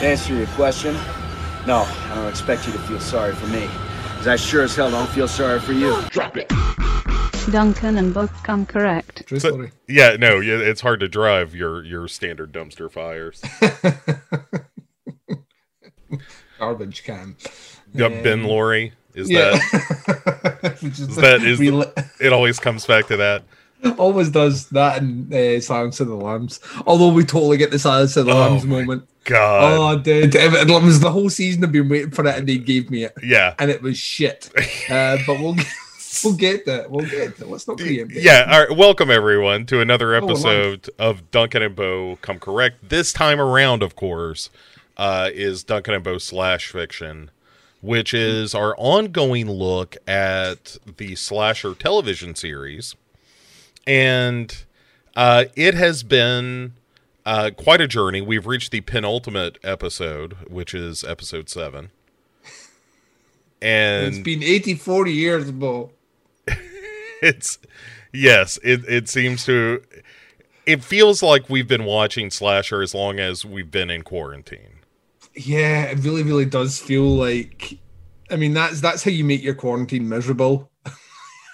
To answer your question, no, I don't expect you to feel sorry for me. Because I sure as hell don't feel sorry for you. Drop it. Duncan and Bo come correct. True So- story. yeah, no, yeah, it's hard to drive your your standard dumpster fires. Garbage can. Yep, Ben Laurie is Yeah. that Which is that is really- it always comes back to that. Always does that and uh, Silence of the Lambs. Although we totally get the Silence of the Oh Lambs moment. God. Oh, dude. It was the whole season I've been waiting for it and they gave me it. yeah. And it was shit. Uh, but we'll get, we'll get that. We'll get that. Let's not preempt it. Yeah, all right. Welcome everyone to another Oh, episode of Duncan and Bo Come Correct. This time around, of course, uh, is Duncan and Bo slash fiction, which is our ongoing look at the slasher television series, and uh, it has been uh, quite a journey. We've reached the penultimate episode, which is episode seven, and It's been 84 years, Bo. it's yes it it seems to it feels like we've been watching slasher as long as we've been in quarantine Yeah, it really, really does feel like. I mean, that's that's how you make your quarantine miserable.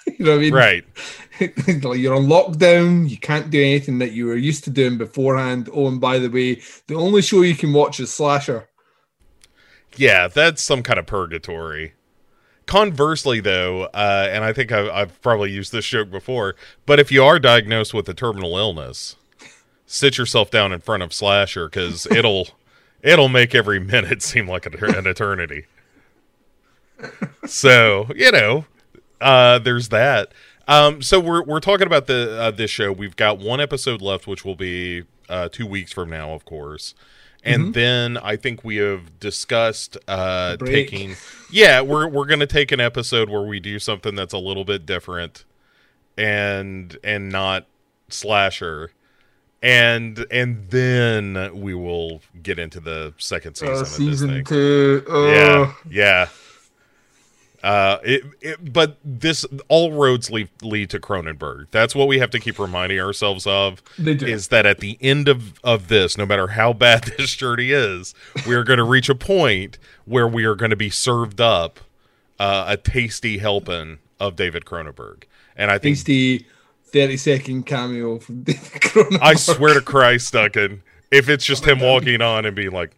you know what I mean? right you're on lockdown, you can't do anything that you were used to doing beforehand. Oh, and by the way, the only show you can watch is Slasher. yeah that's some kind of purgatory conversely though uh and i think I've, I've probably used this joke before but if you are diagnosed with a terminal illness sit yourself down in front of slasher because it'll it'll make every minute seem like an an eternity so you know uh there's that um so we're we're talking about the uh, this show. We've got one episode left which will be uh two weeks from now of course. And then i think we have discussed uh taking yeah we're we're gonna take an episode where we do something that's a little bit different and and not slasher. And and then we will get into the second season, Uh, season two. Oh, yeah, yeah. Uh, it, it, but this all roads lead lead to Cronenberg. That's what we have to keep reminding ourselves of. They do. Is that at the end of of this, no matter how bad this journey is, we are going to reach a point where we are going to be served up uh, a tasty helping of David Cronenberg. And I think Tasty 30 second cameo from David Cronenberg. I swear to Christ, Duncan, if it's just him walking on and being like,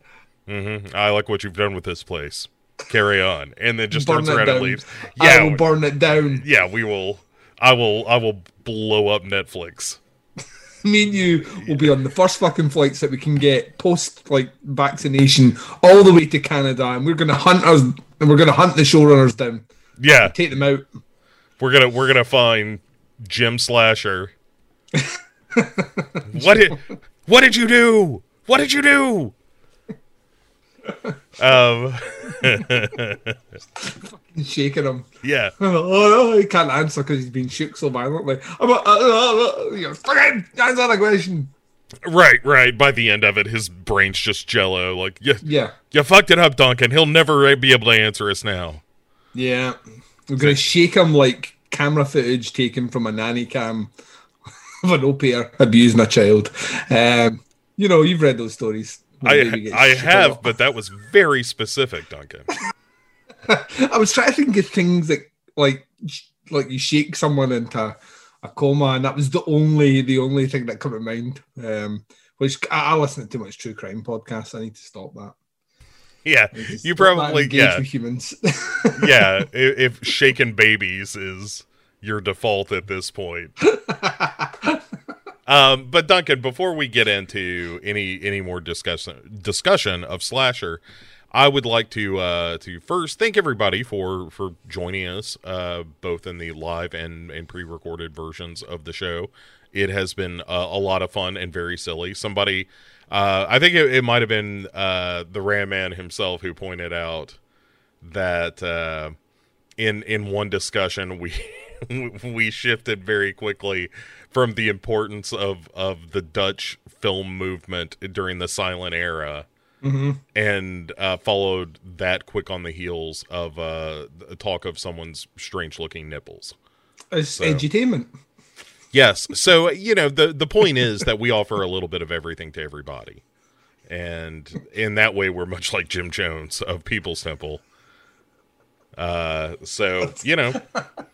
mm-hmm, "I like what you've done with this place," carry on, and then just Burn turns it around and down. leaves. I Yeah, will burn it down. yeah, we will. I will. I will blow up Netflix. Me and you will be on the first fucking flights that we can get post like vaccination all the way to Canada, and we're gonna hunt us and we're gonna hunt the showrunners down, Yeah, take them out. we're gonna we're gonna find Jim Slasher. what did What did you do? What did you do? Um. shaking him. Yeah. Oh, he can't answer because he's been shook so violently. I'm like, uh, uh, uh, you're fucking answer the question. Right. Right. By the end of it, his brain's just jello. Like, you, Yeah, you fucked it up, Duncan. He'll never be able to answer us now. yeah. We're gonna shake him like camera footage taken from a nanny cam of an au pair abusing a child. Um, you know, you've read those stories. When the baby I I have, up. but that was very specific, Duncan. I was trying to think of things that like like you shake someone into a coma, and that was the only the only thing that came to mind. Um, which I, I listen to too much true crime podcasts. I need to stop that. Yeah, I need to you probably engage yeah humans. yeah. i- If shaken babies is your default at this point. Um, but Duncan, before we get into any any more discussion discussion of slasher, I would like to uh, to first thank everybody for for joining us, uh, both in the live and and pre recorded versions of the show. It has been uh, a lot of fun and very silly. Somebody, uh, I think it, it might have been uh, the Ram Man himself who pointed out that uh, in in one discussion we we shifted very quickly from the importance of of the Dutch film movement during the silent era and uh, followed that quick on the heels of uh, the talk of someone's strange looking nipples. it's edutainment. Yes. So, you know, the the point is that we offer a little bit of everything to everybody. and in that way, we're much like Jim Jones of People's Temple. Uh, so you know,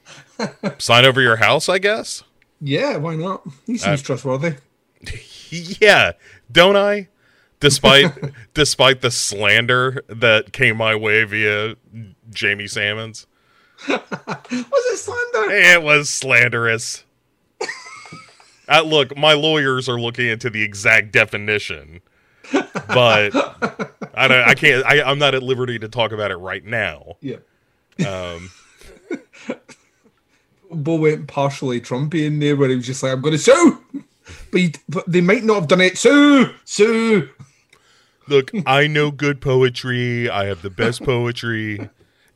sign over your house, I guess. Yeah, why not? He seems Uh, trustworthy. Yeah, don't I? Despite despite the slander that came my way via Jamie Salmons, Was it slander? it was slanderous. uh, look, my lawyers are looking into the exact definition, but I don't. I can't. I, I'm not at liberty to talk about it right now. Yeah. Um, Bo went partially Trumpian there, where he was just like, "I'm going to sue," but, he, but they might not have done it. Sue, sue. look, I know good poetry. I have the best poetry.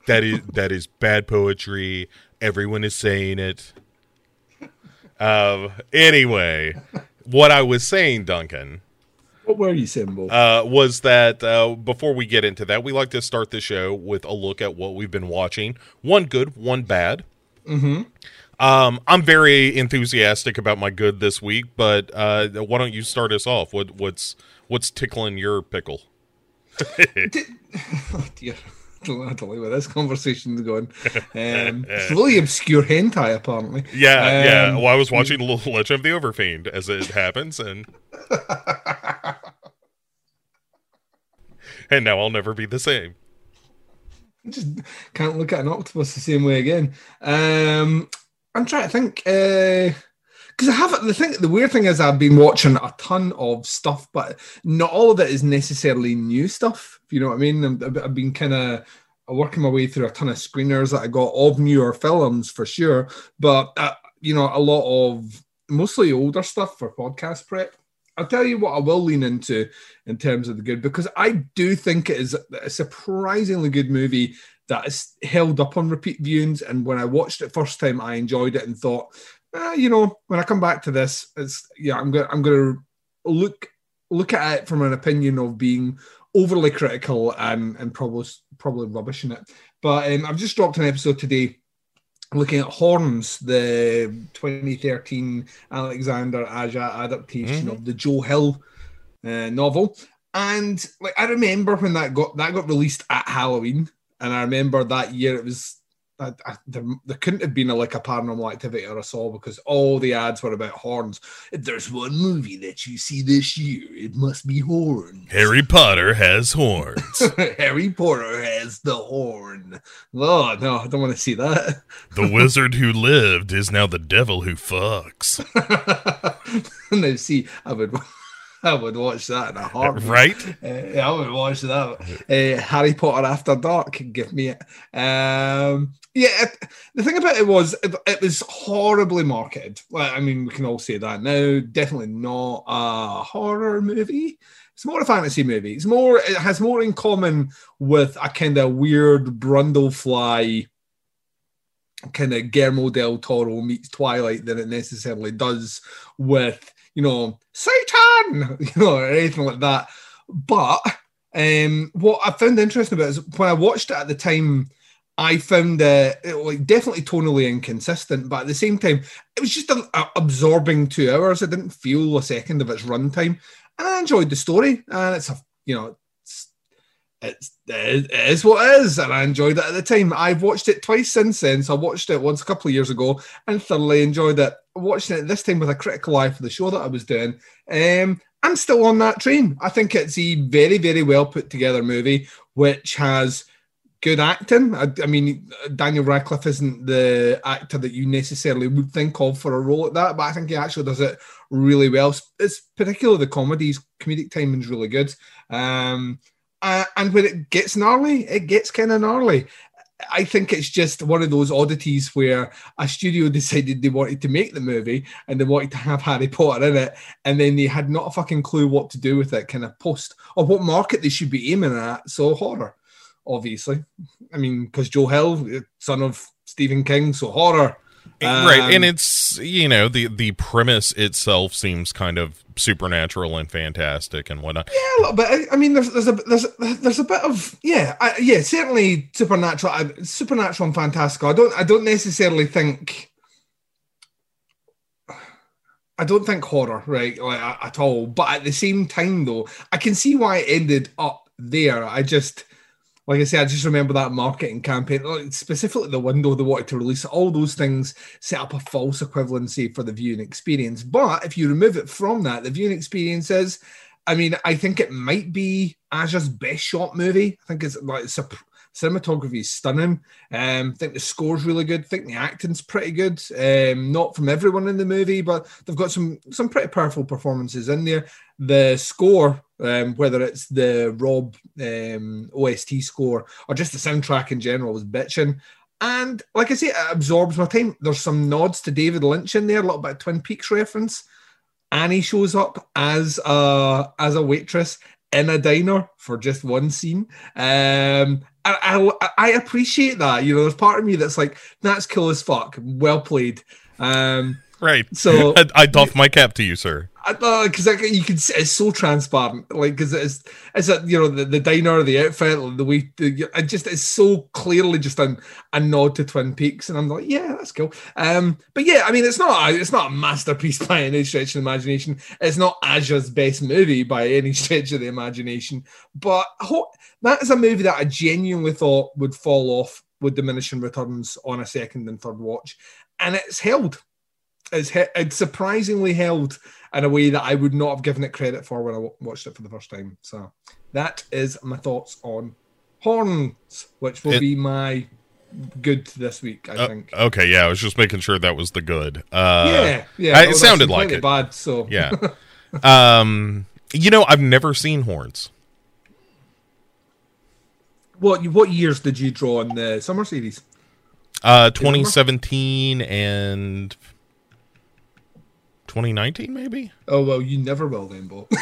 That is that is bad poetry. Everyone is saying it. Um. Anyway, what I was saying, Duncan, What were you saying, Bo? uh, was that uh, before we get into that, we like to start the show with a look at what we've been watching. One good, one bad. Mm-hmm. Um, I'm very enthusiastic about my good this week, but uh, why don't you start us off? What what's what's tickling your pickle? oh dear. I don't, like where this conversation is going. Um, it's really obscure hentai, apparently. Yeah, yeah. Um, Well, I was watching L- Legend of the Overfiend as it happens, and and now I'll never be the same. just can't look at an octopus the same way again. Um, I'm trying to think because I have the thing. The weird thing is I've been watching a ton of stuff, but not all of it is necessarily new stuff. If you know what I mean, I've, I've been kind of working my way through a ton of screeners that I got of newer films for sure, but uh, you know a lot of mostly older stuff for podcast prep. I'll tell you what I will lean into in terms of the good because I do think it is a surprisingly good movie that is held up on repeat viewings. And when I watched it first time, I enjoyed it and thought, eh, you know, when I come back to this, it's yeah, I'm gonna I'm gonna look look at it from an opinion of being overly critical and and probably probably rubbish in it. But um, I've just dropped an episode today looking at Horns, the 2013 Alexander Aja adaptation Mhm. of the Joe Hill uh, novel. And like I remember when that got that got released at Halloween, and I remember that year it was I, I, there, there couldn't have been a, like a paranormal activity or a saw because all the ads were about horns. If there's one movie that you see this year, it must be horns. Harry Potter has horns. Harry Potter has the horn. Oh no, I don't want to see that. the wizard who lived is now the devil who fucks. now see, I would I would watch that in a heartbeat. Right? Uh, I would watch that. Uh, Harry Potter After Dark, give me it. Um, yeah, it, the thing about it was it, it was horribly marketed. Like, I mean, we can all say that now. Definitely not a horror movie. It's more a fantasy movie. It's more. It has more in common with a kind of weird Brundlefly kind of Guillermo del Toro meets Twilight than it necessarily does with you know Satan, you know, or anything like that. But um, what I found interesting about it is when I watched it at the time, I found uh, it like definitely tonally inconsistent, but at the same time, it was just an absorbing two hours. I didn't feel a second of its runtime, and I enjoyed the story. And it's a you know. It's, it's, it is what it is, and I enjoyed it at the time. I've watched it twice since then. So I watched it once a couple of years ago and thoroughly enjoyed it. Watching it this time with a critical eye for the show that I was doing. Um, I'm still on that train. I think it's a very, very well put together movie, which has good acting. I, I mean, Daniel Radcliffe isn't the actor that you necessarily would think of for a role like that, but I think he actually does it really well. It's particularly the comedies, comedic timing's really good. Um, uh, and when it gets gnarly, it gets kind of gnarly. I think it's just one of those oddities where a studio decided they wanted to make the movie and they wanted to have Harry Potter in it, and then they had not a fucking clue what to do with it, kind of post or what market they should be aiming at. So horror, obviously. I mean, because Joe Hill, son of Stephen King, so horror. right. Um, And it's, you know, the, the premise itself seems kind of supernatural and fantastic and whatnot. Yeah, a little bit. I- I mean, there's there's a there's a, there's a bit of yeah, I, yeah, certainly supernatural, I- supernatural and fantastical. I don't I don't necessarily think. I don't think horror, right, like, at all. But at the same time, though, I can see why it ended up there. I just, like I say, I just remember that marketing campaign, specifically the window they wanted to release. All those things set up a false equivalency for the viewing experience. But if you remove it from that, the viewing experience is, I mean, I think it might be Aja's best shot movie. I think it's like it's a cinematography is stunning. Um, I think the score's really good. I think the acting's pretty good. Um, not from everyone in the movie, but they've got some some pretty powerful performances in there. The score, um, whether it's the Rob um, OST score or just the soundtrack in general, was bitching. And like I say, it absorbs my time. There's some nods to David Lynch in there, a little bit of Twin Peaks reference. Annie shows up as a as a waitress in a diner for just one scene. Um, I, I, I appreciate that. You know, there's part of me that's like, that's cool as fuck. Well played. Um, Right. So- I, I doff my cap to you, sir. Because like, you can see it's so transparent, like because it's it's a you know the, the diner, the outfit, the way the, it just it's so clearly just a, a nod to Twin Peaks, and I'm like, yeah, that's cool. Um, but yeah, I mean, it's not a, it's not a masterpiece by any stretch of the imagination. It's not Aja's best movie by any stretch of the imagination, but ho- that is a movie that I genuinely thought would fall off with diminishing returns on a second and third watch, and it's held. It's, it's surprisingly held in a way that I would not have given it credit for when I watched it for the first time. So that is my thoughts on Horns, which will It- be my good this week. I Uh, think. okay, yeah, I was just making sure that was the good. Uh, yeah, yeah. I- it sounded like it. Bad. So Yeah. um, you know, I've never seen horns. what what years did you draw in the summer series? Uh, 2017 and 2019, maybe. Oh well, you never will then, Bo.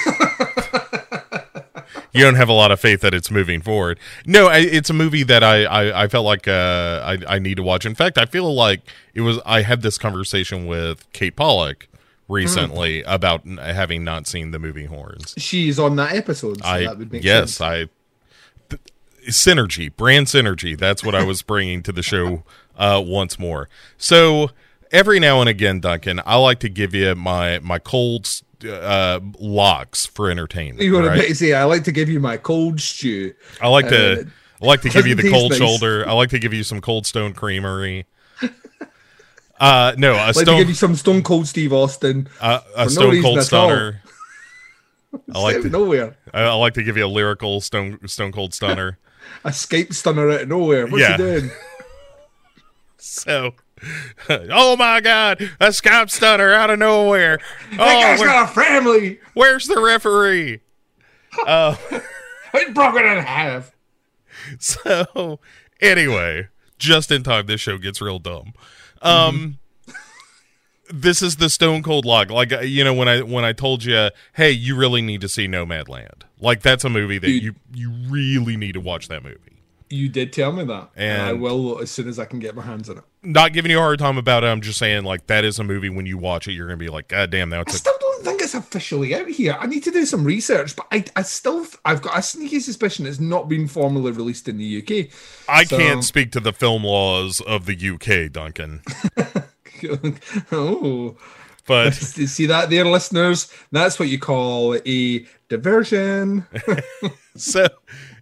You don't have a lot of faith that it's moving forward. No, I, it's a movie that I I, I felt like uh, I I need to watch. In fact, I feel like it was. I had this conversation with Kate Pollock recently Mm. about having not seen the movie Horns. She's on that episode, so I that would make yes, sense. I th- synergy, brand synergy. That's what I was bringing to the show uh, once more. So every now and again, Duncan, I like to give you my my cold uh, locks for entertainment. You want right? to say I like to give you my cold stew. I like to Uh, I like to give you the cold nice. shoulder. I like to give you some Cold Stone Creamery. Uh no, a I like to stone give you some Stone Cold Steve Austin. uh, a Stone reason Cold. Stunner. I like to, nowhere. I, I like to give you a lyrical Stone Stone Cold Stunner. Escape stunner out of nowhere. What's Yeah. he doing? So, oh my God, a scalp stunner out of nowhere. That Oh, guy's where- got a family. where's the referee? Oh, Uh, It's broken in half. so, anyway, just in time, this show gets real dumb. Um, this is the Stone Cold Log. Like uh, you know, when I when I told you, hey, you really need to see Nomadland. Like that's a movie that Dude. you you really need to watch that movie. You did tell me that, and, I will as soon as I can get my hands on it. Not giving you a hard time about it. I'm just saying, like that is a movie. When you watch it, you're gonna be like, God damn, now I still don't think it's officially out here. I need to do some research, but I, I still, I've got a sneaky suspicion it's not been formally released in the UK. I So- can't speak to the film laws of the UK, Duncan. oh, But see that there, listeners? That's what you call a diversion. so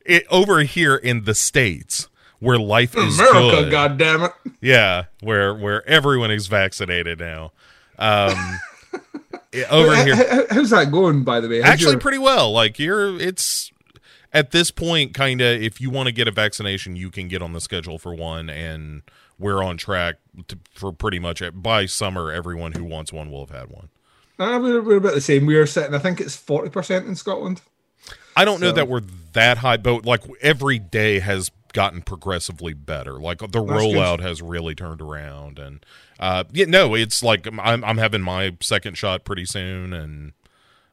it, over here in the states where life is America, good, God damn it! yeah, where where everyone is vaccinated now. Um, over here, how's that going, by the way? How's actually your- pretty well. Like you're, it's at this point, kind of. If you want to get a vaccination, you can get on the schedule for one, and we're on track to, for pretty much by summer. Everyone who wants one will have had one. Uh, we're, we're about the same. We are sitting, I think it's 40% in Scotland. I don't know that we're that high, but like every day has gotten progressively better. Like the rollout has really turned around, and uh, yeah, no, it's like I'm I'm having my second shot pretty soon, and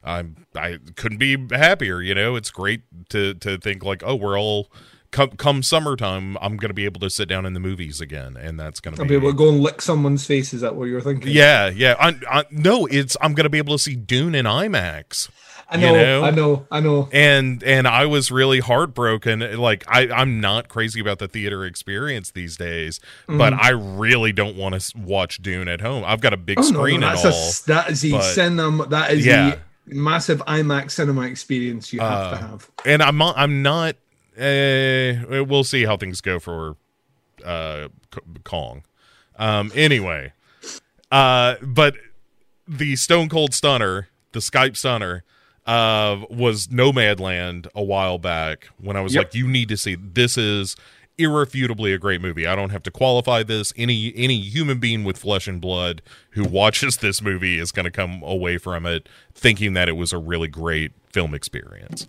I'm I couldn't be happier. You know, it's great to to think like, oh, we're all. Come, come summertime, I'm going to be able to sit down in the movies again, and that's going to be be able to go and lick someone's face. Is that what you're thinking? yeah, yeah. I, I, no, it's I'm going to be able to see Dune in IMAX. I know, you know? I know, I know. and and I was really heartbroken. Like I, I'm not crazy about the theater experience these days, but Mm-hmm. I really don't want to watch Dune at home. I've got a big Oh, screen no, and that's all. a, that is the cinema. That is Yeah. a massive IMAX cinema experience you have to Uh, have. and I'm not- I'm not. Uh, we'll see how things go for uh, Kong. Um, anyway, uh, but the Stone Cold Stunner, the Skype Stunner, uh, was Nomadland a while back when I was Yep. like, you need to see this is irrefutably a great movie. I don't have to qualify this. Any any human being with flesh and blood who watches this movie is going to come away from it thinking that it was a really great film experience.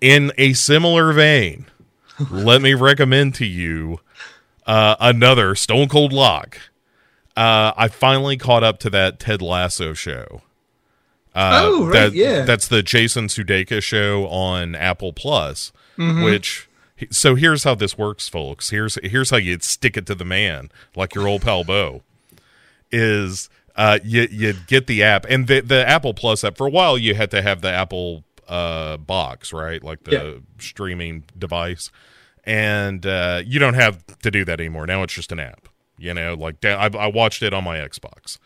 In a similar vein, let me recommend to you uh, another Stone Cold Lock. Uh, I finally caught up to that Ted Lasso show. Uh, Oh, right, that- yeah. That's the Jason Sudeikis show on Apple Plus, Mm-hmm. which. So here's how this works, folks. Here's here's how you stick it to the man, like your old pal Bo. Is uh, you you get the app and the the Apple Plus app. For a while, you had to have the Apple uh, box, right? Like the Yeah. streaming device, and uh, you don't have to do that anymore. Now it's just an app. You know, like I, I watched it on my Xbox.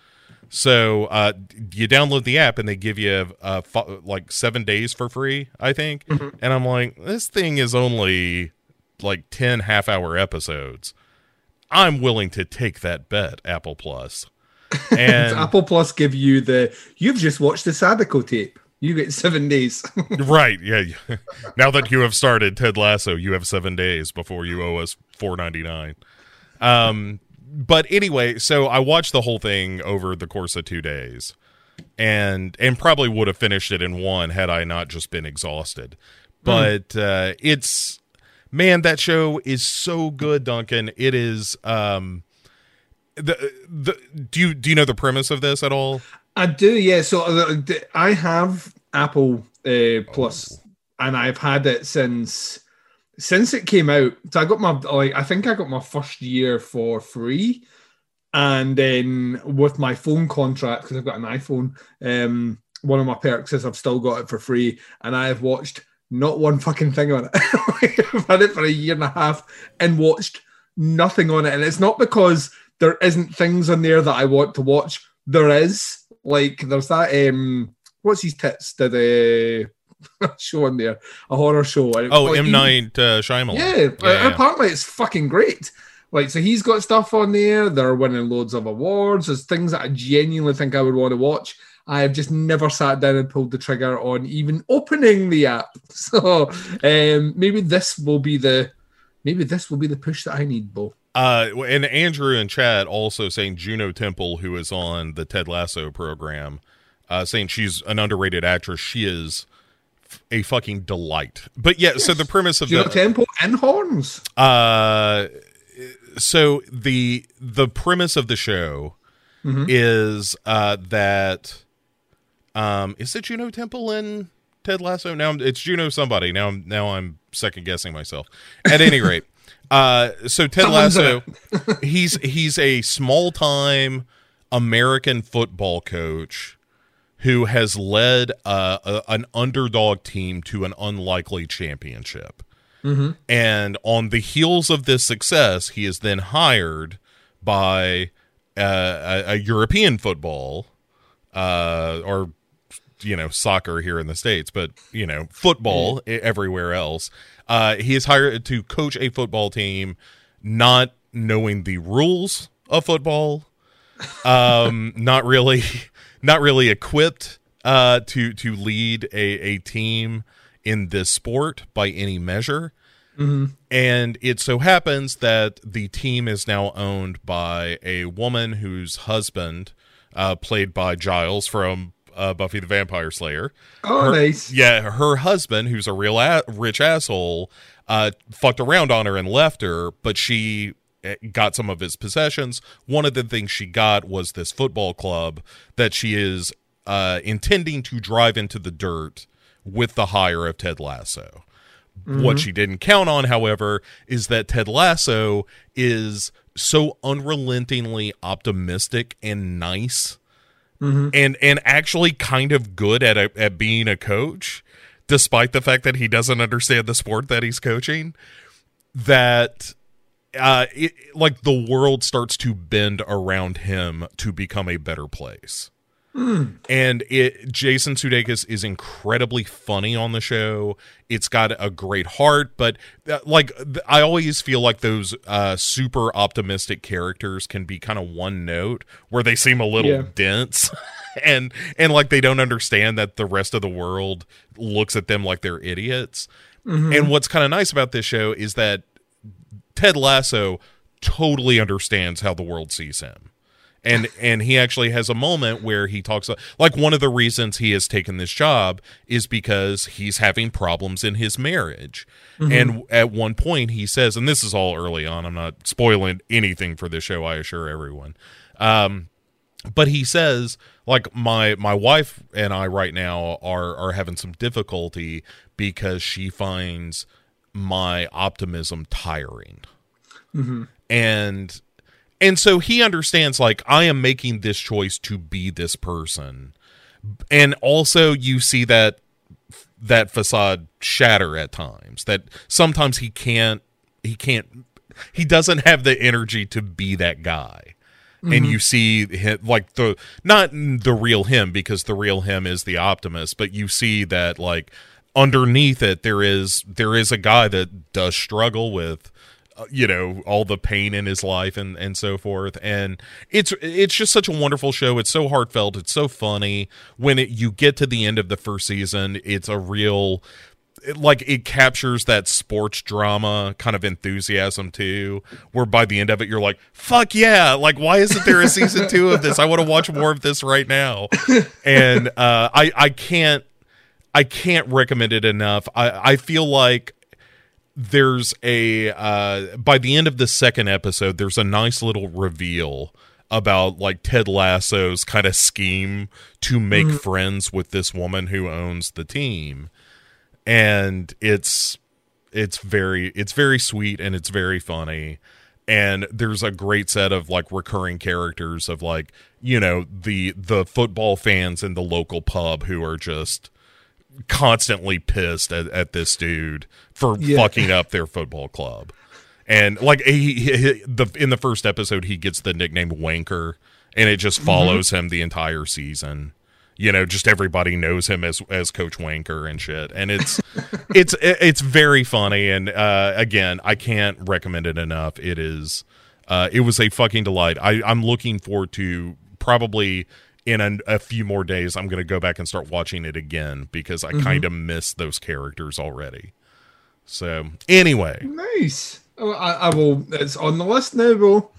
So uh, you download the app and they give you uh, fo- like seven days for free, I think. And I'm like, this thing is only like 10 half hour episodes. I'm willing to take that bet, Apple Plus. And Apple Plus give you the. You've just watched the Sadako tape. You get seven days. right, yeah. yeah. now that you have started Ted Lasso, you have seven days before you owe us four ninety nine. Um, but anyway, so I watched the whole thing over the course of two days, and and probably would have finished it in one had I not just been exhausted. But uh, it's man, that show is so good, Duncan. It is. Um, the the do you do you know the premise of this at all? I do, yeah. So uh, I have Apple uh, Plus, and I've had it since since it came out. So I got my like I think I got my first year for free, and then with my phone contract because I've got an iPhone, um, one of my perks is I've still got it for free, and I have watched not one fucking thing on it. I've had it for a year and a half and watched nothing on it, and it's not because there isn't things on there that I want to watch. There is like there's that um what's his tits did a show on there a horror show. and it was Oh, like M Night uh, Shyamalan. yeah, yeah, uh, yeah. apparently it's fucking great. Like, so he's got stuff on there. They're winning loads of awards. There's things that I genuinely think I would want to watch. I have just never sat down and pulled the trigger on even opening the app. So um, maybe this will be the maybe this will be the push that I need, Bo. Uh, and Andrew and Chad also saying Juno Temple, who is on the Ted Lasso program, uh, saying she's an underrated actress. She is a fucking delight. But yeah, so the premise of know the tempo and horns? uh, so the the premise of the show is uh that um is it Juno Temple in Ted Lasso? Now it's Juno somebody. Now I'm now I'm second guessing myself. At any rate, uh so Ted Lasso he's he's a small time American football coach who has led uh, a, an underdog team to an unlikely championship. And on the heels of this success, he is then hired by uh, a, a European football uh, or you know soccer here in the states, but you know football e- everywhere else. Uh, he is hired to coach a football team, not knowing the rules of football, um, not really, not really equipped uh, to to lead a, a team in this sport by any measure. And it so happens that the team is now owned by a woman whose husband, uh, played by Giles from uh, Buffy the Vampire Slayer, Oh, her- nice. yeah, her husband, who's a real a- rich asshole, uh, fucked around on her and left her, but she Eh, got some of his possessions. One of the things she got was this football club that she is uh, intending to drive into the dirt with the hire of Ted Lasso. What mm-hmm. she didn't count on, however, is that Ted Lasso is so unrelentingly optimistic and nice mm-hmm. and and actually kind of good at a, at being a coach, despite the fact that he doesn't understand the sport that he's coaching. That uh, it, like the world starts to bend around him to become a better place. And it Jason Sudeikis is incredibly funny on the show. It's got a great heart, but uh, like I always feel like those uh, super optimistic characters can be kind of one note where they seem a little Yeah. dense and and like they don't understand that the rest of the world looks at them like they're idiots. And what's kind of nice about this show is that Ted Lasso totally understands how the world sees him. And and he actually has a moment where he talks like one of the reasons he has taken this job is because he's having problems in his marriage. And at one point he says and this is all early on, I'm not spoiling anything for this show, I assure everyone. Um but he says like my my wife and I right now are are having some difficulty because she finds my optimism tiring. Mm-hmm. And and so he understands like I am making this choice to be this person. And also you see that that facade shatter at times. That sometimes he can't he can't he doesn't have the energy to be that guy and mm-hmm. you see him, like the not the real him because the real him is the optimist but you see that like underneath it there is there is a guy that does struggle with uh, you know all the pain in his life and and so forth. And it's it's just such a wonderful show. It's so heartfelt. It's so funny. When it you get to the end of the first season it's a real it, like it captures that sports drama kind of enthusiasm too where by the end of it you're like fuck yeah. Like why isn't there a season two of this? I want to watch more of this right now. And uh i i can't i can't recommend it enough. I i feel like there's a uh by the end of the second episode there's a nice little reveal about like Ted Lasso's kind of scheme to make friends with this woman who owns the team. And it's it's very it's very sweet and it's very funny. And there's a great set of like recurring characters of like you know the the football fans in the local pub who are just constantly pissed at, at this dude for Yeah. fucking up their football club. And like he, he, he- the in the first episode he gets the nickname wanker and it just follows him the entire season. You know just everybody knows him as as coach wanker and shit. And it's it's it's very funny. And uh again i can't recommend it enough. It is uh it was a fucking delight. I i'm looking forward to probably in a, a few more days i'm gonna go back and start watching it again because i kind of miss those characters already so anyway Nice. Oh, I, I will. It's on the list now, bro.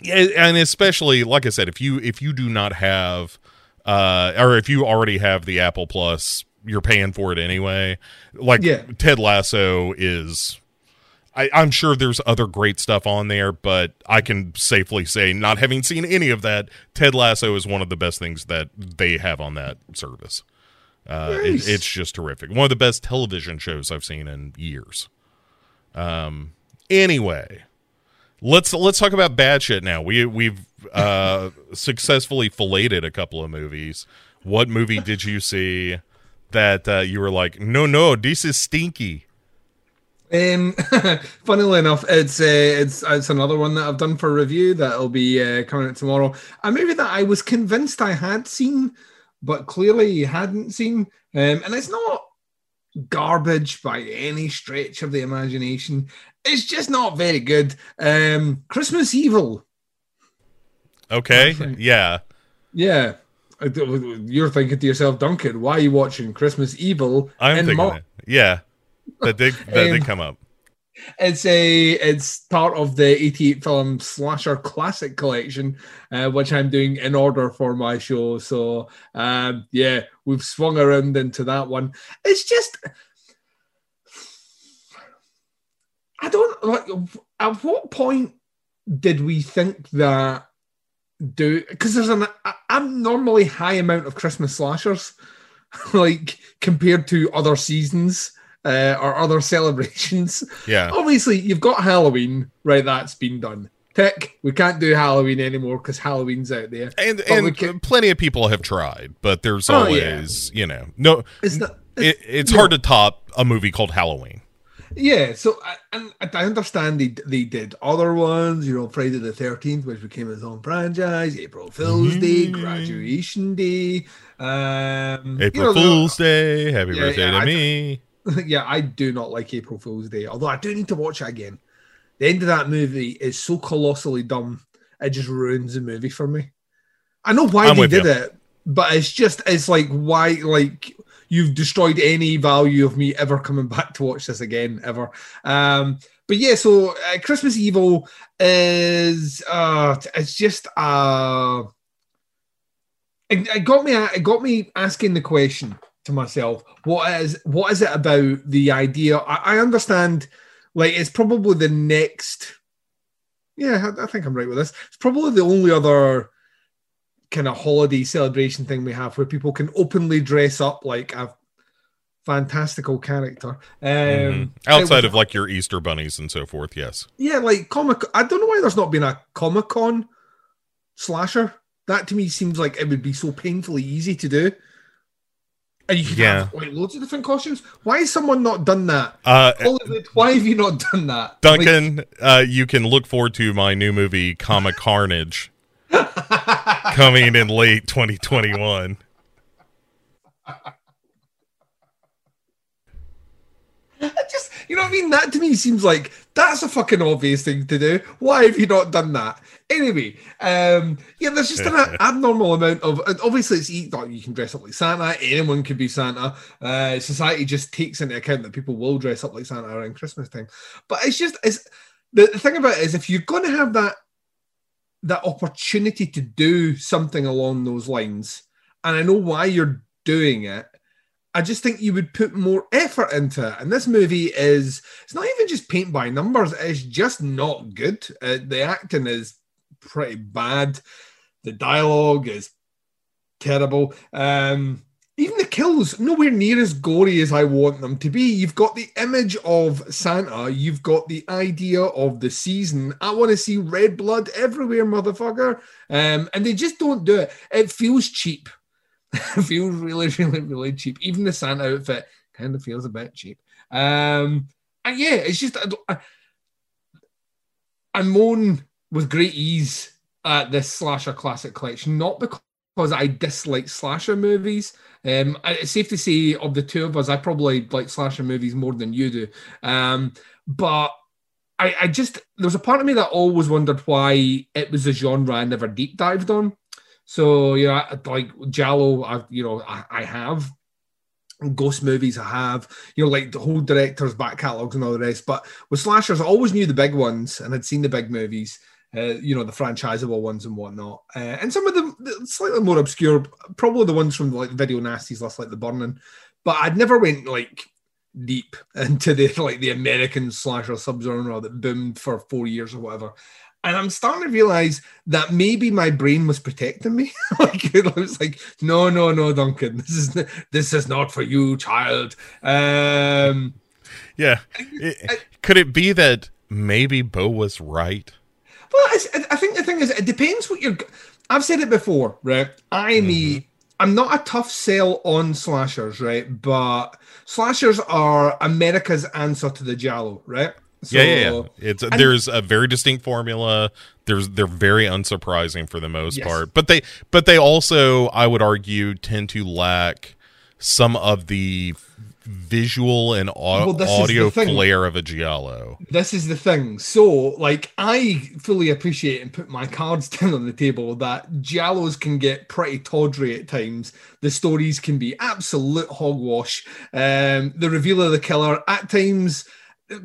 Yeah, and especially like I said, if you if you do not have uh or if you already have the Apple Plus, you're paying for it anyway. Like Yeah. Ted Lasso is I, I'm sure there's other great stuff on there, but I can safely say, not having seen any of that, Ted Lasso is one of the best things that they have on that service. Uh, it- it's just terrific. One of the best television shows I've seen in years. Um. Anyway, let's let's talk about bad shit now. We we've uh, successfully filleted a couple of movies. What movie did you see that uh, you were like, no, no, this is stinky? Um, funnily enough, it's uh, it's it's another one that I've done for review that'll be uh, coming out tomorrow. A movie that I was convinced I had seen, but clearly hadn't seen. Um, and it's not garbage by any stretch of the imagination. It's just not very good. Um, Christmas Evil. Okay, yeah, Yeah. You're thinking to yourself, Duncan, why are you watching Christmas Evil? I'm in thinking that. Yeah, that did that did Um, come up. It's a it's part of the 88 film slasher classic collection, uh, which I'm doing in order for my show. So um, yeah, we've swung around into that one. It's just I don't like at what point did we think that do because there's an abnormally high amount of Christmas slashers, like compared to other seasons uh, or other celebrations. Yeah, Obviously, you've got Halloween, right? That's been done. tick. We can't do Halloween anymore because Halloween's out there. And But and can- plenty of people have tried, but there's Oh, yeah. always you know no. It's not. It, it's hard to top a movie called Halloween. Yeah, so I, and I understand they they did other ones, you know, Friday the Thirteenth, which became its own franchise, April Fool's Day, Mhm. Graduation Day, um, April you know, Fool's Day. Happy Yeah, birthday yeah, to I- me. yeah, I do not like April Fool's Day, although I do need to watch it again. The end of that movie is so colossally dumb, it just ruins the movie for me. I know why I'm they did you. it, but it's just it's like why like you've destroyed any value of me ever coming back to watch this again ever. Um, but yeah, so uh, Christmas Evil is uh, it's just uh, it, it got me it got me asking the question to myself what is what is it about the idea i, I understand like it's probably the next yeah I, I think i'm right with this it's probably the only other kind of holiday celebration thing we have where people can openly dress up like a fantastical character um Mhm. Outside of like your Easter bunnies and so forth, yes. yeah, like comic. I don't know why there's not been a Comic Con slasher. That to me seems like it would be so painfully easy to do. And you could Yeah. have like loads of different costumes. Why has someone not done that? Uh, Hollywood, why have you not done that? Like, Duncan, uh, you can look forward to my new movie, Comic Carnage, coming in late 2021. I just, you know what I mean? That to me seems like that's a fucking obvious thing to do. Why have you not done that? Anyway, um, yeah, there's just an abnormal amount of. Obviously, it's like you can dress up like Santa. Anyone could be Santa. Uh, society just takes into account that people will dress up like Santa around Christmas time. But it's just it's the, the thing about it is if you're going to have that that opportunity to do something along those lines, and I know why you're doing it. I just think you would put more effort into it. And this movie is, it's not even just paint by numbers, it's just not good. Uh, the acting is pretty bad. The dialogue is terrible. Um, even the kills, nowhere near as gory as I want them to be. You've got the image of Santa, you've got the idea of the season. I want to see red blood everywhere, motherfucker. Um, and they just don't do it. It feels cheap. It feels really, really, really cheap. Even the Santa outfit kind of feels a bit cheap. Um, and yeah, it's just I, I, I moan with great ease at this slasher classic collection, not because I dislike slasher movies. Um, it's safe to say of the two of us, I probably like slasher movies more than you do. Um, but I, I just there was a part of me that always wondered why it was a genre I never deep dived on. So you know, like giallo, I you know I, I have ghost movies. I have you know like the whole director's back catalogs and all the rest. But with slashers, I always knew the big ones and had seen the big movies. Uh, you know the franchisable ones and whatnot, uh, and some of them slightly more obscure. Probably the ones from like video nasties list, like the Burning. But I'd never went like deep into the like the American slasher subgenre that boomed for four years or whatever. And I'm starting to realize that maybe my brain was protecting me. like it was like, no, no, no, Duncan, this is this is not for you, child. Um, Yeah. It- could it be that maybe Bo was right? Well, I think the thing is, it depends what you're. I've said it before, right? I'm mm-hmm. a, I'm not a tough sell on slashers, right? But slashers are America's answer to the giallo, right? yeah, yeah, yeah. So- It's there's a very distinct formula. There's they're very unsurprising for the most Yes. part, but they but they also I would argue tend to lack some of the visual and au- Well, audio flair of a giallo. this is the thing. So, like, I fully appreciate and put my cards down on the table that giallos can get pretty tawdry at times. The stories can be absolute hogwash. Um, the reveal of the killer at times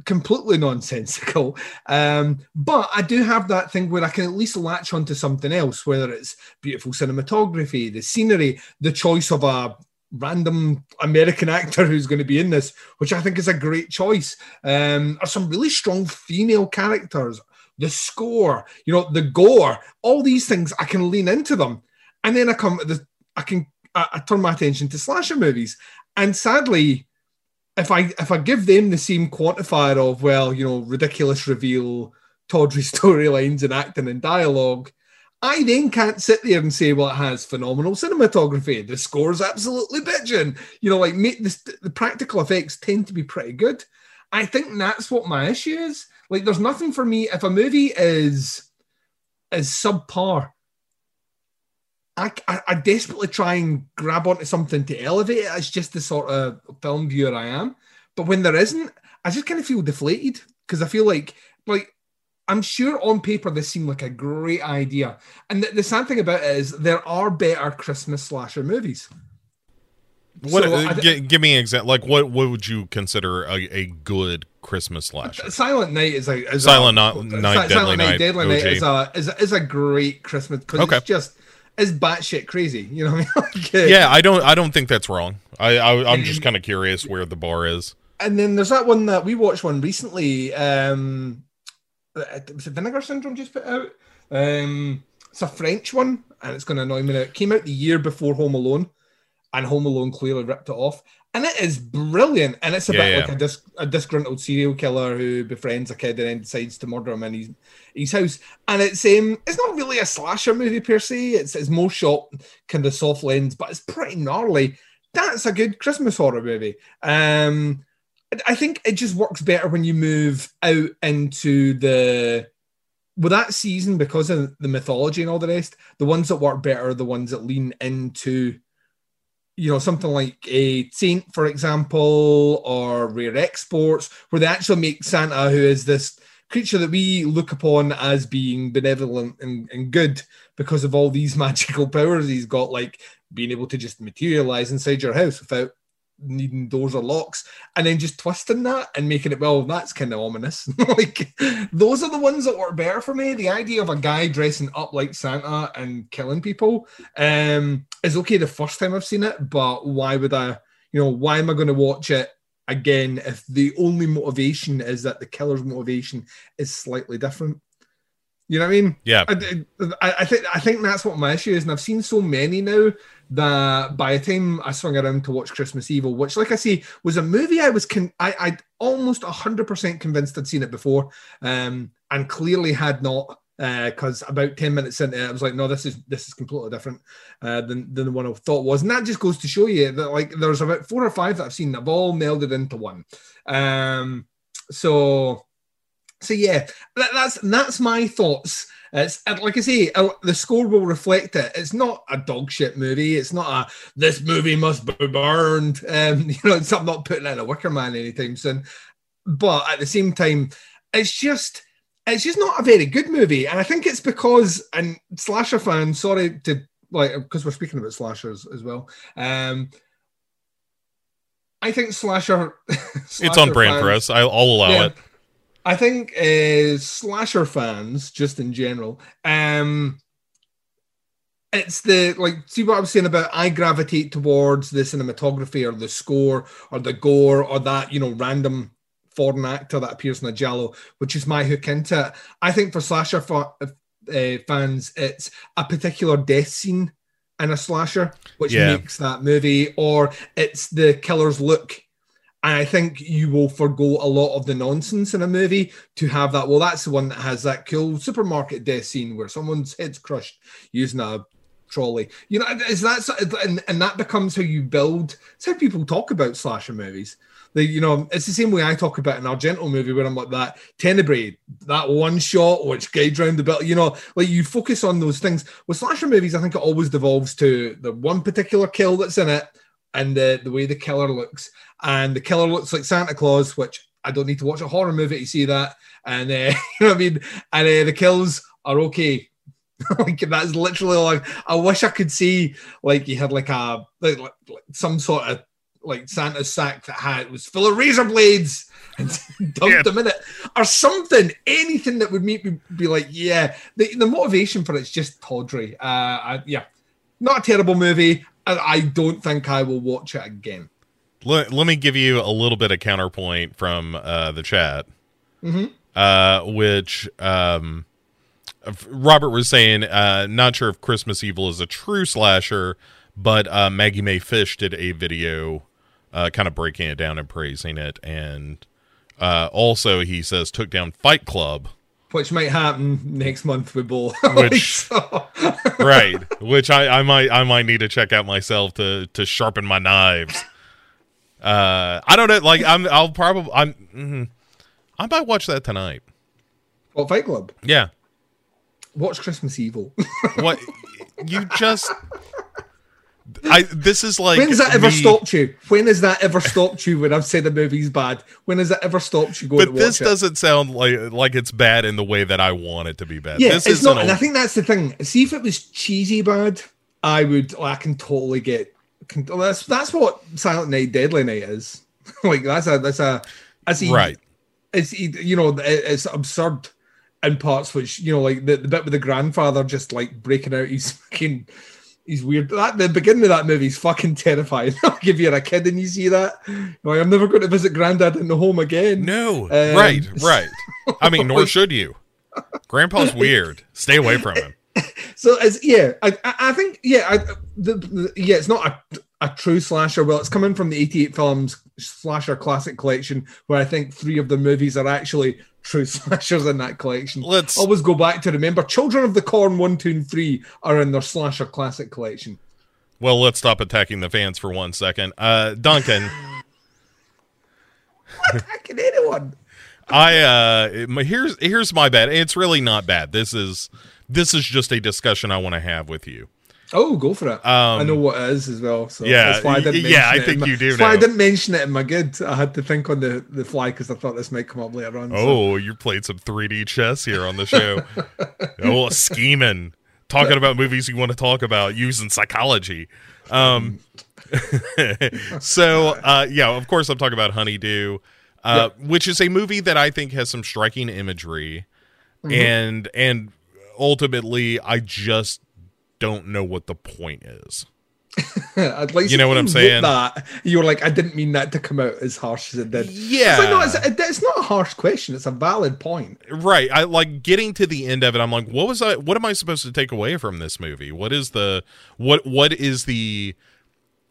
completely nonsensical. Um, but I do have that thing where I can at least latch onto something else, whether it's beautiful cinematography, the scenery, the choice of a random American actor who's going to be in this, which I think is a great choice. Um, are some really strong female characters, the score, you know, the gore, all these things I can lean into them, and then I come the I can I, I turn my attention to slasher movies, and sadly. If I if I give them the same quantifier of well you know ridiculous reveal tawdry storylines and acting and dialogue. I then can't sit there and say, well, it has phenomenal cinematography. The score's absolutely bitching. You know, like make this, the practical effects tend to be pretty good. I think that's what my issue is. Like, there's nothing for me if a movie is is subpar. I, I, I desperately try and grab onto something to elevate it. It's just the sort of film viewer I am. But when there isn't, I just kind of feel deflated because I feel like like I'm sure on paper this seemed like a great idea. And the, the sad thing about it is there are better Christmas slasher movies. What? So uh, gi- give me an example. Like, what? What would you consider a, a good Christmas slasher? Silent Night is a is Silent a, Night- Night, Deadly Night, Deadly Night is a is a, is a great Christmas because Okay. it's just it's batshit crazy. You know what I mean? Like, uh, Yeah, I don't. I don't think that's wrong. I, I I'm just kind of curious where the bar is. And then there's that one that we watched one recently. Um, uh, was it Vinegar Syndrome just put out? Um, it's a French one, and it's going to annoy me now. It came out the year before Home Alone, and Home Alone clearly ripped it off. And it is brilliant, and it's about Yeah, like a, dis- a disgruntled serial killer who befriends a kid and then decides to murder him in his, his house. And it's um, it's not really a slasher movie per se. It's it's more shot kind of soft lens, but it's pretty gnarly. That's a good Christmas horror movie. Um, I think it just works better when you move out into the with that season because of the mythology and all the rest. The ones that work better are the ones that lean into, you know, something like a Saint, for example, or Rare Exports, where they actually make Santa, who is this creature that we look upon as being benevolent and, and good because of all these magical powers he's got, like being able to just materialize inside your house without needing doors or locks and then just twisting that and making it well that's kind of ominous. Like those are the ones that work better for me. The idea of a guy dressing up like santa and killing people um is okay the first time i've seen it but why would i you know why am i going to watch it again if the only motivation is that the killer's motivation is slightly different you know what i mean Yeah, I, I, I think I think that's what my issue is, and I've seen so many now that by the time I swung around to watch Christmas Evil, which, like I say, was a movie I was con- I I almost hundred percent convinced I'd seen it before, um, and clearly had not. Because about ten minutes into it, I was like, "No, this is this is completely different uh, than than the one I thought was," and that just goes to show you that like there's about four or five that I've seen that have all melded into one. Um, so so yeah, that, that's that's my thoughts. It's like I say, uh, the score will reflect it. It's not a dog shit movie. It's not a this movie must be burned. Um, you know, it's, I'm not putting in a Wicker Man anytime soon. But at the same time, it's just it's just not a very good movie. And I think it's because and slasher fans, sorry to like because we're speaking about slashers as well. Um, I think slasher. it's on slasher brand for us. I, I'll allow Yeah. it. I think uh, slasher fans, just in general, um, it's the like. See what I was saying about I gravitate towards the cinematography or the score or the gore or that you know random foreign actor that appears in a giallo, which is my hook into it. I think for slasher fa- uh, fans, it's a particular death scene in a slasher which Yeah. makes that movie, or it's the killer's look. And I think you will forego a lot of the nonsense in a movie to have that. Well, that's the one that has that cool supermarket death scene where someone's head's crushed using a trolley. You know, is that and, and that becomes how you build. It's how people talk about slasher movies. They, you know, it's the same way I talk about an Argento movie where I'm like that Tenebrae, that one shot which guides around the belt. You know, like you focus on those things. With slasher movies, I think it always devolves to the one particular kill that's in it and the, the way the killer looks. And the killer looks like Santa Claus, which I don't need to watch a horror movie to see that. And uh, you know what I mean? And uh, the kills are okay. like that's literally like I wish I could see like he had like a like, like, like some sort of like Santa's sack that had was full of razor blades and dumped Yeah. them in it or something. Anything that would make me be like, yeah. The, the motivation for it's just tawdry. Uh, I, yeah, not a terrible movie. I, I don't think I will watch it again. Let, let me give you a little bit of counterpoint from uh, the chat, Mm-hmm. uh, which um, Robert was saying. Uh, not sure if Christmas Evil is a true slasher, but uh, Maggie Mae Fish did a video, uh, kind of breaking it down and praising it, and uh, also he says took down Fight Club which might happen next month with Bull. Which- right which I, I might i might need to check out myself to to sharpen my knives uh i don't know like i'm i'll probably i'm mhm. i might watch that tonight what Fight Club? yeah Watch Christmas Evil. what you just i this is like when has that ever me- stopped you? When has that ever stopped you? When I've said a movie's bad? When has that ever stopped you going but to this doesn't sound like like it's bad in the way that i want it to be bad Yeah, this it's not, and I think that's the thing. See, if it was cheesy bad, I would. I can totally get. That's that's what Silent Night, Deadly Night is. like that's a that's a as he right It's you know it's absurd in parts, which you know like the, the bit with the grandfather just like breaking out. He's fucking. He's weird. That the beginning of that movie is fucking terrifying. like if you're a kid and you see that, like I'm never going to visit granddad in the home again. no Um, right right i mean nor should you grandpa's weird stay away from him So it's yeah, I I think yeah, I, the, the, yeah, it's not a a true slasher. Well, it's coming from the 88 Films slasher classic collection, where I think three of the movies are actually true slashers in that collection. Let's- always go back to remember. Children of the Corn one, two, and three are in their slasher classic collection. Well, let's stop attacking the fans for one second. Uh, Duncan, Attacking anyone. I uh, here's here's my bad. It's really not bad. This is this is just a discussion I want to have with you. Oh, go for it. I know what it is as well. So Um, yeah, that's why I didn't yeah, mention I think my- you do That's why I didn't mention it in my good. I had to think on the the fly because I thought this might come up later on. so- Oh, you played some 3D chess here on the show. oh, scheming, talking about movies you want to talk about using psychology. Um, so uh, yeah, of course I'm talking about Honeydew, uh, which is a movie that I think has some striking imagery, Mm-hmm. and and ultimately I just don't know what the point is. I'd like You know what I'm saying? That you were like, I didn't mean that to come out as harsh as it did. Yeah. it's, like, no, it's, it's not a harsh question. It's a valid point. Right. I like getting to the end of it. I'm like, what was I? What am I supposed to take away from this movie? What is the what? What is the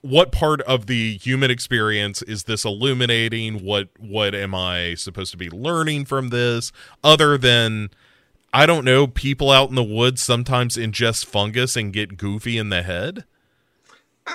what part of the human experience is this illuminating? What what am I supposed to be learning from this? Other than I don't know, people out in the woods sometimes ingest fungus and get goofy in the head.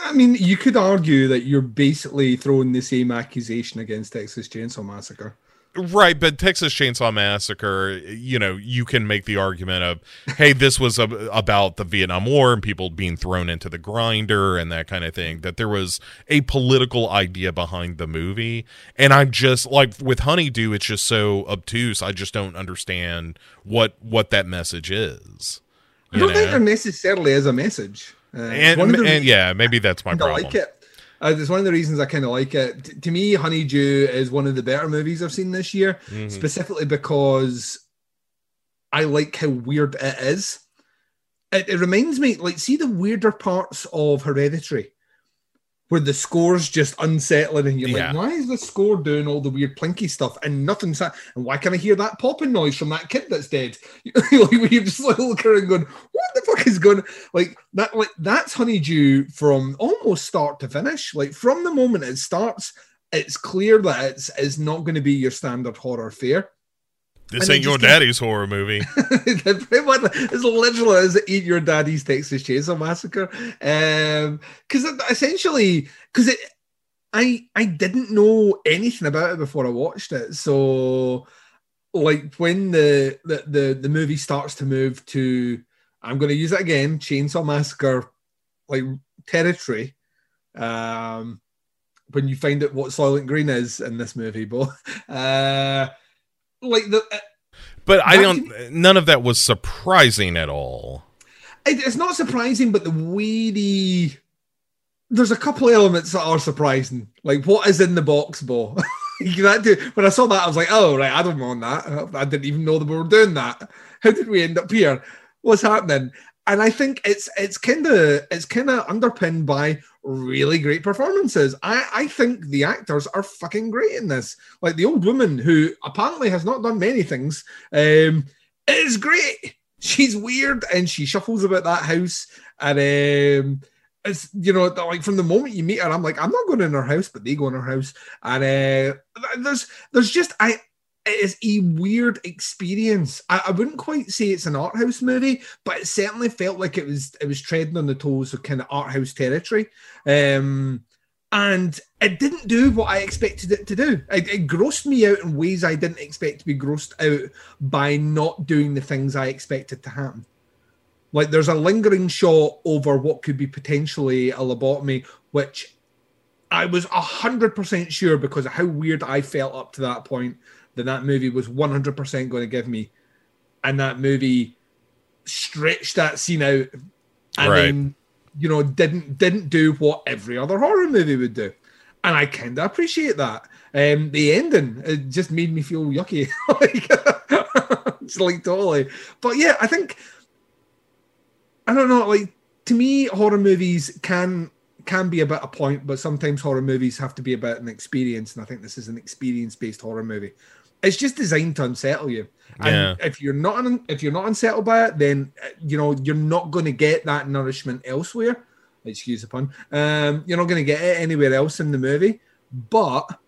I mean, you could argue that you're basically throwing the same accusation against Texas Chainsaw Massacre. Right, but Texas Chainsaw Massacre, you know, you can make the argument of, hey, this was ab about the Vietnam War and people being thrown into the grinder and that kind of thing. That there was a political idea behind the movie, and I'm just like with Honeydew, it's just so obtuse. I just don't understand what what that message is. I don't think know? there necessarily is a message. Uh, and one of the and yeah, maybe that's my problem. I problem. like it. Uh, it's one of the reasons I kind of like it. T- to me, Honeydew is one of the better movies I've seen this year, Mhm. specifically because I like how weird it is. It, it reminds me, like, see the weirder parts of Hereditary, where the score's just unsettling, and you're Yeah. like, why is the score doing all the weird plinky stuff and nothing's ha- and why can I hear that popping noise from that kid that's dead? like, you're just like looking around and going, what the fuck is going like that? Like that's Honeydew from almost start to finish. Like from the moment it starts, it's clear that it's it's not going to be your standard horror fare. This and ain't your daddy's horror movie. it's literally as eat your daddy's Texas Chainsaw Massacre. Um, because essentially, because it, I I didn't know anything about it before I watched it. So, like when the the the, the movie starts to move to, I'm going to use it again, Chainsaw Massacre, like territory. Um, when you find out what Soylent Green is in this movie, but uh, like the. Uh, but I don't. None of that was surprising at all. It, it's not surprising, but the weedy. There's a couple elements that are surprising. Like what is in the box, Bo? that when I saw that, I was like, "Oh right, I don't want that. I didn't even know that we were doing that. How did we end up here? What's happening?" And I think it's it's kind of it's kind of underpinned by really great performances. I I think the actors are fucking great in this. Like the old woman who apparently has not done many things, um, is great she's weird and she shuffles about that house and um it's you know like from the moment you meet her i'm like i'm not going in her house but they go in her house and uh there's there's just i it is a weird experience. I, I wouldn't quite say it's an art house movie, but it certainly felt like it was it was treading on the toes of kind of art house territory. Um, and it didn't do what I expected it to do. It, it, grossed me out in ways I didn't expect to be grossed out by not doing the things I expected to happen. Like there's a lingering shot over what could be potentially a lobotomy, which I was hundred percent sure because of how weird I felt up to that point that that movie was one hundred percent going to give me, and that movie stretched that scene out, and Right. then you know didn't didn't do what every other horror movie would do, and I kind of appreciate that. Um, the ending it just made me feel yucky, like it's like totally. But yeah, I think I don't know. Like to me, horror movies can can be about a point, but sometimes horror movies have to be about an experience, and I think this is an experience based horror movie. It's just designed to unsettle you, and Yeah. if you're not un- if you're not unsettled by it, then uh, you know you're not going to get that nourishment elsewhere. Excuse the pun. Um, you're not going to get it anywhere else in the movie, but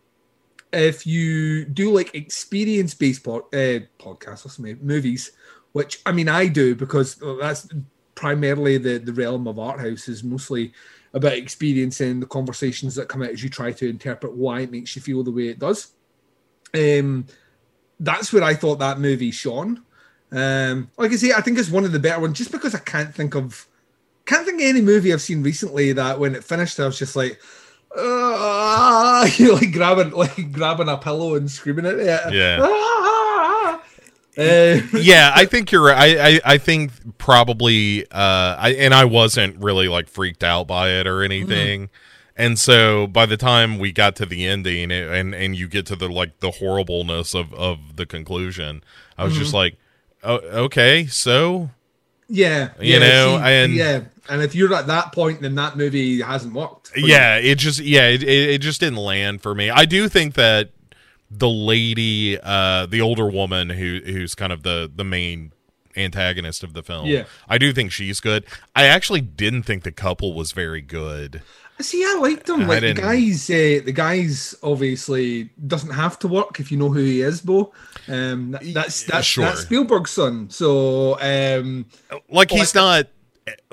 if you do like experience based pod, uh, podcasts movies, which I mean I do because that's primarily the the realm of art house is mostly about experiencing the conversations that come out as you try to interpret why it makes you feel the way it does. Um, that's where I thought that movie shone. Um, like I say, I think it's one of the better ones just because I can't think of can't think of any movie I've seen recently that when it finished I was just like uh, you like grabbing like grabbing a pillow and screaming at it. Yeah. Ah! Uh, yeah, I think you're right. I, I, I think probably, uh, I, and I wasn't really like freaked out by it or anything. And so by the time we got to the ending it, and, and you get to the like the horribleness of, of the conclusion, I was just like, oh, okay, so yeah, You yeah, know, and- yeah, and if you're at that point, then that movie hasn't worked. for you. yeah, it just yeah, it, it, it just didn't land for me. I do think that the lady, uh, the older woman who who's kind of the the main antagonist of the film, Yeah. I do think she's good. I actually didn't think the couple was very good. See, I liked him. Like the guys, uh, the guys obviously doesn't have to work if you know who he is, Bo. Um, that- that's that's Sure. that's Spielberg's son. So um, Like he's I-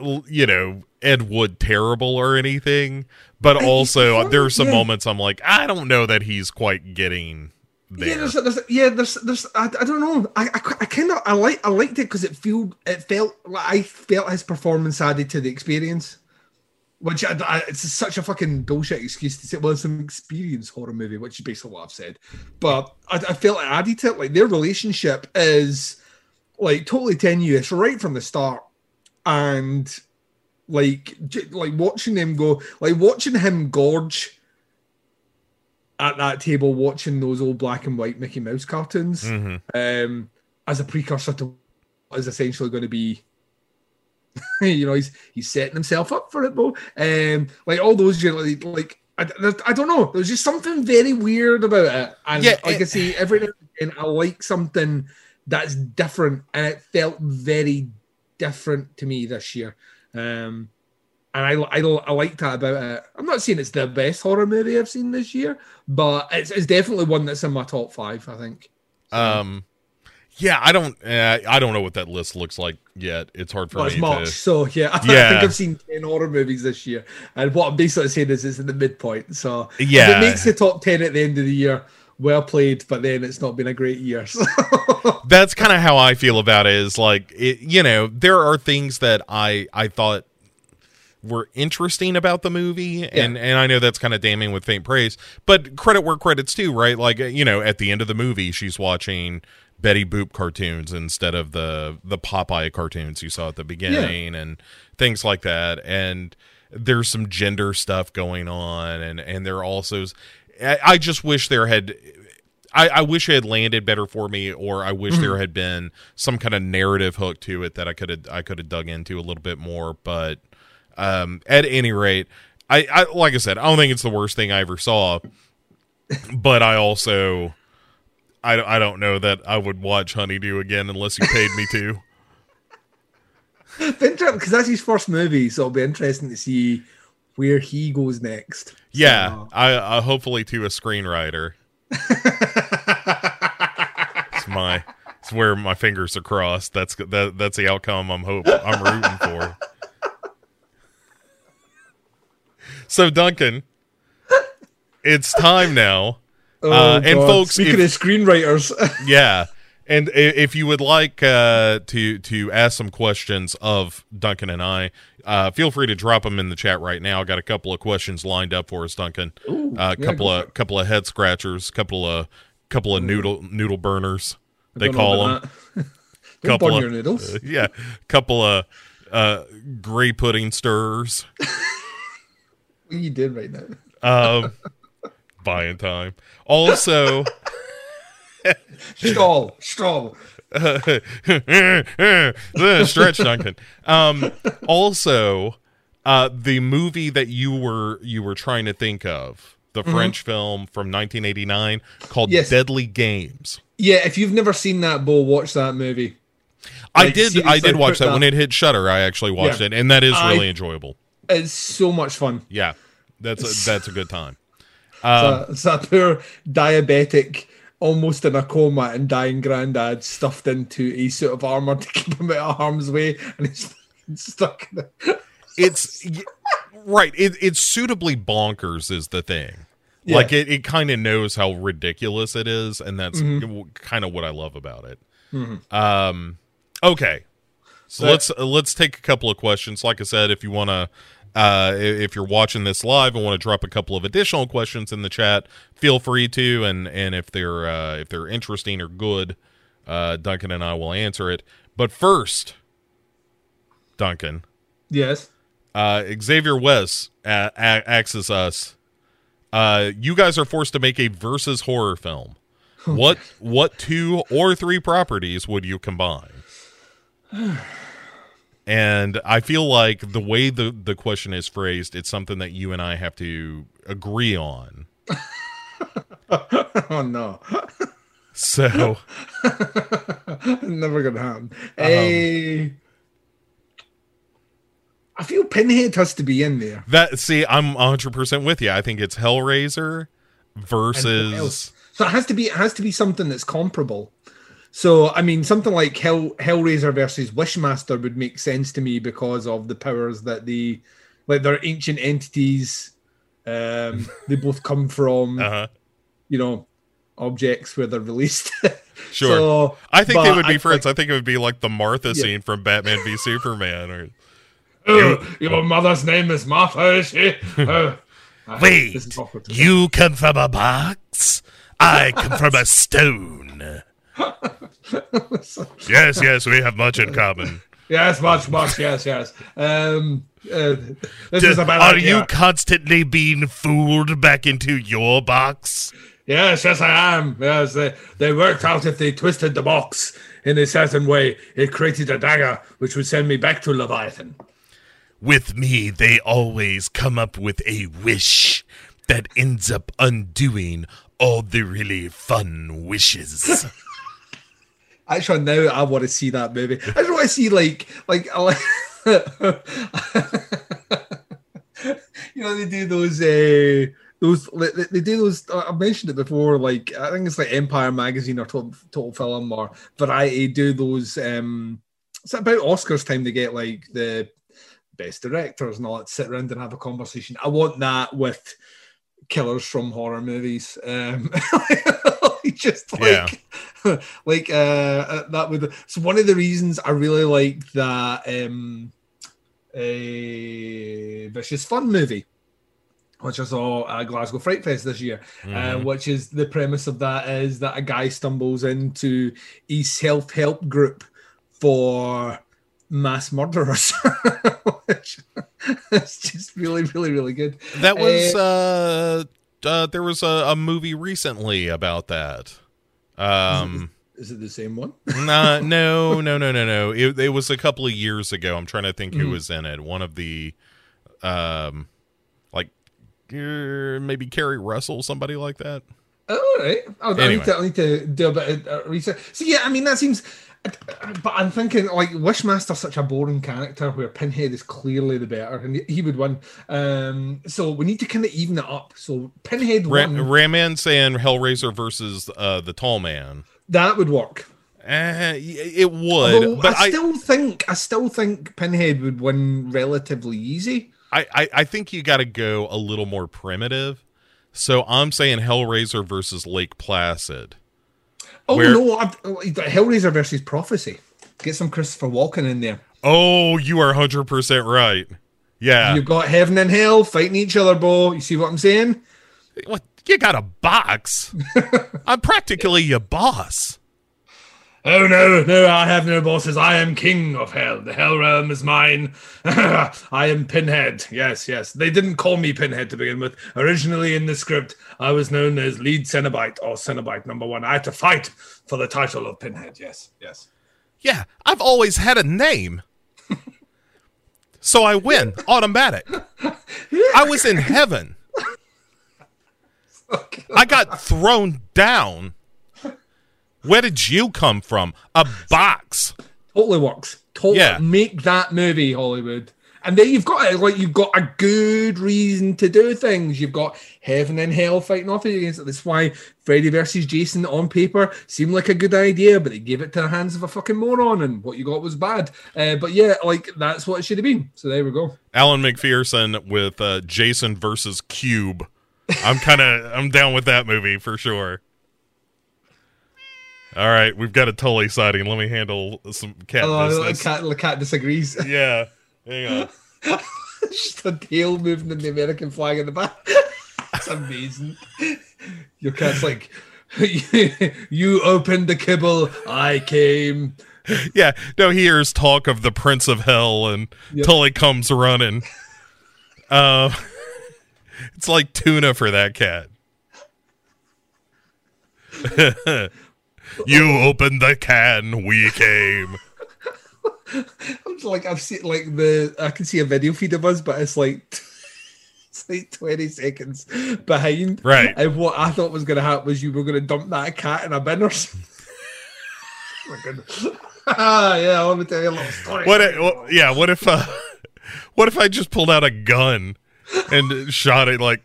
not, you know, Ed Wood terrible or anything, but also funny, there are some yeah. moments I'm like, I don't know that he's quite getting there. yeah, there's, there's yeah, there's there's I, I don't know. I I, I kind of I like I liked it because it felt it felt like I felt his performance added to the experience. Which I, I, it's such a fucking bullshit excuse to say. Well, it's an experience horror movie, which is basically what I've said. But I, I felt it added to it. Like their relationship is like totally tenuous right from the start, and like j- like watching them go, like watching him gorge at that table, watching those old black and white Mickey Mouse cartoons Mhm. um, as a precursor to what is essentially going to be. you know, he's he's setting himself up for it, though. Um, like all those, you know, like, like I, I don't know. There's just something very weird about it, and Yeah, like I it- say, every now and then I like something that's different, and it felt very different to me this year. Um, and I, I, I like that about it. I'm not saying it's the best horror movie I've seen this year, but it's, it's definitely one that's in my top five. I think. Um, yeah, I don't, uh, I don't know what that list looks like yet. It's hard for Well, it's me March, to. so yeah, I, Yeah. think I've seen ten horror movies this year, and what I'm basically saying is it's in the midpoint. So if Yeah. it makes the top ten at the end of the year. Well played, but then it's not been a great year. So. That's kind of how I feel about it. Is like, it, you know, there are things that I I thought were interesting about the movie, and and I know that's kind of damning with faint praise, but credit where credit's due, right? Like, you know, at the end of the movie, she's watching. Betty Boop cartoons instead of the the Popeye cartoons you saw at the beginning and things like that and there's some gender stuff going on and and there also I, I just wish there had I, I wish it had landed better for me, or I wish there had been some kind of narrative hook to it that I could have I could have dug into a little bit more. But um, at any rate, I, I like I said, I don't think it's the worst thing I ever saw. But I also I, I don't know that I would watch Honeydew again unless you paid me to. because that's his first movie, so it'll be interesting to see where he goes next. Yeah, So- uh, I, I hopefully to a screenwriter. my it's where my fingers are crossed. That's that that's the outcome I'm hope I'm rooting for. So Duncan, it's time now. Oh, Uh, and God. folks, speaking if- of screenwriters, Yeah. And if you would like uh, to to ask some questions of Duncan and I, uh, feel free to drop them in the chat right now. I got a couple of questions lined up for us, Duncan. A Ooh, uh, couple go for of couple of head scratchers, couple of couple of noodle noodle burners. They call them. Couple of- your noodles. Yeah, couple of uh, gray pudding stirrers. What you did right now? Um, buying time. Also. Stall, stall. stretch Duncan. Um, also, uh, the movie that you were you were trying to think of, the French film from 1989 called Yes. Deadly Games. Yeah, if you've never seen that, Bo, watch that movie. I did I did watch that that- when it hit Shutter. I actually watched Yeah. it, and that is I- really enjoyable. It's so much fun. Yeah, that's a, that's a good time. It's a- it's a poor diabetic, almost in a coma and dying granddad stuffed into a suit of armor to keep him out of harm's way, and he's stuck in it. It's right. It, it's suitably bonkers is the thing. Yeah. Like it, it kind of knows how ridiculous it is, and that's Mm-hmm. kind of what I love about it. Um, okay, so let's uh, let's take a couple of questions. Like I said, if you want to, uh, if you're watching this live and want to drop a couple of additional questions in the chat, feel free to. And and if they're uh, if they're interesting or good, uh, Duncan and I will answer it. But first, Duncan Yes. uh, Xavier West uh, a- axes us. Uh, you guys are forced to make a versus horror film. What what two or three properties would you combine? And I feel like the way the the question is phrased, it's something that you and I have to agree on. oh no, So never gonna happen. Um, Eh, I feel Pinhead has to be in there. that see, I'm 100 percent with you. I think it's Hellraiser versus? So it has to be it has to be something that's comparable. So I mean, something like Hell Hellraiser versus Wishmaster would make sense to me because of the powers that the like they're ancient entities. Um, they both come from uh-huh. you know objects where they're released. Sure. So, I think they would be I- friends. I think it would be like the Martha scene from Batman v Superman. Or Oh, your mother's name is Martha, is she? I- Wait, this is awkward. you come from a box. I come from a stone. yes, yes, we have much in common. Yes, much, much, yes, yes. Um, uh, this is a bad Are idea. you constantly being fooled back into your box? Yes, yes, I am. Yes, they, they worked out if they twisted the box in a certain way, it created a dagger which would send me back to Leviathan. With me, they always come up with a wish that ends up undoing all the really fun wishes. Actually, now I want to see that movie. I just want to see like, like, you know, they do those, uh, those, they, they do those. I mentioned it before. Like, I think it's like Empire Magazine or Total, Total Film or Variety do those. um It's about Oscars time. They get like the best directors and all that. Sit around and have a conversation. I want that with killers from horror movies. Um, just like, like uh, uh, that would. So one of the reasons I really like that um, a vicious fun movie. Which I saw at Glasgow Fright Fest this year, uh, Mhm. which is the premise of that is that a guy stumbles into a self help group for mass murderers, which is just really, really, really good. That was uh, uh there was a, a movie recently about that. Um Is it the same one? nah, no, no, no, no, no. It, it was a couple of years ago. I'm trying to think who Mhm. was in it. One of the um like uh, maybe Carrie Russell, somebody like that. All right. I'll, I, Anyway. need to, I need to do a bit of uh, research. So yeah, I mean that seems. But I'm thinking like Wishmaster's such a boring character where Pinhead is clearly the better, and he would win. Um, so we need to kind of even it up. So Pinhead Ra- won. Ram Man saying Hellraiser versus uh the Tall Man. That would work. Y- it would, Although but I I, still think I still think Pinhead would win relatively easy. I, I, I think you got to go a little more primitive. So I'm saying Hellraiser versus Lake Placid. Oh Where- no, I've, oh, Hellraiser versus Prophecy. Get some Christopher Walken in there. Oh, you are 100% right. Yeah. You've got heaven and hell fighting each other, Bo. You see what I'm saying? What? You got a box? I'm practically your boss. Oh no, no, I have no bosses. I am king of hell. The hell realm is mine. I am Pinhead. Yes, yes. They didn't call me Pinhead to begin with. Originally in the script, I was known as lead Cenobite or Cenobite number one. I had to fight for the title of Pinhead. Yes, yes. Yeah, I've always had a name. so I win. Automatic. I was in heaven. I got thrown down. Where did you come from? A box. Totally works. Totally Yeah. make that movie, Hollywood. And then you've got it like you've got a good reason to do things. You've got heaven and hell fighting off against it. That's why Freddy versus Jason on paper seemed like a good idea, but they gave it to the hands of a fucking moron, and what you got was bad. Uh, but yeah, like that's what it should have been. So there we go. Alan McPherson with uh, Jason versus Cube. I'm kind of I'm down with that movie for sure. All right, we've got a Tully sighting. Let me handle some cat Oh, the business. cat, the cat disagrees. Yeah, hang on. Just a tail moving in the American flag in the back. That's amazing. Your cat's like, you opened the kibble, I came. Yeah, no, he hears talk of the Prince of Hell, and Yep. Tully comes running. Uh, it's like tuna for that cat. You opened the can, we came. I'm like I've seen like the I can see a video feed of us, but it's like it's like 20 seconds behind. Right. And what I thought was gonna happen was you were gonna dump that cat in a bin or something. Oh my goodness. ah, yeah, let me tell you a little story. What? If, what yeah. What if? Uh, what if I just pulled out a gun and shot it? Like,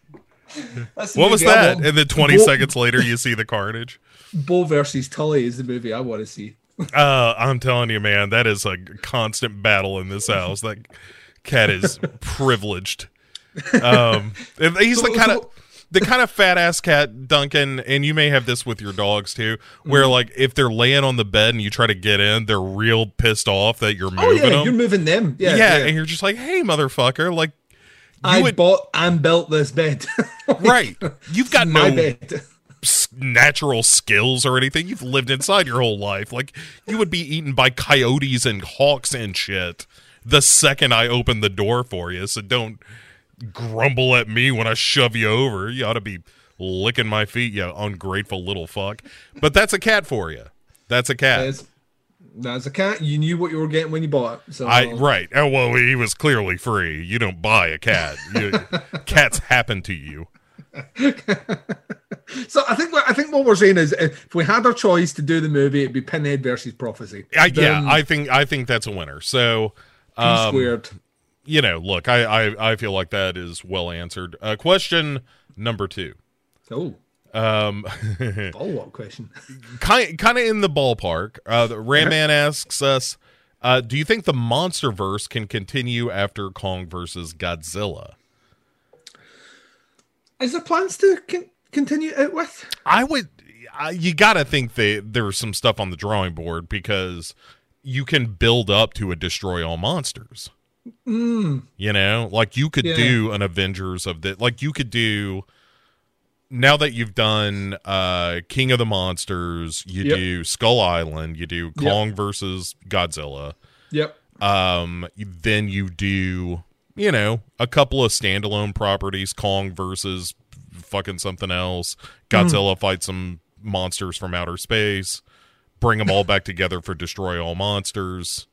That's what was that? And then 20 Bo- seconds later, you see the carnage. Bo versus Tully is the movie I want to see. Uh, I'm telling you, man, that is a constant battle in this house. That cat is privileged. Um, he's the kind of the kind of fat ass cat, Duncan, and you may have this with your dogs too, where Mm-hmm. like if they're laying on the bed and you try to get in, they're real pissed off that you're moving Oh yeah, them. you're moving them. Yeah, yeah, yeah. and you're just like, hey, motherfucker, like I would bought and built this bed. right. You've got My bed. Natural skills or anything. You've lived inside your whole life. Like you would be eaten by coyotes and hawks and shit the second I open the door for you. So don't grumble at me when I shove you over. You ought to be licking my feet, you ungrateful little fuck. But that's a cat for you. That's a cat. That's, that's a cat. You knew what you were getting when you bought it. So I right. Oh well, he was clearly free. You don't buy a cat. You, cats happen to you. So I think what I think what we're saying is if we had our choice to do the movie, it'd be Pinhead versus Prophecy. I, yeah, I think I think that's a winner. So um, squared. you know, look, I, I I feel like that is well answered. Uh, question number two, Oh, um, follow up question. kind kind of in the ballpark. Uh, the Ram Man asks us, uh, do you think the MonsterVerse can continue after Kong versus Godzilla? Is there plans to con- continue it with? I would. I, you got to think that there's some stuff on the drawing board because you can build up to a destroy all monsters. You know, like you could Yeah. do an Avengers of the like you could do. Now that you've done uh King of the Monsters, you Yep. do Skull Island, you do Kong versus Godzilla. Yep. Um, then you do you know a couple of standalone properties, Kong versus fucking something else. Godzilla fights some monsters from outer space. Bring them all back together for Destroy All Monsters.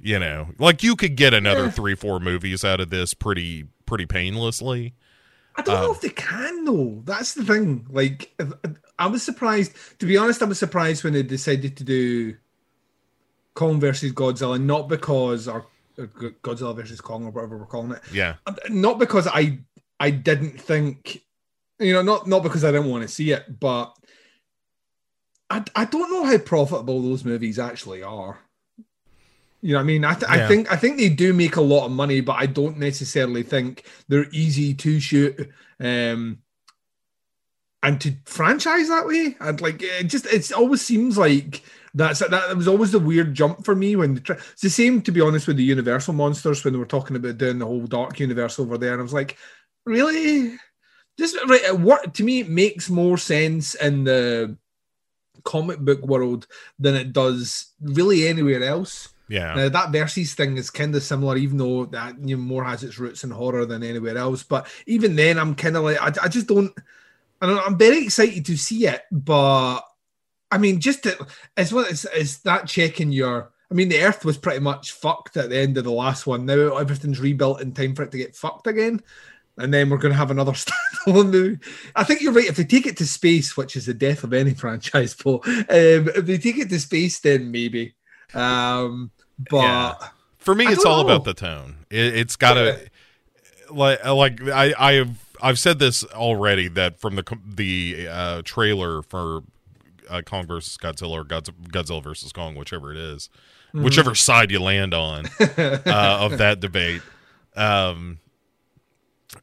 You know, like you could get another Yeah. three, four movies out of this pretty, pretty painlessly. I don't Um, know if they can though. That's the thing. Like, if- I was surprised. To be honest, I was surprised when they decided to do Kong versus Godzilla, not because or Godzilla versus Kong or whatever we're calling it. Yeah, Not because I I didn't think, you know, not not because I didn't want to see it, but I, I don't know how profitable those movies actually are. You know what I mean? I, th- Yeah. I think I think they do make a lot of money, but I don't necessarily think they're easy to shoot um, and to franchise that way. And like it just it always seems like that's that was always the weird jump for me when the it's the same to be honest with the Universal monsters when they were talking about doing the whole dark universe over there. And I was like, really? Just right, uh, what to me it makes more sense in the comic book world than it does really anywhere else. Yeah. Now that Versus thing is kind of similar, even though that you know, more has its roots in horror than anywhere else. But even then, I'm kind of like, I, I just don't. I don't I'm very excited to see it, but I mean, just to, as well as, as that checking your. I mean, the Earth was pretty much fucked at the end of the last one. Now everything's rebuilt in time for it to get fucked again, and then we're going to have another standalone movie. I think you're right. If they take it to space, which is the death of any franchise, Paul, um, if they take it to space, then maybe. Um, but Yeah. For me, it's all know. about the tone. It, it's got to like like I I have I've said this already that from the the uh, trailer for uh, Kong versus Godzilla or Godz- Godzilla versus Kong, whichever it is, Mm-hmm. whichever side you land on uh, of that debate. Um,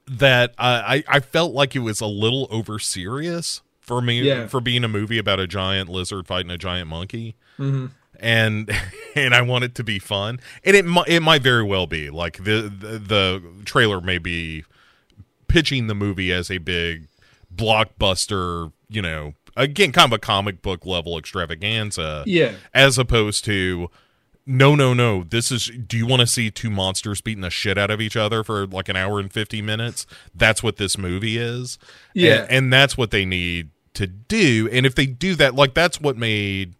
that I, I felt like it was a little over serious for me Yeah. for being a movie about a giant lizard fighting a giant monkey Mhm. and and I want it to be fun, and it mi- it might very well be like the, the the trailer may be pitching the movie as a big blockbuster, you know, again, kind of a comic book level extravaganza, yeah, as opposed to no, no, no. This is. Do you want to see two monsters beating the shit out of each other for like an hour and fifty minutes? That's what this movie is. Yeah. and, and that's what they need to do. And if they do that, like that's what made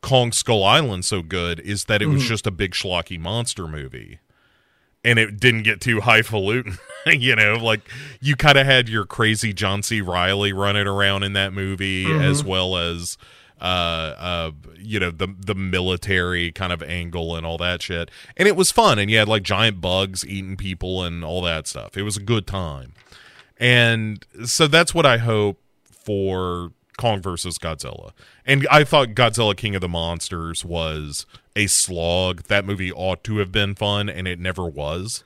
Kong Skull Island so good is that it was mm-hmm. just a big schlocky monster movie. And it didn't get too highfalutin, you know. Like you kind of had your crazy John C. Reilly running around in that movie, as well as uh, uh, you know the the military kind of angle and all that shit. And it was fun, and you had like giant bugs eating people and all that stuff. It was a good time, and so that's what I hope for Kong versus Godzilla. And I thought Godzilla King of the Monsters was a slog. That movie ought to have been fun, and it never was.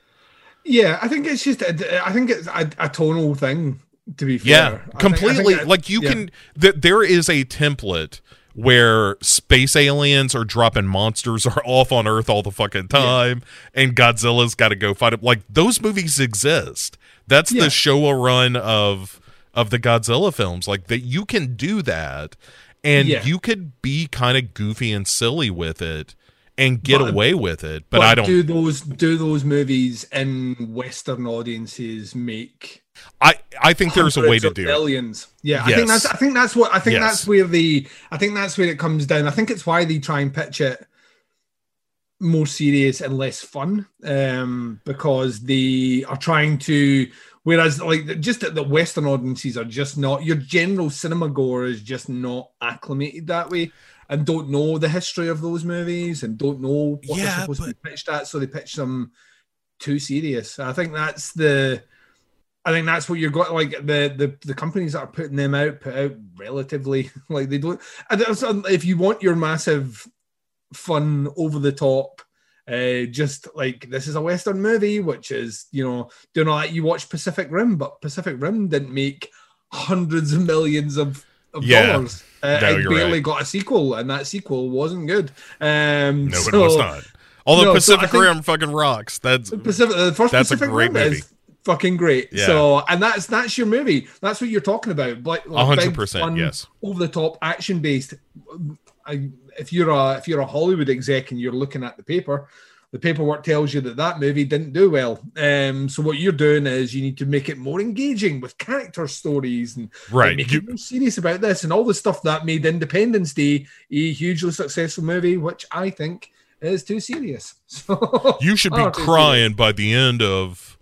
yeah. I think it's just. I think it's a, a tonal thing. To be fair, Yeah, I think- think completely. that- like you yeah. can. Th- there is a template where space aliens are dropping monsters are off on Earth all the fucking time, and Godzilla's got to go fight it. Like those movies exist. That's Yeah. the show a run of of the Godzilla films. Like that, you can do that, and Yeah. you could be kind of goofy and silly with it. And get But- away with it, but, I don't. do those do those movies in Western audiences make I I think there's a way to do it. millions. Yeah, I think that's I think that's what I think Yes. that's where the I think that's where it comes down. I think it's why they try and pitch it more serious and less fun, um, because they are trying to. Whereas, like, just that the Western audiences are just not your general cinema goer is just not acclimated that way, and don't know the history of those movies and don't know what they're Yeah, supposed to be pitched at, so they pitch them too serious. I think that's the. I think that's what you've got. Like the the the companies that are putting them out put out relatively like they don't. And if you want your massive, fun, over the top, uh, just like this is a western movie, which is you know doing all that. You watch Pacific Rim, but Pacific Rim didn't make hundreds of millions of. Of Yeah. dollars. Uh, No, it barely right. got a sequel, and that sequel wasn't good. Um, No, it was not. Although No, Pacific think- Rim fucking rocks. That's Pacific, the first That's a Pacific great Rim movie. is fucking great. Yeah. So, and that's that's your movie. That's what you're talking about. Like, A like hundred percent, yes. over the top, action based. I, if you're a if you're a Hollywood exec and you're looking at the paper, the paperwork tells you that that movie didn't do well. Um, so what you're doing is you need to make it more engaging with character stories and Right. make You- it more serious about this and all the stuff that made Independence Day a hugely successful movie, which I think is too serious. So you should be Oh, crying by the end of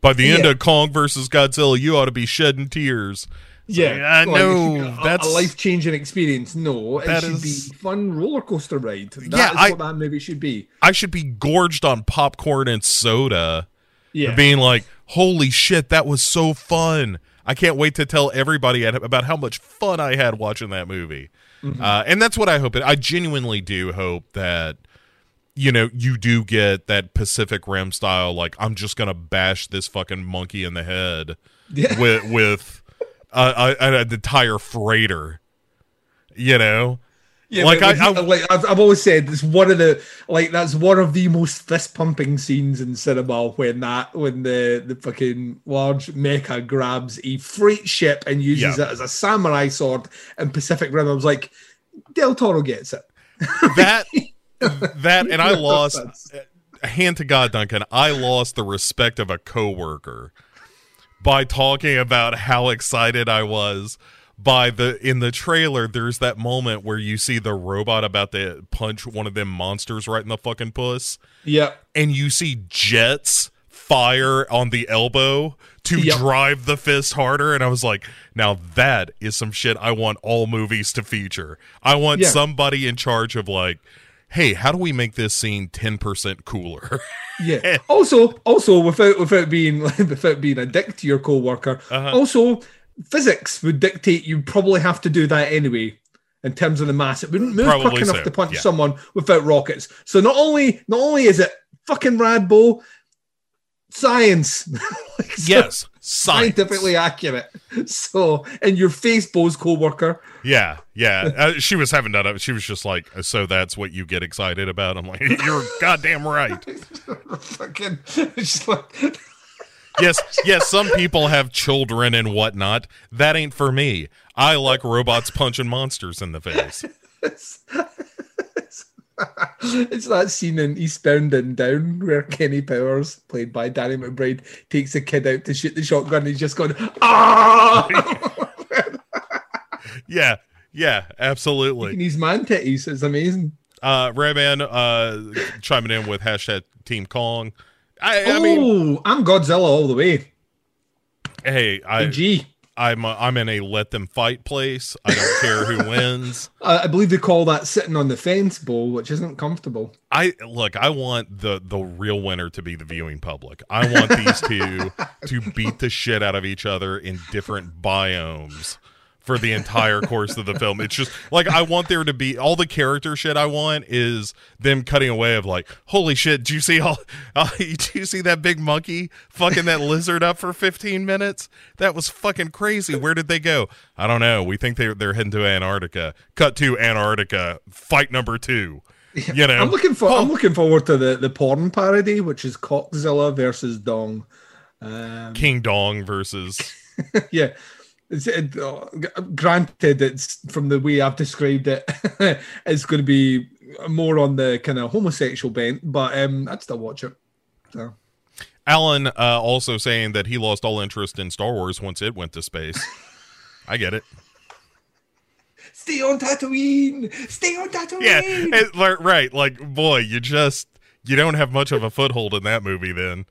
by the end Yeah. of Kong versus Godzilla. You ought to be shedding tears. Yeah, like, like, know a- that's a life changing experience. No, it That should is- be fun roller coaster ride. That's Yeah, I- what that movie should be. I should be gorged on popcorn and soda, Yeah, being like, "Holy shit, that was so fun!" I can't wait to tell everybody about how much fun I had watching that movie. uh, and that's what I hope. It, I genuinely do hope that you know you do get that Pacific Rim style. Like I'm just gonna bash this fucking monkey in the head Yeah. with with a, a, an entire freighter. You know, Yeah, Like, I- I, like I've, I've always said, it's one of the like that's one of the most fist pumping scenes in cinema when that when the the fucking large mecha grabs a freight ship and uses Yeah. it as a samurai sword in Pacific Rim. I was like, Del Toro gets it. that that and I lost hand to God, Duncan, I lost the respect of a coworker by talking about how excited I was by the in the trailer. There's that moment where you see the robot about to punch one of them monsters right in the fucking puss, Yeah, and you see jets fire on the elbow to Yep. drive the fist harder and i was like now that is some shit i want all movies to feature i want Yeah. somebody in charge of like hey how do we make this scene 10% cooler yeah. also, also without without being without being a dick to your coworker, Uh-huh. also physics would dictate you probably have to do that anyway. In terms of the mass, it wouldn't move Probably quick enough to punch yeah. someone without rockets. So not only not only is it fucking Radbo, science, Like, so yes science. scientifically accurate. So in your face, Bo's coworker, yeah yeah uh, she was having that up she was just like so that's what you get excited about i'm like you're goddamn right fucking, just like, yes, yes, some people have children and whatnot. That ain't for me. I like robots punching monsters in the face. it's that scene in Eastbound and Down where Kenny Powers, played by Danny McBride, takes a kid out to shoot the shotgun. And he's just going, ah, Yeah, yeah, and absolutely. he's man titties. It's amazing. Uh Ram Man uh chiming in with hashtag Team Kong. I, I mean, oh, I'm Godzilla all the way. hey, I G. I'm uh, I'm in a let them fight place. I don't care who wins. I I believe they call that sitting on the fence bowl, which isn't comfortable. I look, I want the the real winner to be the viewing public. I want these two to beat the shit out of each other in different biomes for the entire course of the film. It's just like I want there to be all the character shit I want is them cutting away of like, holy shit, do you see all uh, do you see that big monkey fucking that lizard up for 15 minutes? That was fucking crazy. Where did they go? I don't know. We think they they're heading to Antarctica. Cut to Antarctica. Fight number 2. You know. I'm looking for. Oh. I'm looking forward to the the porn parody, which is Cockzilla versus Dong. Um, King Dong versus yeah. Uh, granted, it's from the way I've described it, it's going to be more on the kind of homosexual bent, but um, I'd still watch it. So. Alan uh, also saying that he lost all interest in Star Wars once it went to space. I get it. Stay on Tatooine. Stay on Tatooine. Yeah, it, like, right. Like, boy, you just you don't have much of a foothold in that movie. Then,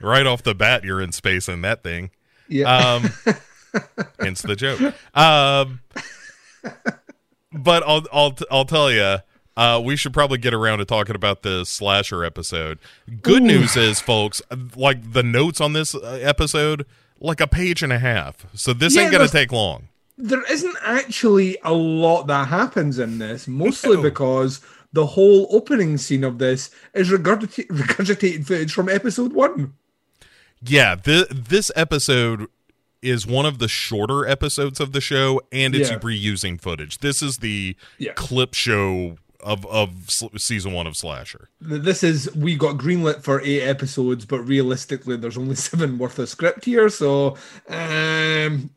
right off the bat, you're in space in that thing. yeah. Um, hence the joke. Um, but I'll I'll I'll tell you. Uh, we should probably get around to talking about the slasher episode. Good Ooh. news is, folks, like the notes on this uh, episode, like a page and a half. So this Yeah, ain't gonna take long. there isn't actually a lot that happens in this, mostly No. because the whole opening scene of this is regurgita- regurgitated footage from episode one. Yeah, th- this episode is one of the shorter episodes of the show, and it's Yeah. reusing footage. This is the Yeah. clip show of of season one of Slasher. This is we got greenlit for eight episodes, but realistically, there's only seven worth of script here. So, um,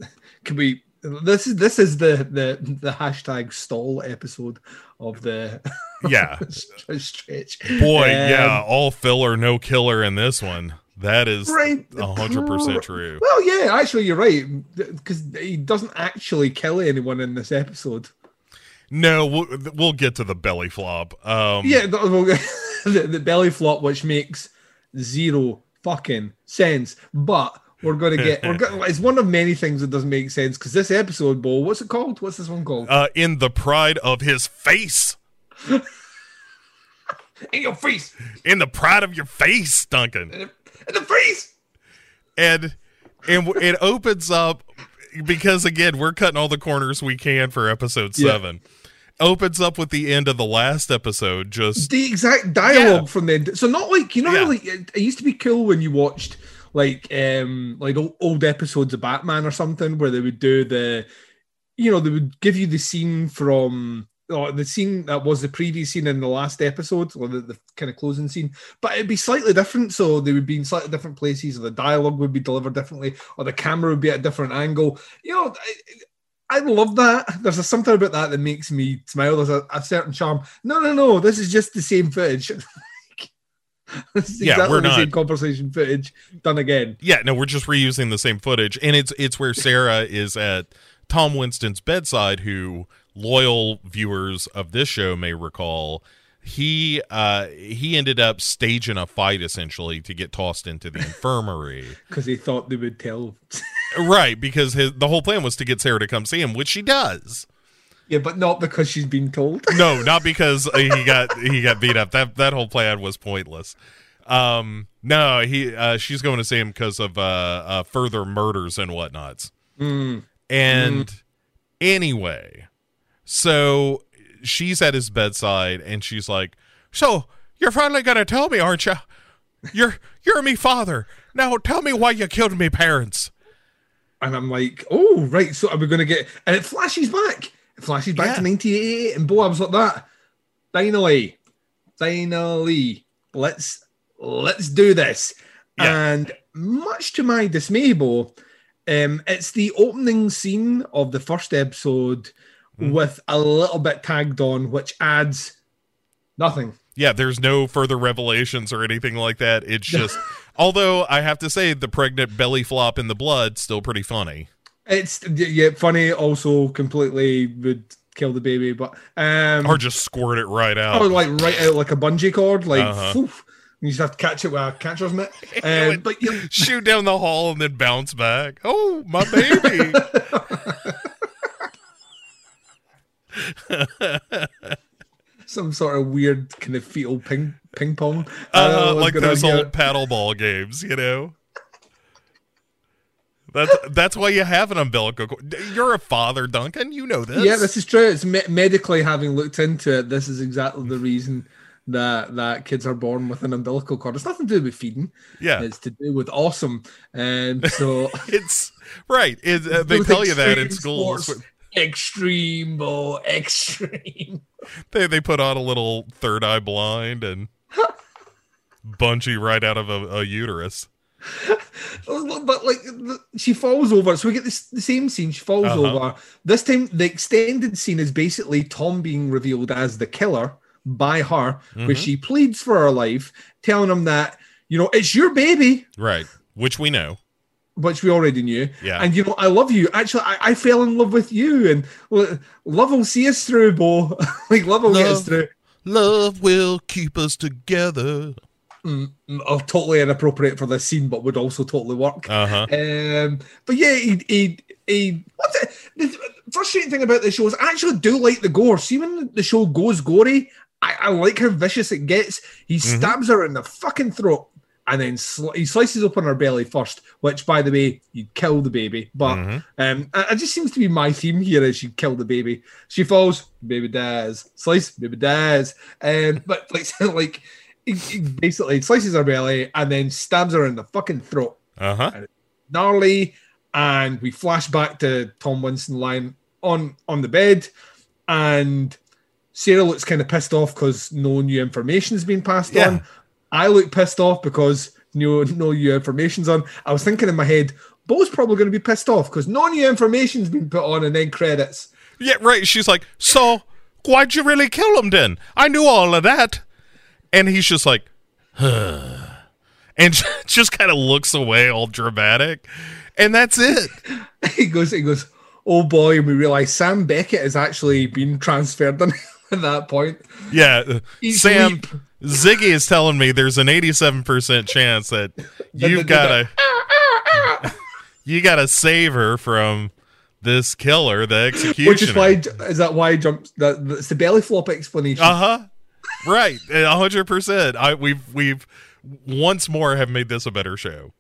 can we? This is this is the the the hashtag stall episode of the Yeah, stretch. boy, Um, yeah, all filler, no killer in this one. That is hundred percent true. Well, yeah, actually, you're right because he doesn't actually kill anyone in this episode. No, we'll, we'll get to the belly flop. Um, Yeah, the, the, the belly flop, which makes zero fucking sense. But we're going to get. We're going. It's one of many things that doesn't make sense because this episode, Bo, what's it called? What's this one called? uh, in the pride of his face, in your face, in the pride of your face, Duncan. In the face. and and it opens up because again we're cutting all the corners we can for episode Yeah. seven opens up with the end of the last episode. Just the exact dialogue Yeah. from the end. So not like you know, Yeah. like it, it used to be cool when you watched like um like old, old episodes of Batman or something where they would do the, you know, they would give you the scene from. Or the scene that was the previous scene in the last episode, or the, the kind of closing scene, but it'd be slightly different. So they would be in slightly different places, or the dialogue would be delivered differently, or the camera would be at a different angle. You know, I, I love that. There's a, something about that that makes me smile. There's a, a certain charm. No, no, no. This is just the same footage. Yeah, exactly we're the not- same conversation footage done again. yeah, no, we're just reusing the same footage, and it's it's where Sarah is at Tom Winston's bedside, who loyal viewers of this show may recall. He uh he ended up staging a fight essentially to get tossed into the infirmary. Because he thought they would tell. right, because his the whole plan was to get Sarah to come see him, which she does. yeah, but not because she's been told. No, not because uh, he got he got beat up. That that whole plan was pointless. Um, no, he uh, she's going to see him because of uh, uh, further murders and whatnots. And anyway, so she's at his bedside and she's like, "So you're finally gonna tell me, aren't you? You're you're me father. Now tell me why you killed me parents." And I'm like, oh, right. So are we to get. And it flashes back. It flashes back Yeah. to 1988. And Bo, I was like that. Finally. Finally. Let's let's do this. Yeah. And much to my dismay, Bo, um, it's the opening scene of the first episode with a little bit tagged on, which adds nothing. Yeah, there's no further revelations or anything like that. It's just, although I have to say, the pregnant belly flop in the blood still pretty funny. It's yeah, funny, also completely would kill the baby, but um Or just squirt it right out. Oh, like right out like a bungee cord, like Uh-huh. you just have to catch it with a catcher's mitt. Um, but you shoot down the hall and then bounce back. Oh, my baby. some sort of weird kind of fetal ping ping pong, uh, like those old paddle ball games, you know. That's that's why you have an umbilical cord. You're a father, Duncan. You know this. Yeah, this is true. It's me- medically having looked into it. This is exactly the reason that that kids are born with an umbilical cord. It's nothing to do with feeding. yeah. It's to do with awesome. And so It's right. It, uh, they tell you that in schools. sports. Extreme, Bo, extreme. They they put on a little third eye blind and bungee right out of a, a uterus. But like she falls over, so we get this the same scene. She falls Uh-huh. over. This time, the extended scene is basically Tom being revealed as the killer by her, Mm-hmm. where she pleads for her life, telling him that you know it's your baby, Right. Which we know. Which we already knew. Yeah. And you know, I love you. Actually, I, I fell in love with you, and well, love will see us through, Bo. like love will get us through. Love will keep us together. Oh, totally inappropriate for this scene, but would also totally work. Uh huh. Um, but yeah, he, he, he what's it? The frustrating thing about the show is I actually do like the gore. See, when the show goes gory, I, I like how vicious it gets. He stabs her in the fucking throat and then sli- he slices open her belly first, which, by the way, you'd kill the baby. But Mhm. um, it just seems to be my theme here is she kill the baby. She falls, baby dies. Slice, baby dies. Um, but like, like he, he basically slices her belly and then stabs her in the fucking throat Uh huh. gnarly, and we flash back to Tom Winston lying on on the bed, and Sarah looks kind of pissed off because no new information has been passed Yeah. on. I look pissed off because no no new information's on. I was thinking in my head, Bo's probably going to be pissed off because no new information's been put on, and then credits. Yeah, right. She's like, so why'd you really kill him then? I knew all of that. And he's just like, huh. And just kind of looks away, all dramatic. And that's it. he goes, he goes, oh boy, and we realize Sam Beckett has actually been transferred at that point. Yeah. Each Sam, leap. Ziggy is telling me there's an 87% chance that you've got to. You got to save her from this killer, the executioner. Which is why is that why he jumps that that's the belly flop explanation. Uh huh. Right, a hundred percent. I we've we've once more have made this a better show.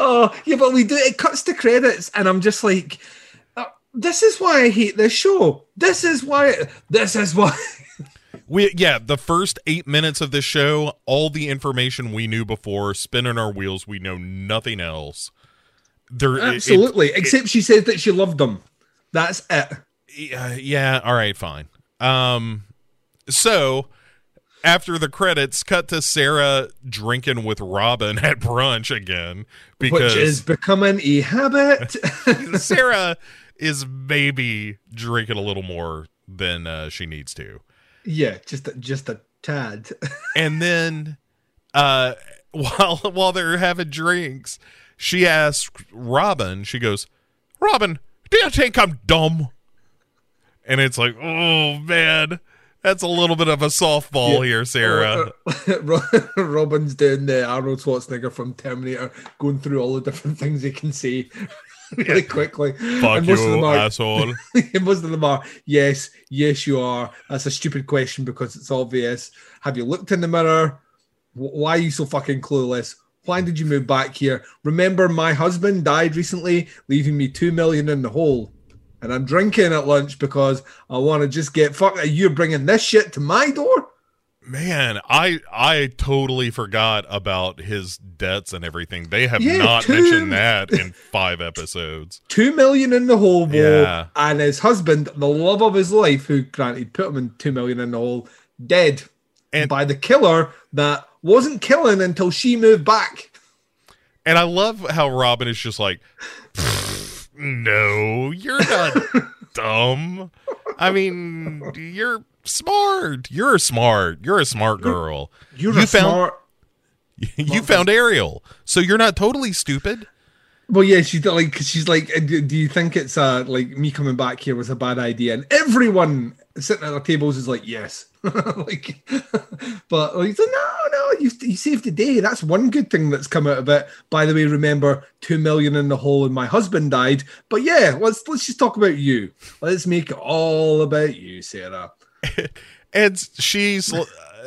Oh, yeah, but we do. It cuts to credits, and I'm just like, uh, This is why I hate this show. This is why. This is why. We yeah, the first eight minutes of this show, all the information we knew before, spinning our wheels. We know nothing else. There, Absolutely. it- Except she said that she loved them. That's it. yeah, yeah, all right, fine. Um, so after the credits, cut to Sarah drinking with Robin at brunch again because Which is becoming a habit. Sarah is maybe drinking a little more than uh, she needs to. Yeah, just a, just a tad. And then uh while while they're having drinks, she asks Robin, she goes, Robin, do you think I'm dumb? And it's like, oh man, that's a little bit of a softball here, Sarah. Robin's doing the Arnold Schwarzenegger from Terminator, going through all the different things he can say really quickly. Fuck And most of you, them are- asshole. most of them are yes, yes, you are. That's a stupid question because it's obvious. Have you looked in the mirror? Why are you so fucking clueless? Why did you move back here? Remember, my husband died recently, leaving me two million in the hole. And I'm drinking at lunch because I want to just get fucked. You're bringing this shit to my door? Man, I I totally forgot about his debts and everything. They have Yeah, not too. mentioned that in five episodes. two million in the hole, Yeah. and his husband, the love of his life, who granted put him in two million in the hole, dead And- by the killer that wasn't killing until she moved back. And I love how Robin is just like, no, you're not dumb. I mean, you're smart. You're smart. You're a smart girl. You're You a found- smart. You found Ariel, so you're not totally stupid. Well, yeah, she's like, she's like, "Uh, do do you think it's uh like me coming back here was a bad idea? And everyone sitting at their tables is like, yes, like, but like, so no, no, you you saved the day. That's one good thing that's come out of it. By the way, remember two million in the hole, and my husband died. But yeah, let's let's just talk about you. Let's make it all about you, Sarah. And she's uh,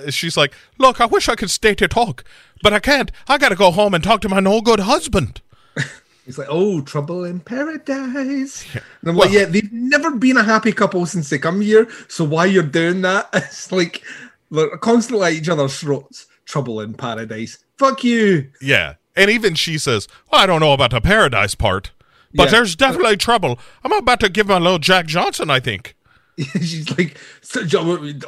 she's like, look, I wish I could stay to talk, but I can't. I got to go home and talk to my no good husband. He's like, oh, trouble in paradise. And I'm like, yeah, they've never been a happy couple since they come here. So why you're doing that? It's like they're constantly at each other's throats. Trouble in paradise. Fuck you. Yeah. And even she says, well, I don't know about the paradise part, but Yeah. there's definitely trouble. I'm about to give my little Jack Johnson, I think. She's like, so-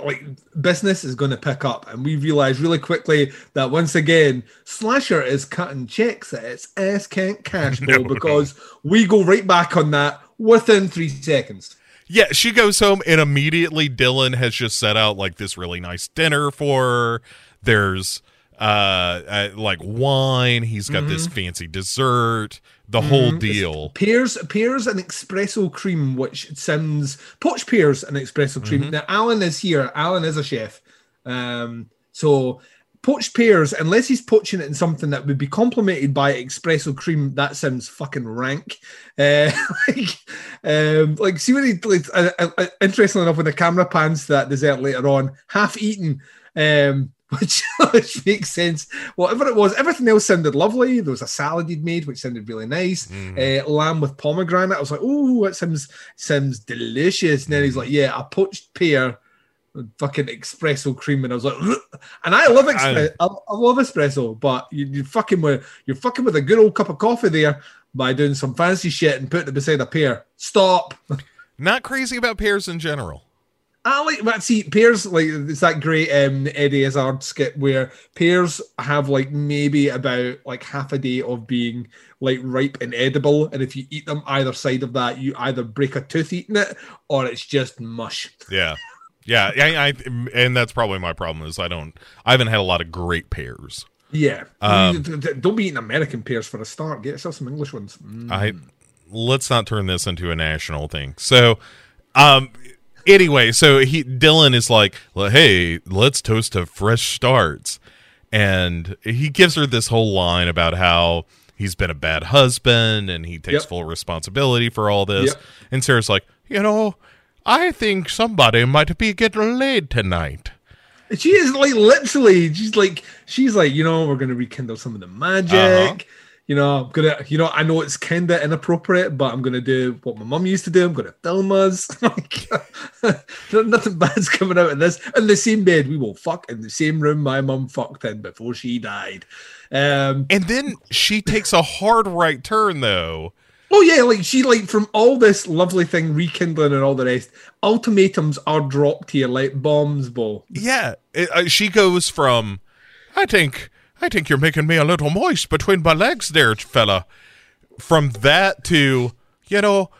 like business is going to pick up, and we realize really quickly that once again, Slasher is cutting checks that its ass can't cash, No, because we go right back on that within three seconds. Yeah, she goes home and immediately Dylan has just set out like this really nice dinner for her. There's uh, uh like wine, he's got this fancy dessert, the whole deal. Pears, pears and espresso cream, which sounds poached pears and espresso cream. Now, Alan is here. Alan is a chef, um, so poached pears, unless he's poaching it in something that would be complemented by espresso cream, that sounds fucking rank. Uh, like, um, like see what he like. Uh, uh, uh, interestingly enough, when the camera pans to that dessert later on, half eaten. Um, which, which makes sense. Whatever it was, everything else sounded lovely. There was a salad he'd made, which sounded really nice. Uh, lamb with pomegranate. I was like, oh, it sounds sounds delicious. And then he's like, yeah, a poached pear, with fucking espresso cream, and I was like, "Ugh." and I love espresso. I, I love espresso, but you, you're fucking with you're fucking with a good old cup of coffee there by doing some fancy shit and putting it beside a pear. Stop. Not crazy about pears in general. I like but see pears like it's that great um Eddie Izzard skit where pears have like maybe about like half a day of being like ripe and edible, and if you eat them either side of that, you either break a tooth eating it or it's just mush. Yeah. Yeah, I, I and that's probably my problem is I don't I haven't had a lot of great pears. Yeah, Um, don't be eating American pears for a start. Get yourself some English ones. Mm. I let's not turn this into a national thing. So, um, anyway, so he Dylan is like, well, hey, let's toast to fresh starts, and he gives her this whole line about how he's been a bad husband and he takes Yep. full responsibility for all this. Yep. And Sarah's like, you know, I think somebody might be getting laid tonight. She is like literally, she's like, she's like, you know, we're gonna rekindle some of the magic. Uh-huh. You know, I'm gonna, you know, I know it's kind of inappropriate, but I'm gonna do what my mum used to do. I'm gonna film us. Like, nothing bad's coming out of this. In the same bed, we will fuck in the same room my mum fucked in before she died. Um, And then she takes a hard right turn, though. oh yeah, like she like from all this lovely thing rekindling and all the rest. Ultimatums are dropped here like bombs, Bo. Yeah, it, uh, she goes from, I think, I think you're making me a little moist between my legs, there, fella. From that to, you know,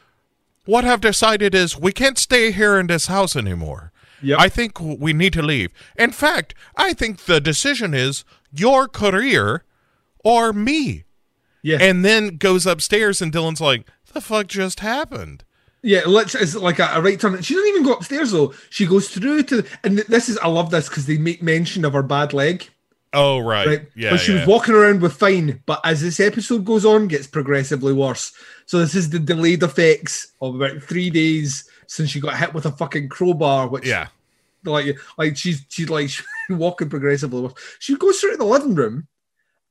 what I've decided is we can't stay here in this house anymore. Yep. I think we need to leave. In fact, I think the decision is your career or me. Yeah, And then goes upstairs, and Dylan's like, "The fuck just happened?" Yeah, let's, it's like a, a right turn. She doesn't even go upstairs though. She goes through to, and this is I love this because they make mention of her bad leg. Oh right, Right, yeah. but she yeah. was walking around with fine, but as this episode goes on, gets progressively worse. So this is the delayed effects of about three days since she got hit with a fucking crowbar, which yeah, like like she's she's like she's walking progressively worse. She goes through to the living room,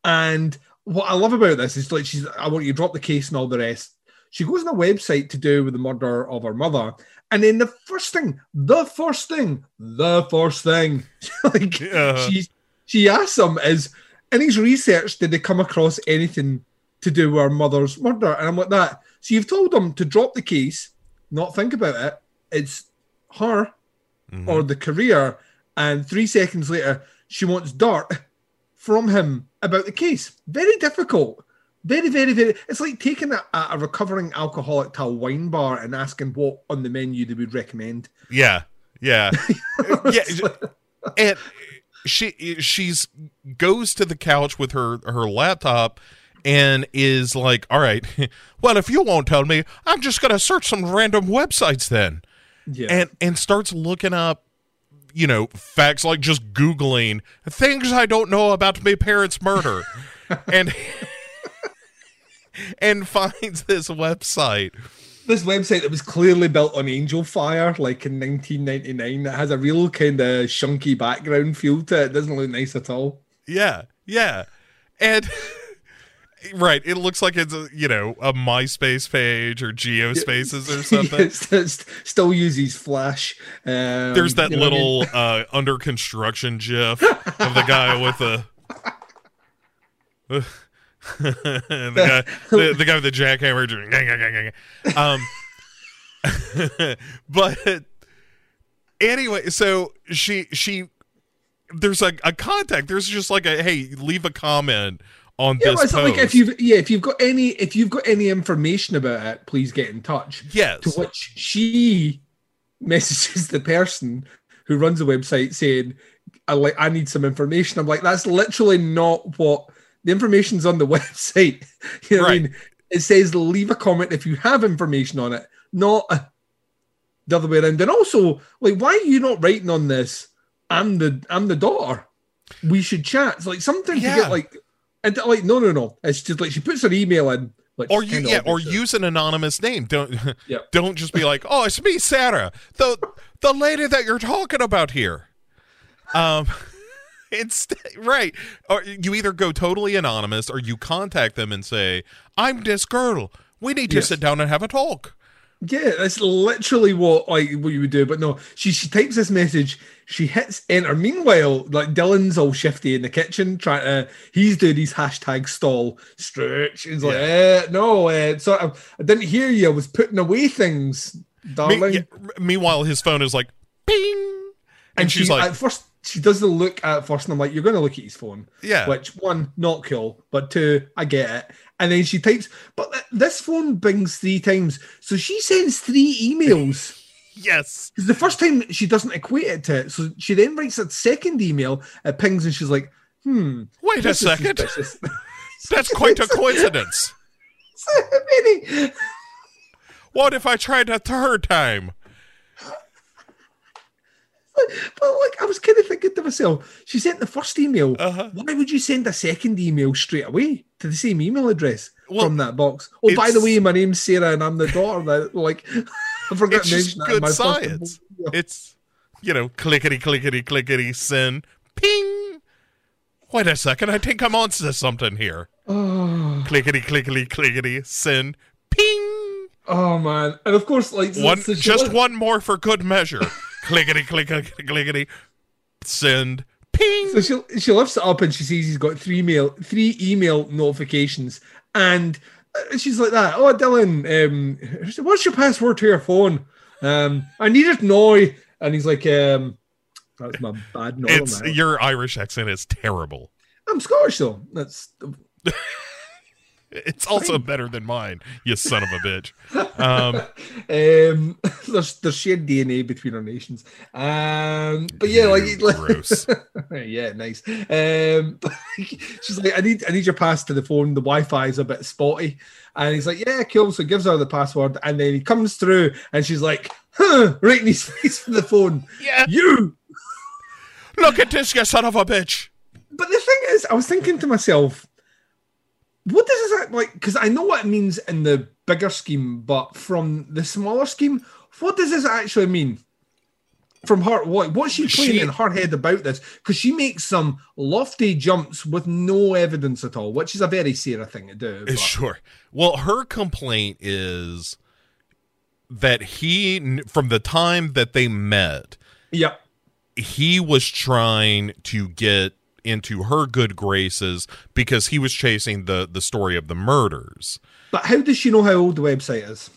and what I love about this is like she's I want you to drop the case and all the rest. She goes on a website to do with the murder of her mother, and then the first thing, the first thing, the first thing, like uh-huh. Yeah. she she asks him is in his research did they come across anything to do with her mother's murder? And I'm like that. So you've told them to drop the case, not think about it. It's her Mhm. or the career, and three seconds later, she wants dirt from him about the case. Very difficult. Very, very, very. It's like taking a, a recovering alcoholic to a wine bar and asking what on the menu they would recommend. yeah, yeah, yeah. and she she's goes to the couch with her her laptop and is like all right well if you won't tell me i'm just gonna search some random websites then. Yeah. and and starts looking up you know facts like just googling things i don't know about my parents murder. And and finds this website this website that was clearly built on Angelfire, like in 1999, that has a real kind of shunky background feel to it. It doesn't look nice at all. Yeah, yeah, and right, it looks like it's a you know a MySpace page or GeoSpaces or something. Yes, it's- still uses Flash. Um, There's that what I mean? little uh, under construction GIF of the guy with the. The guy, the, the guy with the jackhammer, gang, gang, gang, um, but anyway, so she she there's a, a contact. There's just like a hey, leave a comment on Yeah, this but it's post. like if you've yeah, if you've got any if you've got any information about it, please get in touch. yes, To which she messages the person who runs the website saying, "I like I need some information." I'm like, that's literally not what the information's on the website. you know what I Right. mean? It says leave a comment if you have information on it, not uh, the other way around. And also, like, why are you not writing on this? I'm the I'm the daughter. We should chat. It's like something Yeah. to get like, and like no no no. It's just like she puts her email in. Which or you yeah, or use an anonymous name. Don't don't just be like, oh, it's me, Sarah, the the lady that you're talking about here. Um, instead, right? Or you either go totally anonymous, or you contact them and say, "I'm this girl. We need to Yes. sit down and have a talk." Yeah, that's literally what like what you would do. But no, she she types this message, she hits enter. Meanwhile, like Dylan's all shifty in the kitchen, trying to he's doing his hashtag stall stretch. He's like, eh, no, uh, sort of. I didn't hear you. I was putting away things, Me- darling. yeah, meanwhile, his phone is like, "Ping," and, she's she, like, at first she does the look at first, and I'm like, you're going to look at his phone. "Yeah, Which one, not cool, but two, I get it. And then she types, but this phone bings three times, so she sends three emails. yes." Because the first time she doesn't equate it to it, so she then writes a second email, it pings, and she's like, "Hmm, Wait a second. That's quite a coincidence. What if I tried a third time? But like, I was kind of thinking to myself, she sent the first email. Uh-huh. Why would you send a second email straight away to the same email address Well, from that box? Oh, by the way, my name's Sarah, and I'm the daughter. That like, I forgot It's to mention that good my science. It's you know, clickety clickety clickety send ping. Wait a second, I think I'm onto something here. Oh, clickety clickety clickety send ping Oh man, and of course, like one just one more for good measure clickety clickety clickety send ping So she she lifts it up and she sees he's got three mail three email notifications, and uh, she's like that. Oh, Dylan, um, what's your password to your phone? Um, I need it now. And he's like, um, that's my bad northern it's accent. your irish accent is terrible I'm Scottish though. That's it's also better than mine you son of a bitch um um, there's there's shared DNA between our nations. Um, but yeah, like, gross. yeah, nice. Um, she's like, I need I need your pass to the phone. The Wi-Fi is a bit spotty, and he's like, yeah, cool. So he gives her the password, and then he comes through, and she's like, huh, right in his face for the phone. yeah You. look at this you son of a bitch But the thing is, I was thinking to myself, what does this act like? Because I know what it means in the bigger scheme, but from the smaller scheme, what does this actually mean? From her, what what's she playing She- in her head about this? Because she makes some lofty jumps with no evidence at all, which is a very Sarah thing to do. Eh, but- Sure. Well, her complaint is that he, from the time that they met, Yep. he was trying to get into her good graces because he was chasing the the story of the murders. But how does she know how old the website is?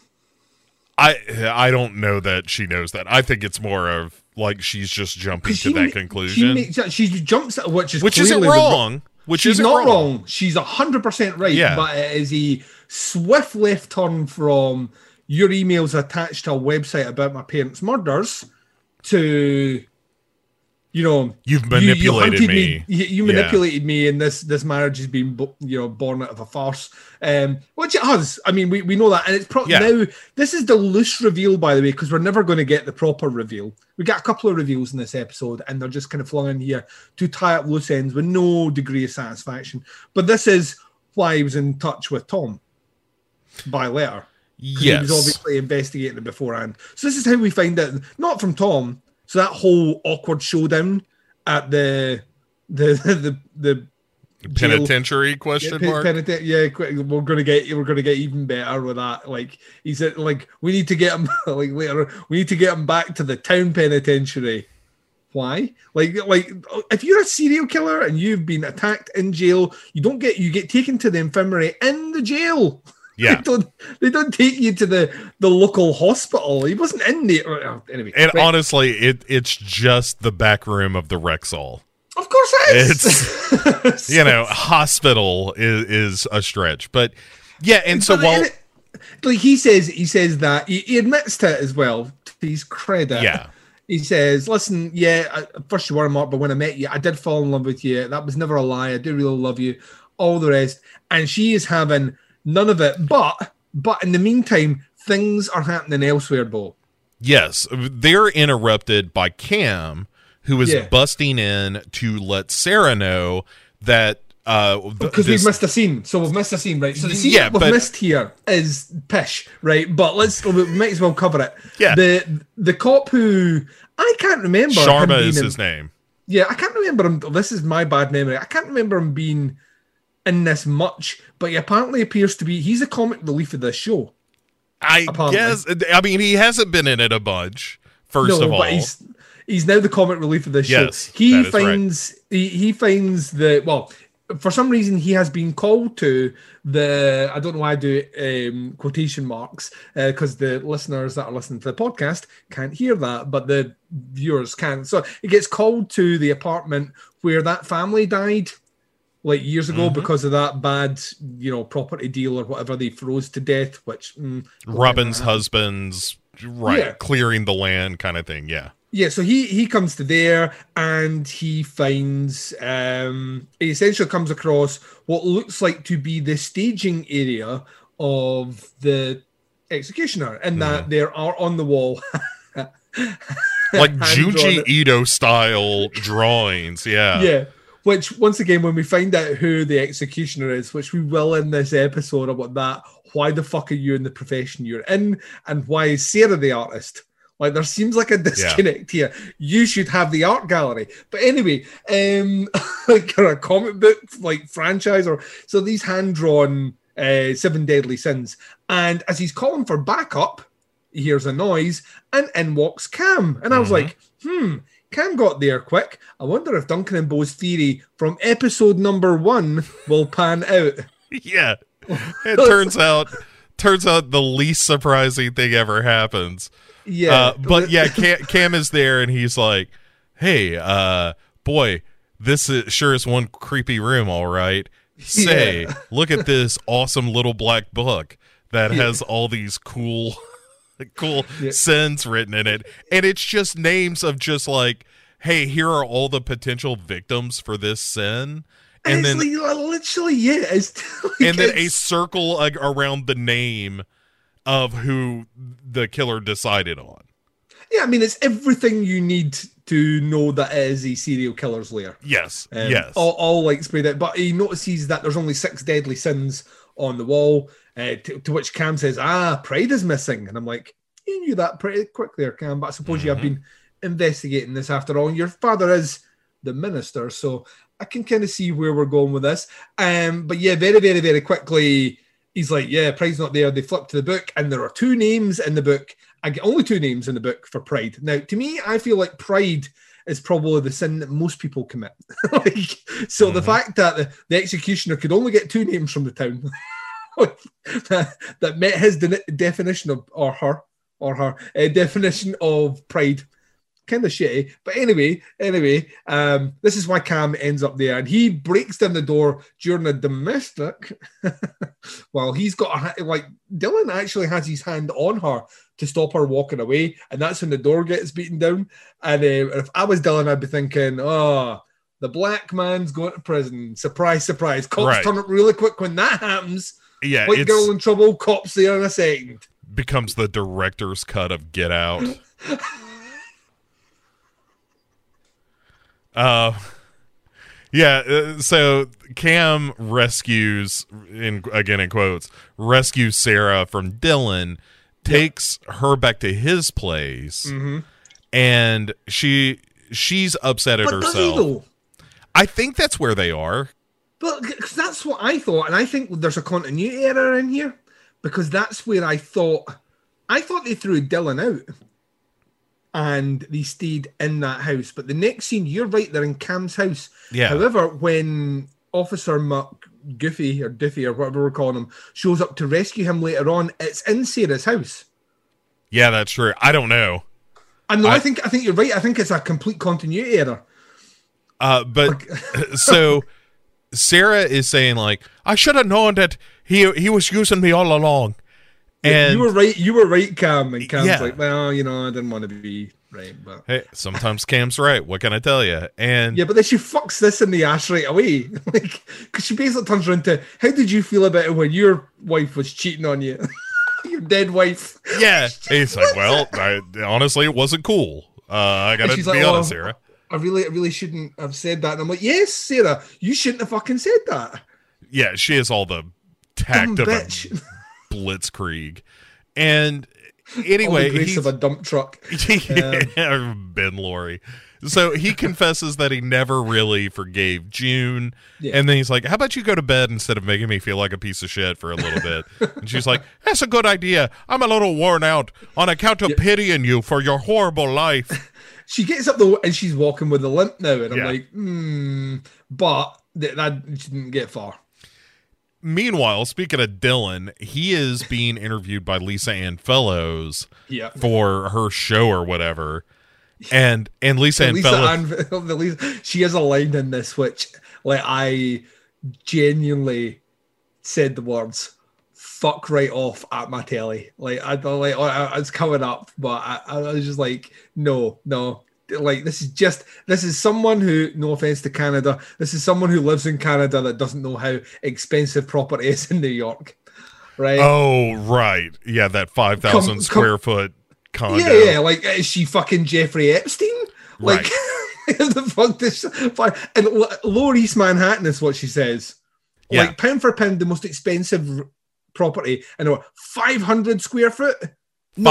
I I don't know that she knows that. I think it's more of like she's just jumping to that ma- She, conclusion, makes, she jumps at which is which isn't clearly the wrong- wrong. Which she's isn't not wrong. wrong. She's hundred percent right. Yeah. But it is a swift left turn from your emails attached to a website about my parents' murders to you know You've manipulated you hunted me. You, you Yeah. manipulated me, and this this marriage has been you know born out of a farce. Um, which it has. I mean, we, we know that, and it's probably Yeah. now. This is the loose reveal, by the way, because we're never going to get the proper reveal. We got a couple of reveals in this episode, and they're just kind of flung in here to tie up loose ends with no degree of satisfaction. But this is why he was in touch with Tom by letter. 'Cause He was obviously investigating it beforehand. So this is how we find out, not from Tom. So that whole awkward showdown at the the the the, jail- Penitentiary question yeah, mark. yeah, we're gonna get we're gonna get even better with that. Like he said, like we need to get him like later. We need to get him back to the town penitentiary. Why? Like, like if you're a serial killer and you've been attacked in jail, you don't get you get taken to the infirmary in the jail. yeah. They don't they don't take you to the the local hospital. He wasn't in there. Oh, Anyway, And right. honestly, it it's just the back room of the Rexall. of course it is. You know, hospital is is a stretch, but yeah. And so But while it- like he says, he says that he, he admits to it as well. To his credit, Yeah. He says, "Listen, yeah, I, first you were Mark, but when I met you, I did fall in love with you. That was never a lie. I do really love you. All the rest, and she is having none of it. But, but in the meantime, things are happening elsewhere, Bo. yes, they're interrupted by Cam, who is Yeah. busting in to let Sarah know that uh th- because this- we've missed a scene. So we've missed a scene, right? So the scene Yeah, that we've but- missed here is pish, right? But let's we might as well cover it. Yeah. The the cop who I can't remember. Sharma being is in- his name. Yeah, I can't remember him. This is my bad memory. I can't remember him being in this much, but he apparently appears to be. He's a comic relief of this show. I Apparently. guess. I mean, he hasn't been in it a bunch. First no, of all, but he's he's now the comic relief of this Yes, show. He that is right. finds he, he finds the well for some reason he has been called to the I don't know why I do um, quotation marks because the listeners that are listening to the podcast can't hear that, but the viewers can. So he gets called to the apartment where that family died like years ago Mm-hmm. because of that bad you know property deal or whatever they froze to death, which mm, Robin's husband's right Yeah. clearing the land kind of thing. Yeah. Yeah, so he he comes to there and he finds um he essentially comes across what looks like to be the staging area of the executioner, and Mm-hmm. that there are on the wall Like Junji Ito style drawings. Yeah. Yeah. Which once again, when we find out who the executioner is, which we will in this episode about that, why the fuck are you in the profession you're in, and why is Sarah the artist? Like there seems like a disconnect here. You should have the art gallery. But anyway, um like a comic book like franchise or so these hand drawn uh, Seven Deadly Sins. And as he's calling for backup, he hears a noise, and in walks Cam. And I was Mhm. like, hmm, Cam got there quick. I wonder if Duncan and Bo's theory from episode number one will pan out. yeah. It turns out turns out the least surprising thing ever happens. Yeah, Uh, but yeah, Cam, Cam is there and he's like, "Hey, uh, boy, this is, sure is one creepy room, all right. Say, Yeah. look at this awesome little black book that Yeah. has all these cool, cool Yeah. sins written in it, and it's just names of just like, hey, here are all the potential victims for this sin." And it's then, like, literally, yeah, it's like, and then a circle like, around the name of who the killer decided on. yeah, I mean, it's everything you need to know that it is a serial killer's lair. Yes, Um, yes. All, all like sprayed out. But he notices that there's only six deadly sins on the wall, uh, to, to which Cam says, Ah, pride is missing. And I'm like, You knew that pretty quick there, Cam. But I suppose you have Mhm. been investigating this after all. And your father is the minister. So I can kind of see where we're going with this. Um, but yeah, very, very, very quickly, he's like, Yeah, pride's not there. They flip to the book, and there are two names in the book. I get only two names in the book for pride. Now, to me, I feel like pride is probably the sin that most people commit. like, so the Mhm. fact that the, the executioner could only get two names from the town that, that met his de- definition of or her or her uh, definition of pride. Kind of shitty. But anyway anyway um this is why cam ends up there. And he breaks down the door during a domestic while he's got a, like dylan actually has his hand on her to stop her walking away. And that's when the door gets beaten down. And uh, if i was dylan i'd be thinking oh the black man's going to prison. Surprise surprise. Cops Right. turn up really quick when that happens yeah, white it's girl in trouble cops there in a second becomes the director's cut of Get Out. uh yeah, uh, so Cam rescues in again in quotes, rescues Sarah from Dylan, takes her back to his place, mm-hmm. and she she's upset at but herself. I think that's where they are. But because that's what I thought, and I think there's a continuity error in here because that's where I thought I thought they threw Dylan out and they stayed in that house. But the next scene, you're right, they're in Cam's house. Yeah. However, when Officer Muck Goofy or Diffy or whatever we're calling him shows up to rescue him later on, it's in Sarah's house. Yeah, that's true. I don't know. And no, I, I- think I think you're right. I think it's a complete continuity error. Uh, but so Sarah is saying like, I should have known that he he was using me all along. And you were right. You were right, Cam. And Cam's Yeah. like, well, you know, I didn't want to be right, but hey, sometimes Cam's right. What can I tell you? And yeah, but then she fucks this in the ass right away, like because she basically turns around to, how did you feel about it when your wife was cheating on you, your dead wife? yeah, he's like, well, I, honestly, it wasn't cool. Uh, I gotta be like, honest, "Oh, Sarah. I really, I really shouldn't have said that. And I'm like, yes, Sarah, you shouldn't have fucking said that. Yeah, she has all the tact Dumb of a bitch. blitzkrieg. And anyway, he's, of a dump truck. Yeah, um, Ben Laurie. So he confesses that he never really forgave June. Yeah. And then he's like, How about you go to bed instead of making me feel like a piece of shit for a little bit? and she's like, That's a good idea. I'm a little worn out on account of pitying you for your horrible life. She gets up though, and she's walking with a limp now, and I'm Yeah. like, hmm. But that, that she didn't get far. Meanwhile, speaking of Dylan, he is being interviewed by Lisa Ann Follows Yeah. for her show or whatever. And and Lisa Ann Lisa Follows Ann, Lisa, she has a line in this which, like, I genuinely said the words "fuck right off" at my telly. Like, I don't like I, it's coming up, but I, I was just like, no, no. Like this is just this is someone who, no offense to Canada, this is someone who lives in Canada that doesn't know how expensive property is in New York, right? Oh right. Yeah, that five thousand Come- square foot condo. Yeah, yeah. Like, is she fucking Jeffrey Epstein? Like, the fuck this? And Lower East Manhattan is what she says. Yeah. Like, pound for pound, the most expensive property in a 500 square foot.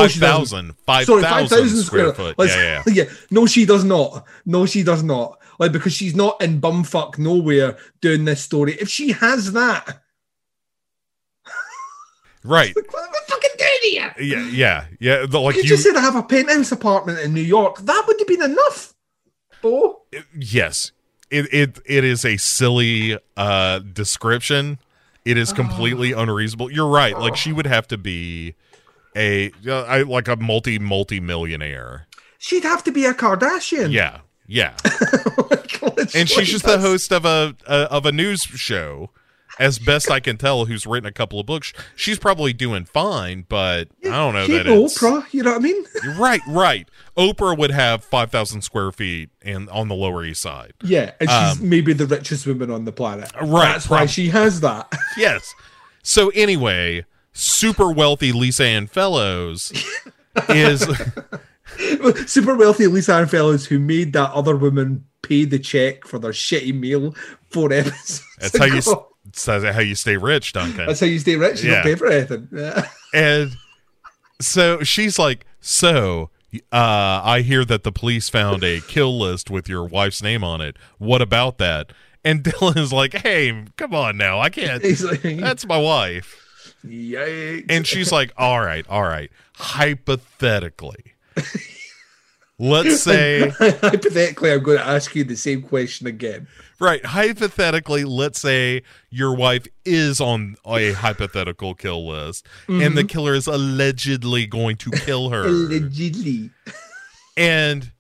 She doesn't. Five Sorry, 5,000 square foot. Let's- Yeah, yeah. yeah. No, she does not. No, she does not. Like, because she's not in bumfuck nowhere doing this story. If she has that, Right. Like, what am I fucking doing here? Yeah, yeah, yeah. The, like You, you, just said I have a penthouse apartment in New York. That would have been enough. Bo. yes. It it it is a silly uh description. It is completely unreasonable. You're right. Like she would have to be a uh, like a multi multi millionaire. She'd have to be a Kardashian. Yeah, yeah. Like, and she's just the host of a, a of a news show as best i can tell who's written a couple of books she's probably doing fine but i don't know She that Oprah, you know what I mean? right right oprah would have 5000 square feet and on the lower east side Yeah, and she's maybe the richest woman on the planet. Um, Right, That's why she has that. yes so anyway super wealthy lisa ann follows is Super wealthy Lisa Ann Follows who made that other woman pay the check for their shitty meal four episodes. that's how you that's how you stay rich duncan That's how you stay rich. You Yeah. don't pay for anything. Yeah. And so she's like, So uh, I hear that the police found a kill list with your wife's name on it. What about that? And Dylan is like, Hey, come on now. I can't. Like, That's my wife. yikes. And she's like, All right, all right. Hypothetically, let's say, Hypothetically, I'm going to ask you the same question again. Right, hypothetically, let's say your wife is on a hypothetical kill list and the killer is allegedly going to kill her. Allegedly. And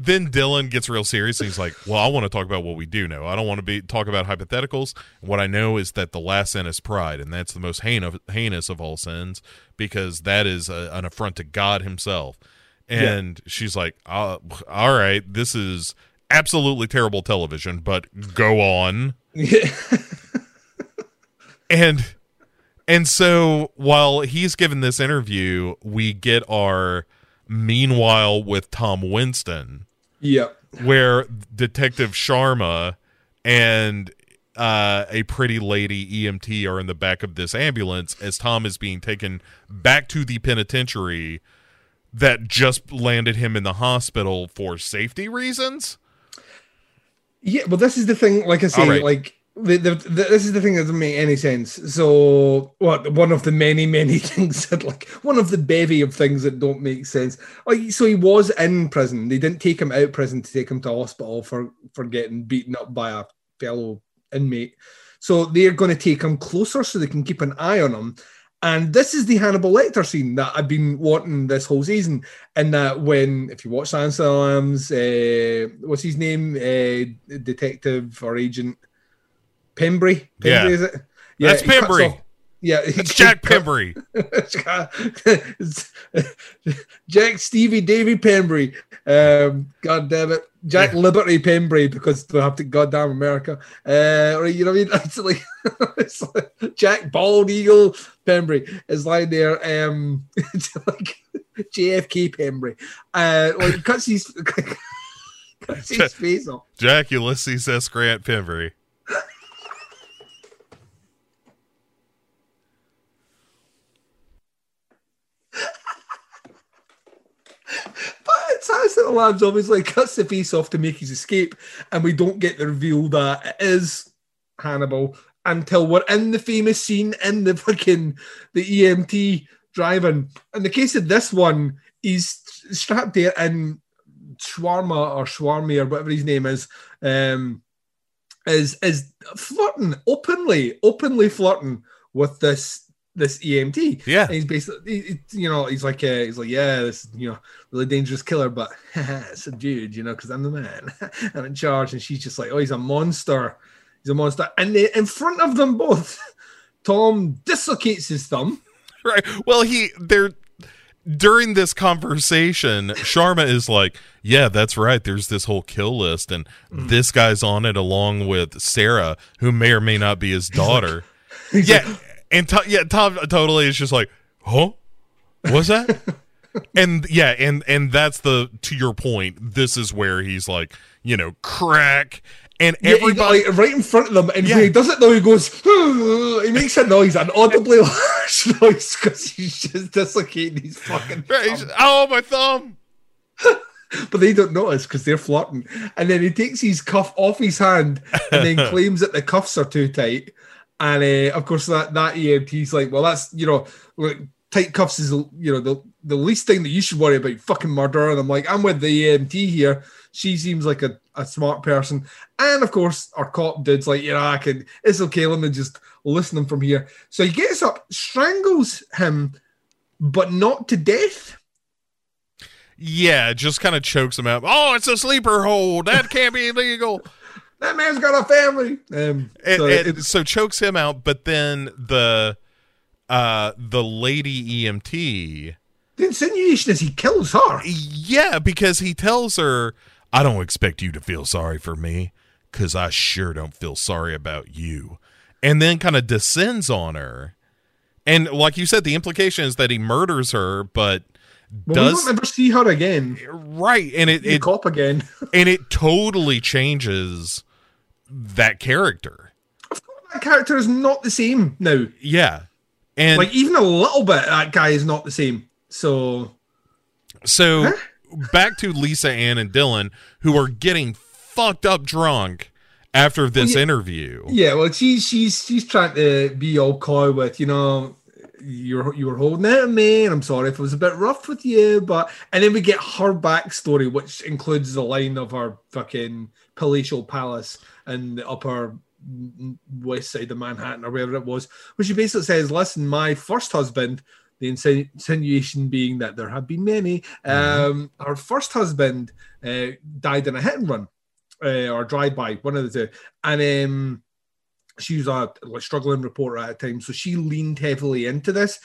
then Dylan gets real serious and he's like, Well, I want to talk about what we do know. I don't want to be talk about hypotheticals. What I know is that the last sin is pride, and that's the most heinous, heinous of all sins because that is a, an affront to God Himself. And she's like, uh, All right, this is absolutely terrible television, but go on. and and so while he's given this interview, we get our meanwhile with Tom Winston, Yep. where Detective Sharma and uh, a pretty lady EMT are in the back of this ambulance as Tom is being taken back to the penitentiary that just landed him in the hospital for safety reasons. Yeah, well, this is the thing. Like I say, right. like the, the, the, this is the thing that doesn't make any sense. So, what? One of the many, many things that, like, one of the bevy of things that don't make sense. Like, so he was in prison. They didn't take him out of prison to take him to hospital for for getting beaten up by a fellow inmate. So they're going to take him closer so they can keep an eye on him. And this is the Hannibal Lecter scene that I've been wanting this whole season. And that when, if you watch Silence of the Lambs, uh, what's his name? Uh, detective or agent Pembry? Pembry Yeah. is it? That's he cuts Pembry. Yeah, It's Jack Pembry. Jack Stevie Davy Pembry. Um, God damn it. Jack Liberty Pembry because they have to goddamn America. Uh, right, you know what I mean? It's like, it's like Jack Bald Eagle Pembry is lying there. Um, it's like JFK Pembry. Uh, like cuts his, cuts his face off. Jack Ulysses S. Grant Pembry. It's as the Labs obviously cuts the face off to make his escape, and we don't get the reveal that it is Hannibal until we're in the famous scene in the fucking the EMT driving. In the case of this one, he's strapped there in Shawarma or Shawarmi or whatever his name is, um, is is flirting openly, openly flirting with this this EMT. Yeah. And he's basically, he- he- you know, he's like, uh, he's like, yeah, this, you know, really dangerous killer, but subdued, you know, because I'm the man, I'm in charge. And she's just like, oh, he's a monster, he's a monster. And they, in front of them both, Tom dislocates his thumb. Right. Well, he they're during this conversation, Sharma is like, "Yeah, that's right. There's this whole kill list, and this guy's on it along with Sarah, who may or may not be his daughter." He's yeah, like, and to- yeah, Tom totally is just like, "Huh? What's that?" and yeah, and and that's the to your point. This is where he's like, you know, crack, and yeah, everybody. like, right in front of them, and Yeah. when he does it though, he goes, he makes a noise, an audibly large noise, because he's just dislocating his fucking. Right, oh, my thumb. but they don't notice because they're flirting. And then he takes his cuff off his hand and then claims that the cuffs are too tight. And uh, of course, that that EMT's like, well, that's you know, look, tight cuffs is you know the the least thing that you should worry about, fucking murder. And I'm like, I'm with the EMT here. She seems like a, a smart person. And of course, our cop dude's like, you know, I can, it's okay, let me just listen him from here. So he gets up, strangles him, but not to death. Yeah, just kind of chokes him out. Oh, it's a sleeper hold. That can't be illegal. That man's got a family. It, so it's- so chokes him out, but then the uh the lady EMT the insinuation is he kills her. Yeah, because he tells her, I don't expect you to feel sorry for me, because I sure don't feel sorry about you. And then kind of descends on her. And like you said, the implication is that he murders her, but Well, we does don't ever see her again. right. And it, it cop again. and it totally changes that character. that character is not the same now. Yeah. And Like even a little bit, that guy is not the same. So So back to Lisa Ann and Dylan, who are getting fucked up drunk after this yeah. interview. yeah, well, she's she's she's trying to be all coy with you know. You're you were holding it at me, and I'm sorry if it was a bit rough with you, but and then we get her backstory, which includes the line of her fucking palatial palace in the upper west side of Manhattan or wherever it was, where she basically says, "Listen, my first husband." The insinu- insinuation being that there have been many. Um, her first husband uh, died in a hit and run uh, or drive by, one of the two, and um, she was a like, struggling reporter at the time, so she leaned heavily into this,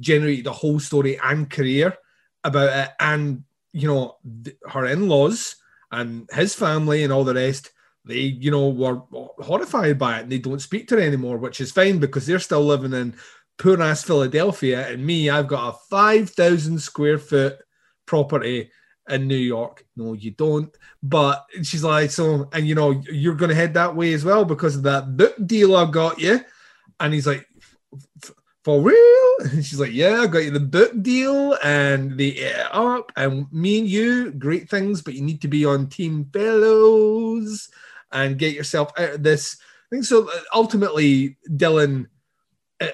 generated a whole story and career about it, and you know th- her in-laws and his family and all the rest. They, you know, were horrified by it, and they don't speak to her anymore, which is fine because they're still living in poor ass Philadelphia, and me, I've got a five thousand square foot property in New York. No, you don't. But she's like, so, and you know, you're going to head that way as well because of that book deal I got you. And he's like, for real? And she's like, yeah, I got you the book deal and the uh, it up. And me and you, great things, but you need to be on Team Follows and get yourself out of this. I think so. Ultimately, Dylan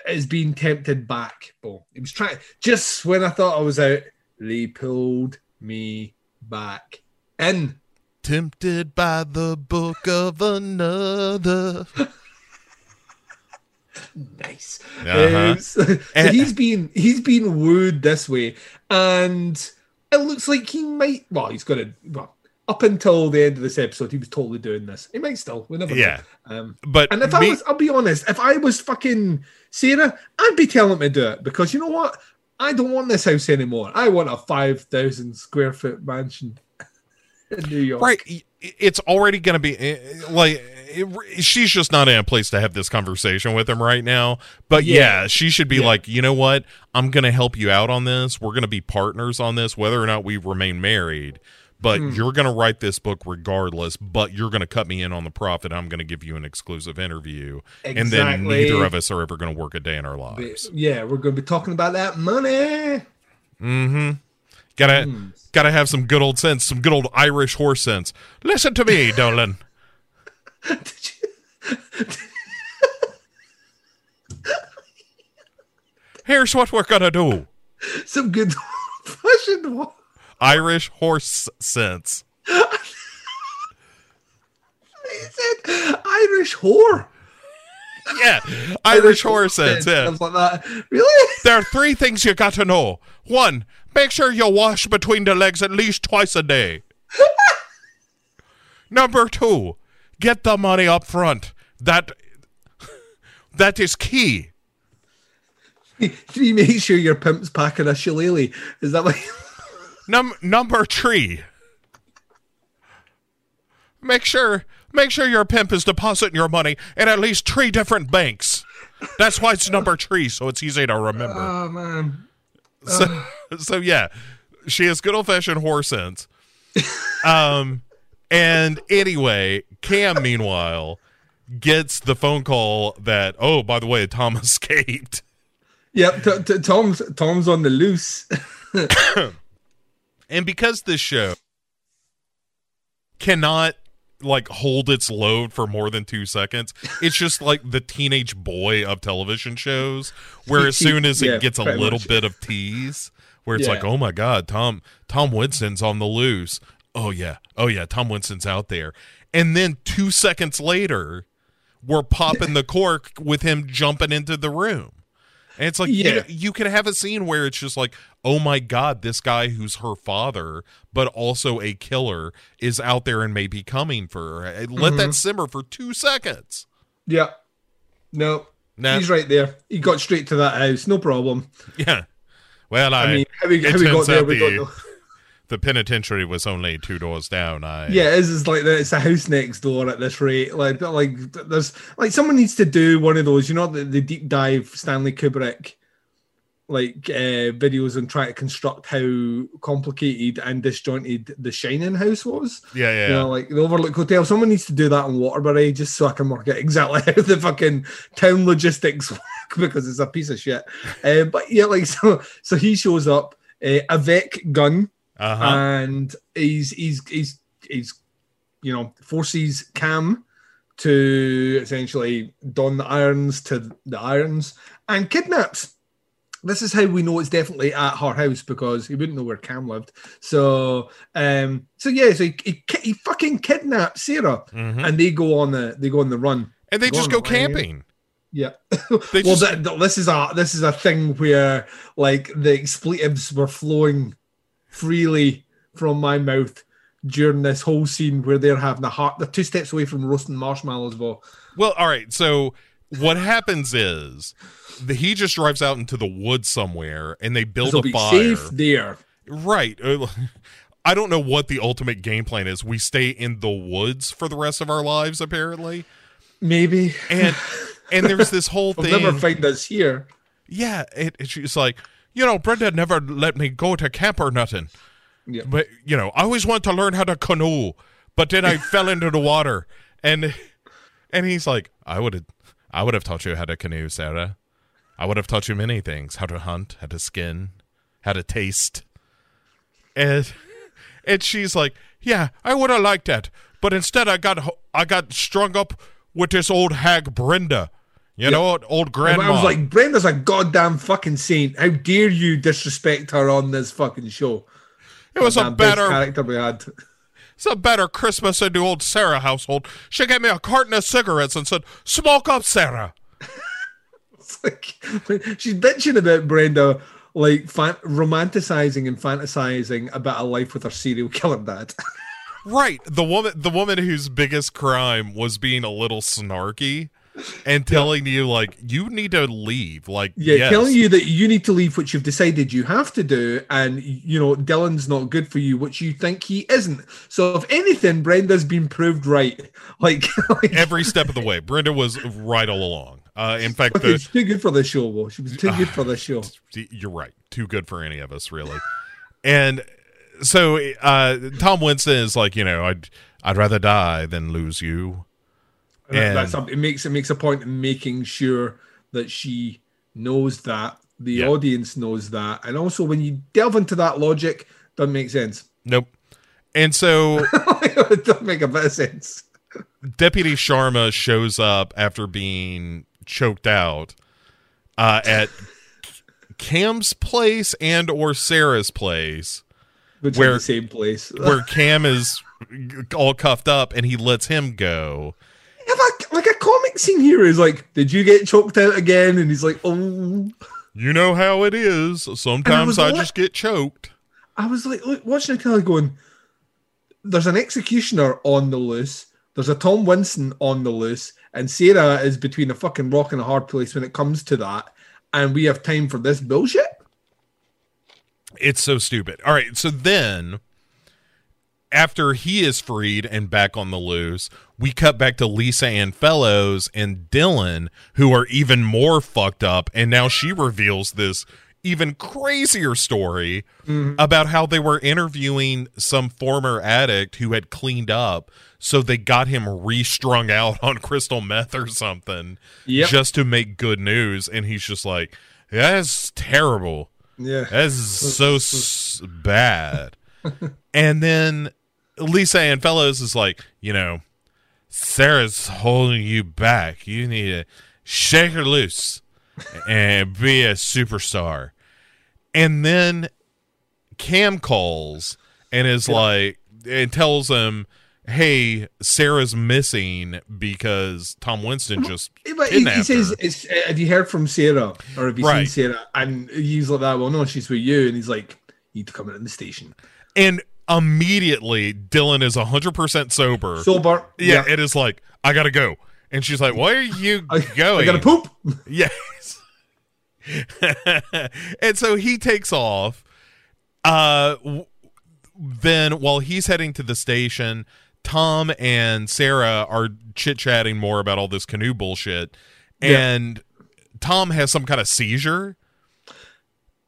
is being tempted back. Well, he was trying, just when I thought I was out, they pulled me back in. Tempted by the book of another. Nice. Uh-huh. Um, so, so And- he's been he's been wooed this way, and it looks like he might. Well, he's going to. Well, up until the end of this episode, he was totally doing this. He might still. We never. know. Yeah. Um, But and if I was, I'll be honest. If I was fucking Sarah, I'd be telling him to do it because you know what? I don't want this house anymore. I want a five thousand square foot mansion in New York. right, it's already going to be eh, like it, she's just not in a place to have this conversation with him right now. But yeah, Yeah. she should be Yeah. like, you know what? I'm going to help you out on this. We're going to be partners on this, whether or not we remain married. But Hmm. you're going to write this book regardless. But you're going to cut me in on the profit. I'm going to give you an exclusive interview, and then neither of us are ever going to work a day in our But, lives. yeah, we're going to be talking about that money. Mm-hmm. Gotta Hmm. gotta have some good old sense, some good old Irish horse sense. Listen to me, Dolan. Here's what we're gonna do. Some good fashioned one. Irish horse sense. He said Irish whore. Yeah, Irish horse sense. Yeah. Stuff like that. Really? There are three things you got to know. One, make sure you wash between the legs at least twice a day. Number two, get the money up front. That that is key. Three, make sure your pimp's packing a shillelagh. Is that what? Num- number three. Make sure make sure your pimp is depositing your money in at least three different banks. That's why it's number three, so it's easy to remember. Oh man. So, so yeah, she has good old fashioned horse sense. Um, and anyway, Cam meanwhile gets the phone call that oh by the way Tom escaped. Yep. T- t- Tom's Tom's on the loose. And because this show cannot like hold its load for more than two seconds. It's just like the teenage boy of television shows, where as soon as Yeah, it gets a little much. bit of tease, where it's Yeah. like, oh my god, Tom Tom Winston's on the loose. Oh yeah, oh yeah, Tom Winston's out there, and then two seconds later, we're popping the cork with him jumping into the room. And it's like you, Yeah. know, you can have a scene where it's just like, oh my god, this guy who's her father, but also a killer, is out there and may be coming for her. Let Mm-hmm. that simmer for two seconds. Yeah. No. Nah. He's right there. He got straight to that house. No problem. Yeah. Well, I, I mean, how we, how we got there, we the, don't know. The penitentiary was only two doors down. I Yeah, it is. It's like the, it's a house next door at this rate. Like, like there's like someone needs to do one of those. You know, the, the deep dive Stanley Kubrick like uh, videos and try to construct how complicated and disjointed the Shining house was. yeah, yeah. You know, like the Overlook Hotel. Someone needs to do that in Waterbury just so I can work out exactly how the fucking town logistics work because it's a piece of shit. Uh, but yeah, like so, so he shows up, uh, a Vec gun, uh-huh. and he's he's he's he's you know forces Cam to essentially don the irons to the irons and kidnaps. This is how we know it's definitely at her house because he wouldn't know where Cam lived. So, um, so yeah, so he, he, he fucking kidnaps Sarah, Mhm. and they go on the they go on the run. and they go just go the camping. Yeah. They well, just- th- th- this is a this is a thing where like the expletives were flowing freely from my mouth during this whole scene where they're having a heart. They're two steps away from roasting marshmallows. Well, Well, all right. So what happens is the, he just drives out into the woods somewhere, and they build a be fire. safe there. Right. Uh, I don't know what the ultimate game plan is. We stay in the woods for the rest of our lives, apparently. Maybe And and there's this whole thing. never find us here. yeah, it, it's just like you know, Brenda never let me go to camp or nothing. Yeah. But you know, I always wanted to learn how to canoe, but then I fell into the water, and and he's like, I would have, I would have taught you how to canoe, Sarah. I would have taught you many things: how to hunt, how to skin, how to taste. And and she's like, yeah, I would have liked that, but instead I got I got strung up with this old hag Brenda. You know, what, old grandma. I was like, Brenda's a goddamn fucking saint. How dare you disrespect her on this fucking show? it was a Goddamn best better character we had. It's a better Christmas in the old Sarah household. She gave me a carton of cigarettes and said, "Smoke up, Sarah." It's like she's bitching about Brenda, like fan- romanticizing and fantasizing about a life with her serial killer dad. Right, the woman, the woman whose biggest crime was being a little snarky and telling you like you need to leave. Like, Yeah, yes. telling you that you need to leave, which you've decided you have to do, and you know Dylan's not good for you, which you think he isn't. So, if anything, Brenda's been proved right. Like, like every step of the way. Brenda was right all along. Uh, in fact, the, she's too good for this show. Well, she was too good for this show. you're right. Too good for any of us, really. and so uh, Tom Winston is like, you know, I'd I'd rather die than lose you. And that's a, it makes it makes a point in making sure that she knows that the Yeah. audience knows that, and also when you delve into that logic, doesn't make sense. Nope. And so it doesn't make a bit of sense. Deputy Sharma shows up after being choked out uh, at Cam's place and or Sarah's place, Which Where- is the same place. where Cam is all cuffed up and he lets him go. Like a comic scene here is like, did you get choked out again? And he's like, oh. You know how it is. Sometimes was I like- just get choked. I was like look, watching the telly going, there's an executioner on the loose. There's a Tom Winston on the loose, and Sarah is between a fucking rock and a hard place when it comes to that. And we have time for this bullshit. It's so stupid. All right, so then after he is freed and back on the loose, we cut back to Lisa and Follows and Dylan, who are even more fucked up, and now she reveals this even crazier story mm-hmm. about how they were interviewing some former addict who had cleaned up, so they got him restrung out on crystal meth or something Yep. just to make good news, and he's just like, "That's terrible." Yeah. That's so s- bad. and then Lisa Ann Follows is like, you know, Sarah's holding you back. You need to shake her loose and be a superstar. And then Cam calls and is like, and tells him, hey, Sarah's missing because Tom Winston just But he, he says, uh, "Have you heard from Sarah, or have you Right. seen Sarah?" And he's like, "That well, no, she's with you." And he's like, "You need to come in the station." And immediately Dylan is 100% sober. Sober, yeah, it is like, I gotta go. And she's like, Why are you I, going? I gotta poop. Yes. and so he takes off. Uh, then while he's heading to the station, Tom and Sarah are chit chatting more about all this canoe bullshit. Yeah. And Tom has some kind of seizure.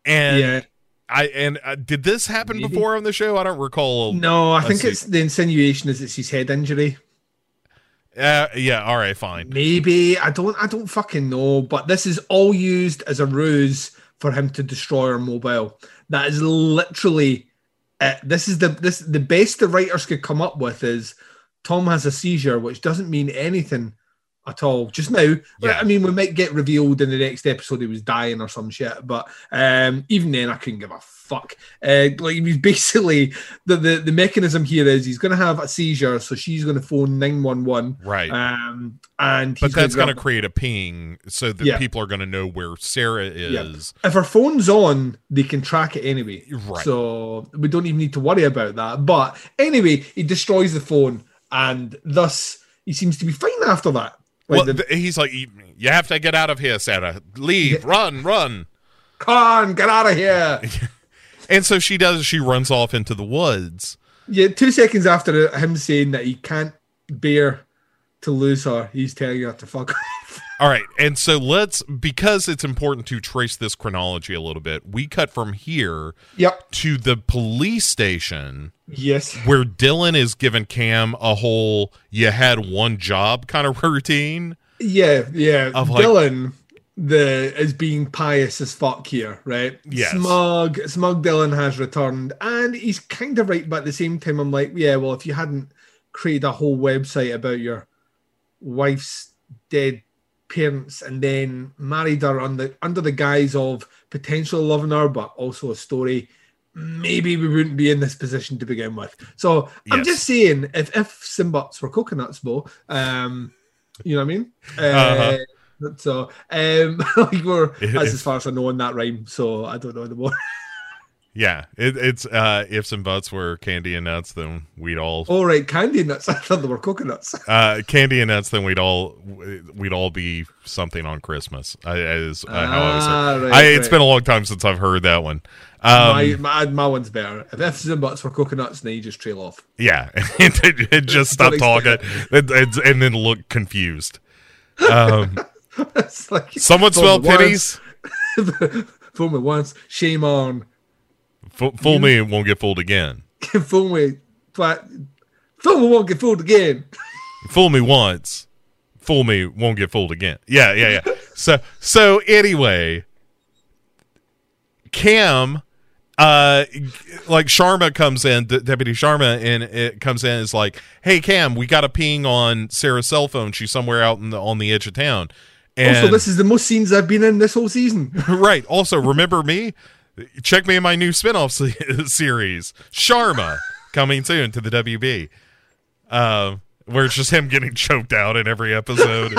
And yeah, I and uh, did this happen Maybe. before on the show? I don't recall. no, I think see. it's the insinuation is it's his head injury. Uh, yeah. All right. Fine. Maybe I don't. I don't fucking know. But this is all used as a ruse for him to destroy our mobile. That is literally. It. This is the this the best the writers could come up with is Tom has a seizure, which doesn't mean anything at all just now. Yeah. I mean, we might get revealed in the next episode he was dying or some shit, but um, even then, I couldn't give a fuck. Uh, like he's basically the, the the mechanism here is he's going to have a seizure, so she's going to phone nine one one. Right. Um, and but that's going to create a ping so that Yeah. people are going to know where Sarah is. if her phone's on, they can track it anyway. Right. So we don't even need to worry about that. But anyway, he destroys the phone, and thus he seems to be fine after that. Like well, the, he's like, you, you have to get out of here, Sarah. Leave, run, run. Come on, get out of here. And so she does. She runs off into the woods. yeah, two seconds after him saying that he can't bear to lose her, he's telling her to fuck off. All right, and so let's because it's important to trace this chronology a little bit. We cut from here Yep. to the police station Yes. where Dylan is giving Cam a whole "you had one job" kind of routine. Yeah, yeah. Of, like- Dylan the is being pious as fuck here, right? Yes. Smug Smug Dylan has returned and he's kind of right, but at the same time I'm like, yeah, well if you hadn't created a whole website about your wife's dead parents and then married her under under the guise of potentially loving her, but also a story. Maybe we wouldn't be in this position to begin with. So I'm Yes. just saying, if if Simbutts were coconuts, Bo, um, you know what I mean? Uh, Uh-huh. So, um, like we're that's as far as I know in that rhyme. So I don't know anymore. Yeah, it, it's uh, ifs and buts were candy and nuts, then we'd all All right, candy nuts. I thought they were coconuts. uh, candy and nuts, then we'd all we'd all be something on Christmas. I, is uh, how I was. Ah, right, I, it's right. been a long time since I've heard that one. Um, my, my my one's better. If ifs and buts were coconuts, then you just trail off. Yeah, and, and just stop talking, and, and, then look confused. Um, it's like someone fool smell me pennies. Fool me once, shame on. Fool, fool me and won't get fooled again. Fool me, but Fool me won't get fooled again. Fool me once, fool me won't get fooled again. Yeah, yeah, yeah. So, so anyway, Cam, uh, like Sharma comes in, Deputy Sharma, and it comes in and is like, "Hey, Cam, we got a ping on Sarah's cell phone. She's somewhere out in the, on the edge of town." And also, this is the most scenes I've been in this whole season. right. Also, remember me? Check me in my new spinoff se- series, Sharma, coming soon to the WB. Um, where it's just him getting choked out in every episode.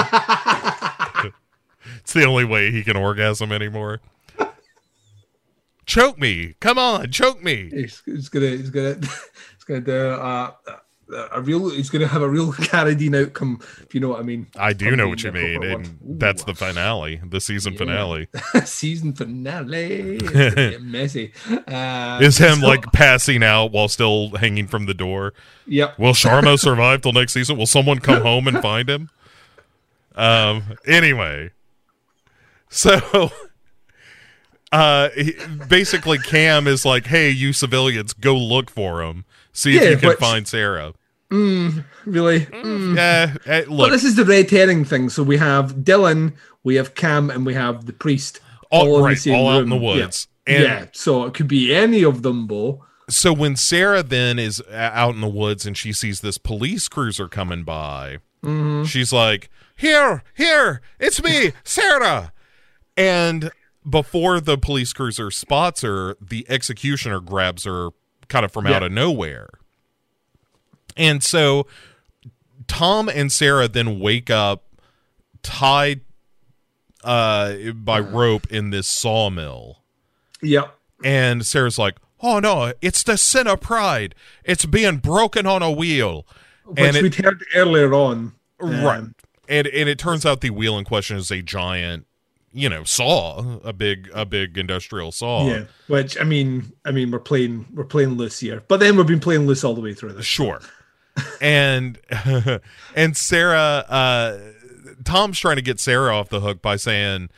it's the only way he can orgasm anymore. Choke me! Come on, choke me! He's, he's gonna, he's gonna, he's gonna do uh, a real. He's gonna have a real Carradine outcome, if you know what I mean. I do know what you mean, and that's the finale, the season Yeah. finale. season finale. It's messy. Uh, Is him so- like passing out while still hanging from the door? Yep. Will Sharma survive till next season? Will someone come home and find him? Um. Anyway, so uh, he, basically, Cam is like, "Hey, you civilians, go look for him. See if you can which- find Sarah." Really. Yeah. eh, But this is the red herring thing. So we have Dylan, we have Cam, and we have the priest. all, in the same all out in the Yeah. woods, and yeah, so it could be any of them, Bo. so when Sarah then is uh, out in the woods and she sees this police cruiser coming by, she's like, "Here, here, it's me, Sarah." And before the police cruiser spots her, the executioner grabs her kind of from out of nowhere. And so Tom and Sarah then wake up tied uh by rope in this sawmill. Yep. And Sarah's like, "Oh no, it's the sin of pride. It's being broken on a wheel." Which and it, we'd heard earlier on. right. And and it turns out the wheel in question is a giant, you know, saw, a big a big industrial saw. Yeah. Which I mean, I mean, we're playing we're playing loose here, but then we've been playing loose all the way through this. Sure. and and Sarah uh Tom's trying to get Sarah off the hook by saying,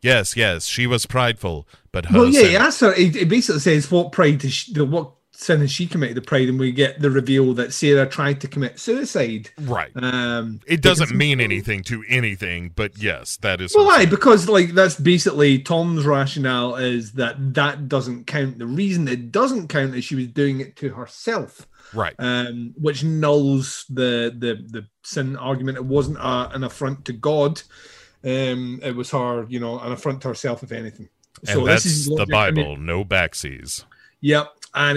"Yes, yes, she was prideful, but her Well, yeah, sin- he asks her. He, basically says, "What pride? Does she, the, what sin she committed? The pride?" And we get the reveal that Sarah tried to commit suicide. right." Um, It doesn't mean anything to anything, but yes, that is. Well, why? Because like that's basically Tom's rationale is that that doesn't count. The reason it doesn't count is she was doing it to herself, right. um, which nulls the the the sin argument. It wasn't a, an affront to God. Um, it was her, you know, an affront to herself, if anything. and that's the logic. I mean, Bible, no backsies. Yep. And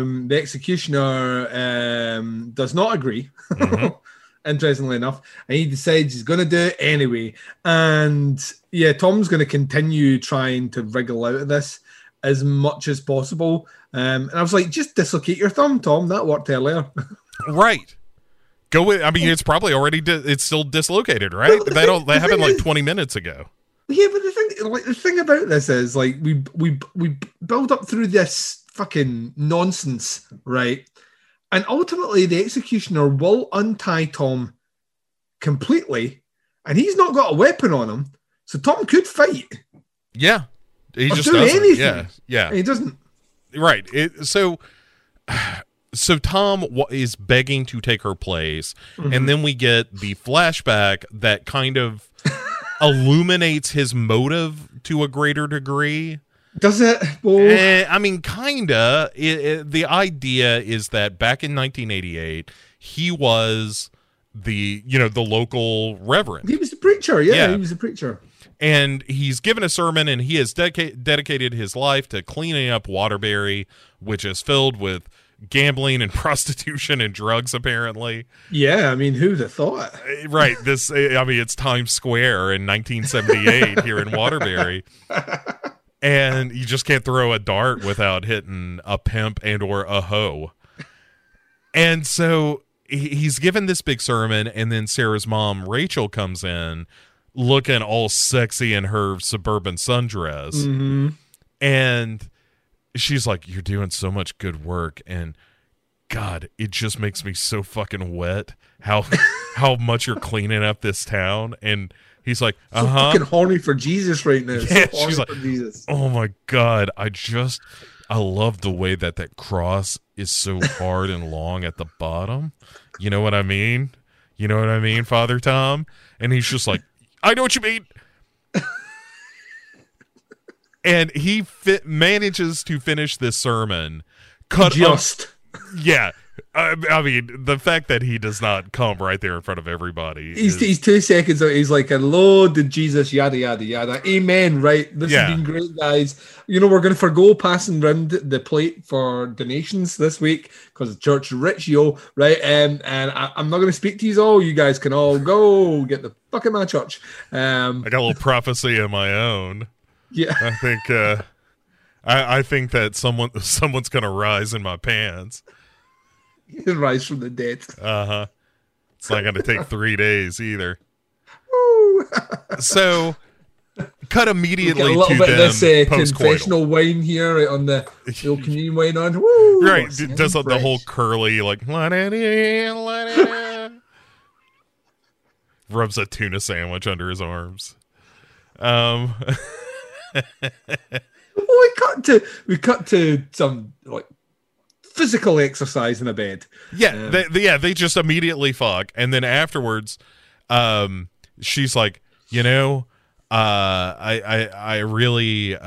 um, the executioner um, does not agree, Mhm. interestingly enough. And he decides he's going to do it anyway. And yeah, Tom's going to continue trying to wriggle out of this as much as possible. Um, and I was like, just dislocate your thumb, Tom. That worked earlier. Right. Go with. I mean, it's probably already. Di- it's still dislocated, right? Well, the that thing- all, that the happened like twenty minutes ago. Yeah, but the thing, like the thing about this is, like, we we we build up through this fucking nonsense, right? And ultimately, the executioner will untie Tom completely, and he's not got a weapon on him, so Tom could fight. Yeah. He Or just do doesn't. anything. Yeah. Yeah. And he doesn't. right it, so so tom is begging to take her place Mm-hmm. and then we get the flashback that kind of illuminates his motive to a greater degree Does it? Eh, i mean kinda it, it- the idea is that back in 1988 he was the you know the local reverend he was the preacher. Yeah, Yeah. he was the preacher. and he's given a sermon and he has dedica- dedicated his life to cleaning up Waterbury, which is filled with gambling and prostitution and drugs apparently Yeah, I mean, who'd have thought? Eh, right this eh, i mean it's times square in 1978 here in waterbury and you just can't throw a dart without hitting a pimp and or a hoe. And so he's given this big sermon and then sarah's mom rachel comes in looking all sexy in her suburban sundress. Mm-hmm. and she's like you're doing so much good work and god it just makes me so fucking wet how how much you're cleaning up this town. And he's like So uh-huh fucking horny for Jesus right now. So Yeah, horny she's like- for Jesus. oh my god i just i love the way that that cross is so hard and long at the bottom you know what i mean you know what i mean father tom and he's just like i know what you mean and he manages to finish this sermon cut up Just. yeah I, I mean the fact that he does not come right there in front of everybody He's, is- he's two seconds. He's like, "Hello, did Jesus?" Yada yada yada. Amen. Right. This Yeah. has been great, guys. You know, we're going to forego passing round the plate for donations this week because the church rich, yo. Right. Um, and I, I'm not going to speak to you all. You guys can all go get the fuck in my church. Um, I got a little prophecy of my own yeah. I think uh I, I think that someone someone's gonna rise in my pants. Rise from the dead. Uh huh. It's not gonna take three days either. So, cut immediately a little to bit of this uh, confessional wine here right, on the, the old communion wine on. Woo. Right, What's d- in does the whole curly like let it let it rubs a tuna sandwich under his arms. Um, Well, we cut to we cut to some like physical exercise in a bed. Yeah, Um, they, they- yeah, they just immediately fuck, and then afterwards, um, she's like, you know, uh, I, I I really uh,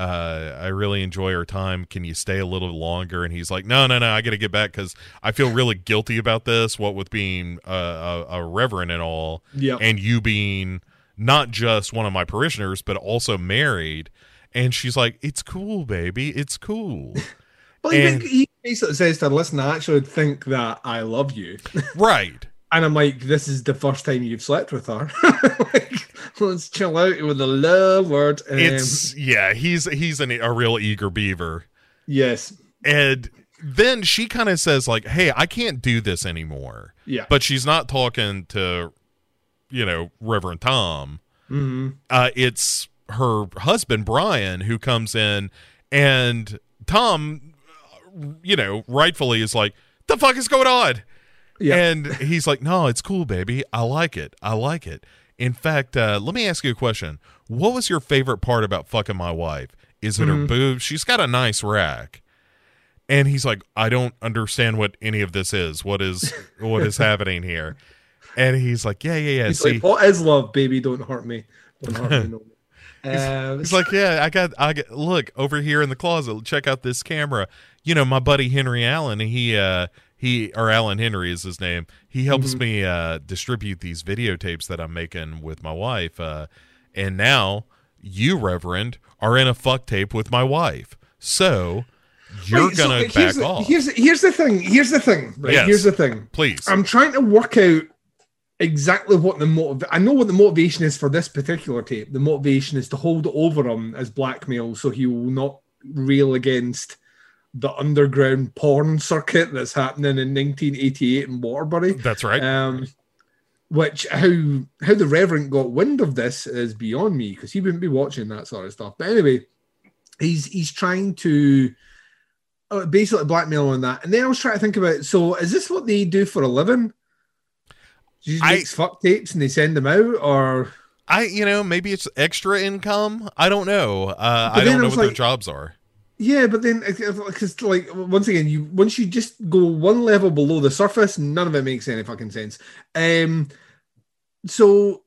I really enjoy our time. Can you stay a little longer? And he's like, no, no, no, I got to get back because I feel really guilty about this. What with being a, a, a reverend and all, Yep. and you being not just one of my parishioners, but also married. And she's like, it's cool, baby, it's cool, Well, And- he basically says to her, listen, I actually think that I love you. right? And I'm like, this is the first time you've slept with her. like, let's chill out with the love word. Um, It's yeah, he's he's an, a real eager beaver. yes. And then she kind of says like, "Hey, I can't do this anymore." Yeah. But she's not talking to you know, Reverend Tom. hmm Uh it's her husband Brian who comes in and Tom you know, rightfully is like, "The fuck is going on?" Yeah. And he's like, "No, it's cool, baby. I like it. I like it." In fact, uh, let me ask you a question. What was your favorite part about fucking my wife? Is it her boobs? She's got a nice rack. And he's like, "I don't understand what any of this is. What is what is happening here?" And he's like, "Yeah, yeah, yeah. He's See, like, is love, baby? Don't hurt me. Don't hurt me no. Um, He's like, yeah, I got, I got. Look over here in the closet. Check out this camera. You know, my buddy Henry Allen. He, uh, he or Alan Henry is his name. He helps me uh, distribute these videotapes that I'm making with my wife. Uh, and now you, Reverend, are in a fuck tape with my wife. So you're so gonna here's back the, off, Here's here's the thing. Here's the thing. Right. Yes. Here's the thing. please. I'm trying to work out exactly what the motive. I know what the motivation is for this particular tape. The motivation is to hold it over him as blackmail, so he will not rail against the underground porn circuit that's happening in 1988 in Waterbury. That's right. Um, which how how the Reverend got wind of this is beyond me because he wouldn't be watching that sort of stuff. But anyway, he's he's trying to uh, basically blackmail on that. And then I was trying to think about so is this what they do for a living? Do you I- make fuck tapes and they send them out, or I, you know, maybe it's extra income. I don't know. Uh, I don't know what their jobs are. Yeah, but then because like once again, you once you just go one level below the surface, none of it makes any fucking sense. Um, so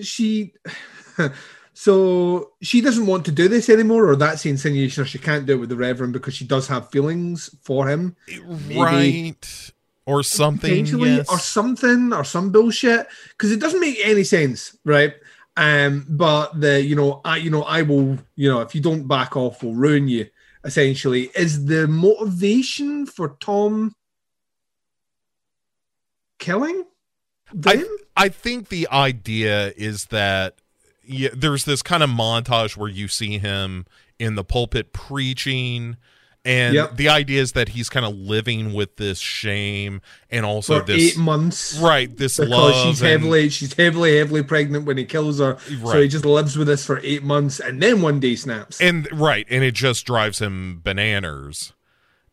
she, so she doesn't want to do this anymore, or that's the insinuation, or she can't do it with the Reverend because she does have feelings for him, right or something potentially, yes. or something, or some bullshit, because it doesn't make any sense, right? Um, but the you know, I you know, I will, you know, if you don't back off, will ruin you. Essentially, is the motivation for Tom killing them? I think the idea is that yeah, there's this kind of montage where you see him in the pulpit preaching and Yep. the idea is that he's kind of living with this shame and also for this eight months, right this Because love she's and- heavily, she's heavily, heavily pregnant when he kills her. So he just lives with this for eight months, and then one day snaps. and right and it just drives him bananas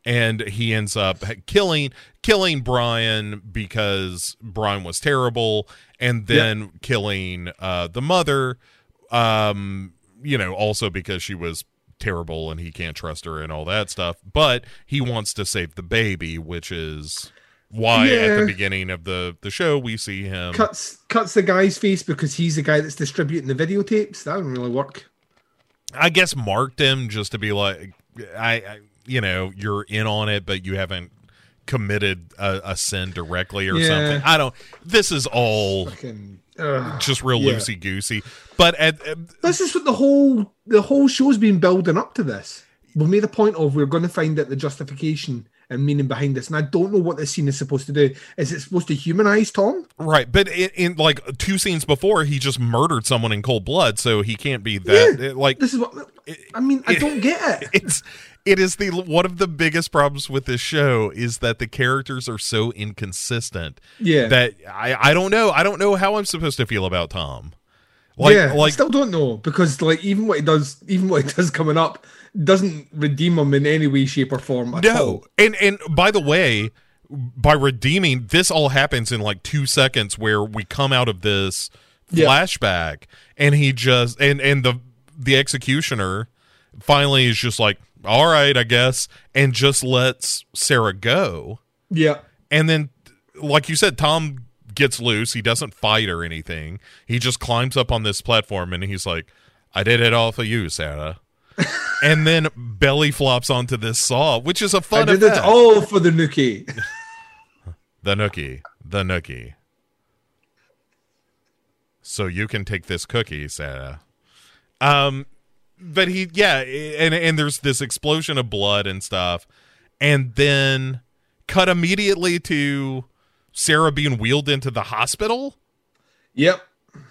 and he ends up killing killing brian because brian was terrible and then killing uh the mother um you know also because she was terrible and he can't trust her and all that stuff but he wants to save the baby which is why at the beginning of the the show we see him cuts cuts the guy's face because he's the guy that's distributing the videotapes. That doesn't really work. I guess marked him just to be like, I, I you know, you're in on it, but you haven't committed a, a sin directly or Yeah. something. I don't. This is all Fucking, ugh. just real Yeah. loosey goosey. But at, at- This is what the whole the whole show's been building up to this. We made a point of we're going to find out the justification and meaning behind this, and I don't know what this scene is supposed to do. Is it supposed to humanize Tom? right, but in, in like two scenes before, he just murdered someone in cold blood, so he can't be that. Yeah. it- like This is what I mean. I don't get it. it's it is the one of the biggest problems with this show is that the characters are so inconsistent Yeah, that I I don't know I don't know how I'm supposed to feel about Tom. Like yeah. I still don't know because like even what he does, even what he does coming up, doesn't redeem him in any way, shape, or form. At no. all. And and by the way, by redeeming this all happens in like 2 seconds where we come out of this Yeah. flashback and he just and and the the executioner finally is just like all right, I guess and just lets Sarah go. Yeah, And then like you said Tom gets loose. He doesn't fight or anything. He just climbs up on this platform and he's like, "I did it all for you, Sarah." and then belly flops onto this saw, which is a fun I did it effect. all for the Nookie. The nookie, the nookie. So you can take this cookie, Sarah. Um, but he, yeah, and and there's this explosion of blood and stuff, and then cut immediately to Sarah being wheeled into the hospital, yep.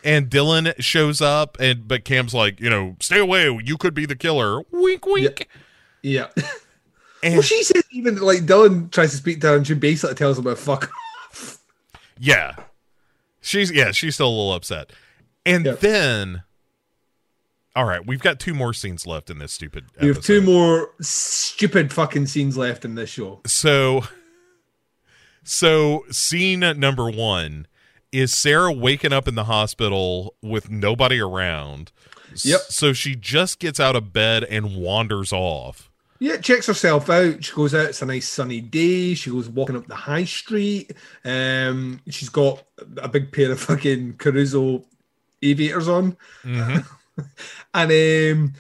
and Dylan shows up, and but Cam's like, you know, stay away, you could be the killer. Wink, wink. Yeah. And well, she says even like Dylan tries to speak to her, and she basically tells him about fuck. off. Yeah. She's yeah, she's still a little upset. And Yep. then All right, we've got two more scenes left in this stupid We have two more stupid fucking scenes left in this show. So so scene number 1 is Sarah waking up in the hospital with nobody around. Yep. So she just gets out of bed and wanders off. Yeah, checks herself out. She goes out. It's a nice sunny day. She goes walking up the high street. Um, she's got a big pair of fucking Caruso aviators on, Mhm. and um,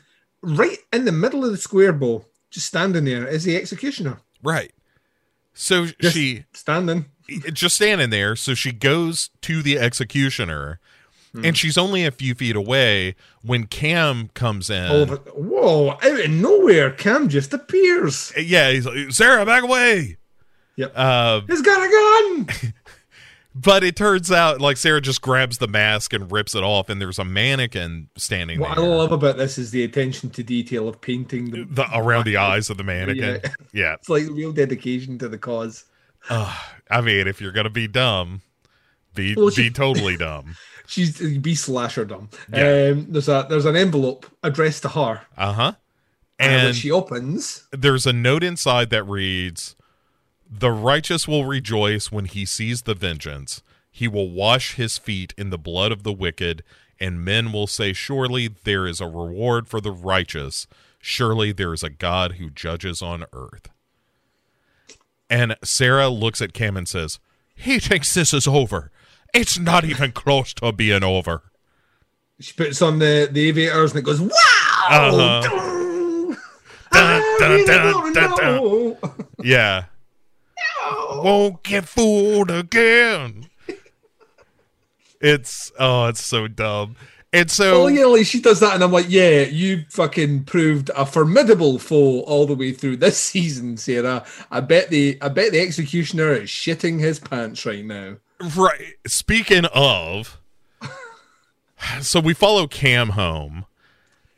right in the middle of the square bowl, just standing there, is the executioner. right. So Just she standing. just standing there. So she goes to the executioner, Hmm. and she's only a few feet away when Cam comes in. Of it. Whoa! Out of nowhere, Cam just appears. yeah, he's like, Sarah, back away. Yep. Uh, He's got a gun. but it turns out like Sarah just grabs the mask and rips it off, and there's a mannequin standing what I love about this is the attention to detail of painting the. the, around the eyes of the mannequin. Yeah. Yeah. It's like real dedication to the cause. Ugh, I mean, if you're gonna be dumb, be Well, she- be totally dumb. She's be slasher dumb. Yeah. Um, there's a there's an envelope addressed to her, Uh huh. and, And when she opens, there's a note inside that reads The righteous will rejoice when he sees the vengeance. He will wash his feet in the blood of the wicked, and men will say, Surely there is a reward for the righteous. Surely there is a God who judges on earth. And Sarah looks at Cam and says, He thinks this is over. It's not even close to being over. she puts on the the aviators, and it goes wow. Uh-huh. Dun. Dun, dun, really dun, wanna dun, dun. know. Yeah. Won't get fooled again. It's oh, it's so dumb. And so Oh yeah, like she does that, and I'm like, yeah, you fucking proved a formidable foe all the way through this season, Sarah. I bet the I bet the executioner is shitting his pants right now. right speaking of so we follow Cam home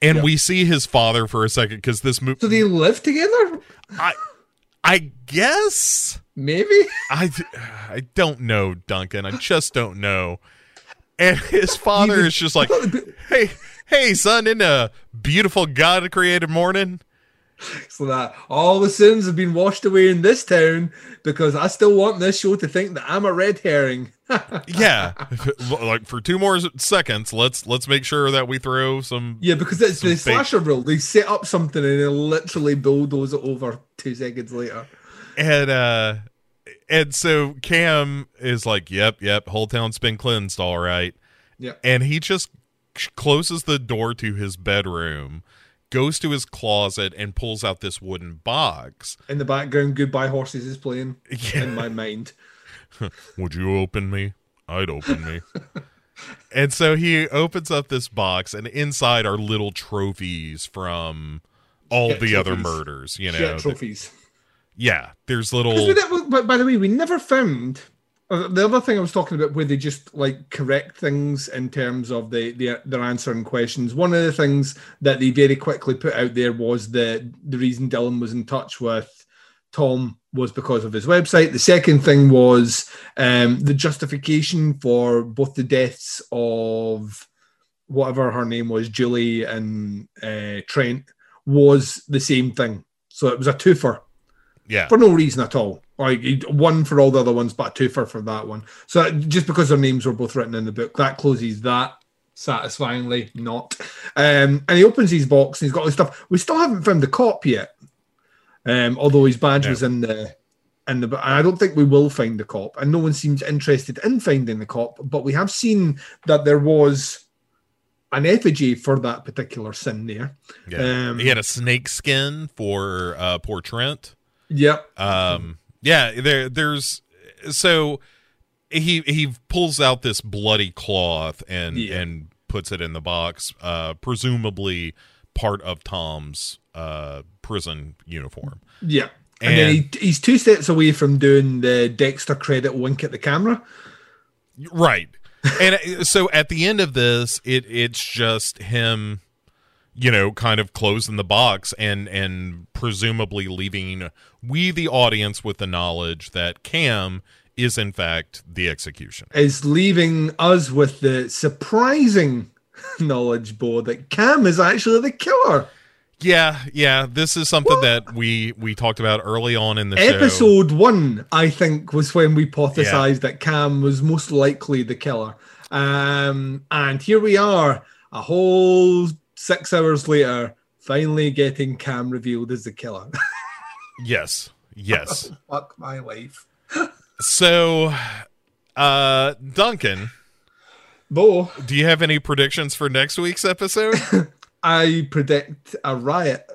and Yep. we see his father for a second because this movie So they live together, I I guess maybe. I I don't know, Duncan. I just don't know. And his father is just like, "Hey, hey, son, in a beautiful God created morning." so that all the sins have been washed away in this town because I still want this show to think that I'm a red herring. Yeah, like for two more seconds, let's let's make sure that we throw some. Yeah, because it's the slasher rule. They set up something and they literally bulldoze it over two seconds later. And uh, and so Cam is like, "Yep, yep, whole town's been cleansed, all right." Yeah. and he just closes the door to his bedroom, goes to his closet, and pulls out this wooden box. In the background, Goodbye Horses is playing Yeah. in my mind. Would you open me? I'd open me. and so he opens up this box, and inside are little trophies from all Shit the other murders. You know, Shit trophies. yeah. there's little. but by the way, we never found the other thing I was talking about where they just like correct things in terms of the, the their answering questions. One of the things that they very quickly put out there was that the reason Dylan was in touch with Tom was because of his website. The second thing was um, the justification for both the deaths of whatever her name was, Julie and uh, Trent, was the same thing. So it was a twofer Yeah. for no reason at all. Like one for all the other ones, but a twofer for that one. So just because their names were both written in the book, that closes that satisfyingly. Not. Um, and he opens his box and he's got all this stuff. We still haven't found the cop yet. Um, although his badge No. was in the and the, I don't think we will find the cop, and no one seems interested in finding the cop. But we have seen that there was an effigy for that particular sin there. Yeah. Um, he had a snake skin for uh, poor Trent. Yep. Um, yeah, there, there's so he he pulls out this bloody cloth and Yeah. and puts it in the box, uh, presumably part of Tom's uh, prison uniform. Yeah. And, then he, he's two steps away from doing the Dexter credit wink at the camera. Right. and uh, so at the end of this, it it's just him, you know, kind of closing the box and and presumably leaving we the audience with the knowledge that Cam is in fact the execution. Is leaving us with the surprising knowledge, Bo, that Cam is actually the killer. Yeah, yeah. This is something that we we talked about early on in the show. Episode one, I think, was when we hypothesized that Cam was most likely the killer. Um, and here we are, a whole six hours later, finally getting Cam revealed as the killer. Yes. Yes. Fuck my life. so uh Duncan, Bo, do you have any predictions for next week's episode? I predict a riot.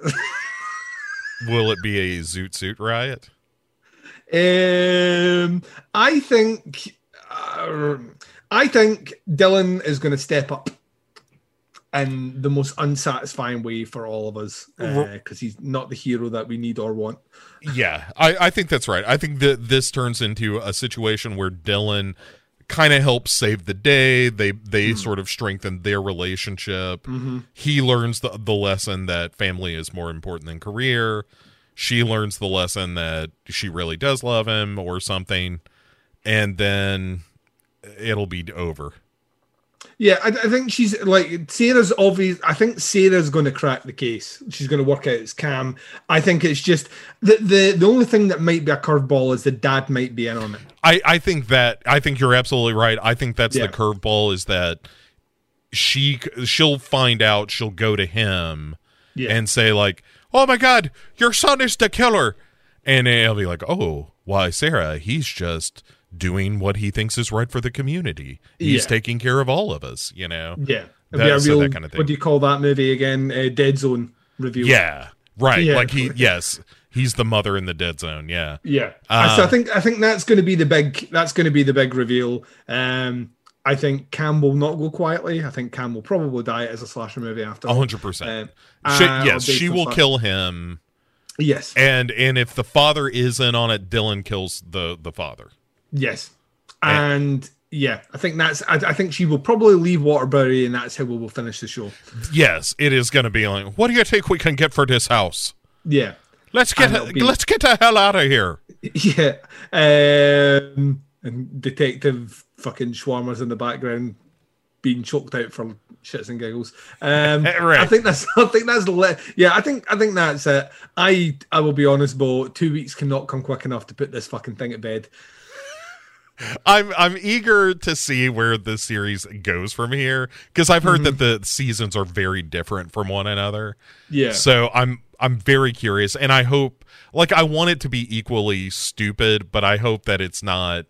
Will it be a zoot suit riot? Um, I think, uh, I think Dylan is going to step up in the most unsatisfying way for all of us uh, because he's not the hero that we need or want. Yeah, I, I think that's right. I think that this turns into a situation where Dylan kind of helps save the day. They they mm-hmm. sort of strengthen their relationship. Mm-hmm. He learns the the lesson that family is more important than career. She learns the lesson that she really does love him or something, and then it'll be over. Yeah, I, I think she's like Sarah's obvious. I think Sarah's going to crack the case. She's going to work out it's Cam. I think it's just the the the only thing that might be a curveball is the dad might be in on it. I, I think that I think you're absolutely right. I think that's Yeah. the curveball is that she she'll find out she'll go to him Yeah. and say like, "Oh my God, your son is the killer," and he'll be like, "Oh, why, Sarah? He's just doing what he thinks is right for the community. He's Yeah. taking care of all of us." You know? Yeah, That- be a so that kind of thing. What do you call that movie again? Uh, Dead Zone review. Yeah, right. Yeah. Like he, yes, he's the mother in the dead zone. Yeah. Yeah. Uh, so I think I think that's going to be the big that's going to be the big reveal. Um, I think Cam will not go quietly. I think Cam will probably die as a slasher movie after. A hundred percent. Um, uh, Yes, she will fact. kill him. Yes. and and if the father isn't on it dylan kills the the father Yes. And yeah, I think that's. I, I think she will probably leave Waterbury, and that's how we will finish the show. yes it is going to be like what do you think we can get for this house Yeah. let's get be- let's get the hell out of here Yeah. Um, and Detective fucking Schwarmer's in the background being choked out from shits and giggles. Um, Right. I think that's. I think that's. Le- yeah, I think. I think that's it. I. I will be honest, Bo. Two weeks cannot come quick enough to put this fucking thing at bed. I'm i'm eager to see where the series goes from here because i've heard that the seasons are very different from one another Yeah. so i'm i'm very curious and i hope like i want it to be equally stupid but i hope that it's not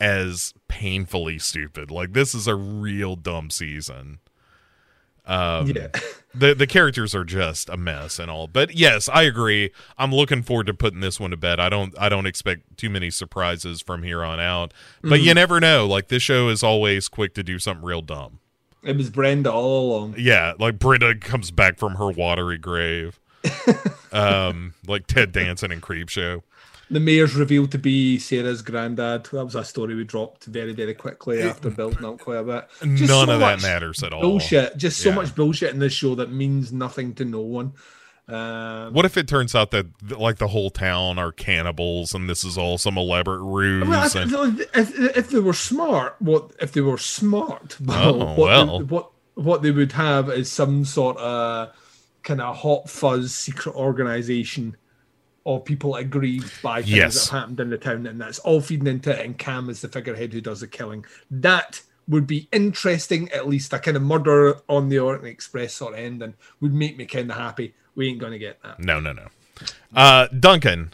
as painfully stupid like this is a real dumb season um yeah. the the characters are just a mess and all. But yes i agree. I'm looking forward to putting this one to bed. I don't i don't expect too many surprises from here on out. But you never know. Like this show is always quick to do something real dumb. It was Brenda all along. yeah like brenda comes back from her watery grave. Um like ted danson and Creepshow The mayor's revealed to be Sarah's granddad. That was a story we dropped very, very quickly after building up quite a bit. Just none so of that matters at all Bullshit. Just so Yeah. much bullshit in this show that means nothing to no one. Um, what if it turns out that like the whole town are cannibals and this is all some elaborate ruse I mean, I- and if, if they were smart, what if they were smart? Oh, what well. they, what what they would have is some sort of kind of hot fuzz secret organization of people aggrieved by things Yes. that have happened in the town, and that's all feeding into it. And Cam is the figurehead who does the killing. That would be interesting. At least a kind of murder on the Orient Express sort of ending would make me kind of happy. We ain't gonna get that. No, no, no. Uh, Duncan,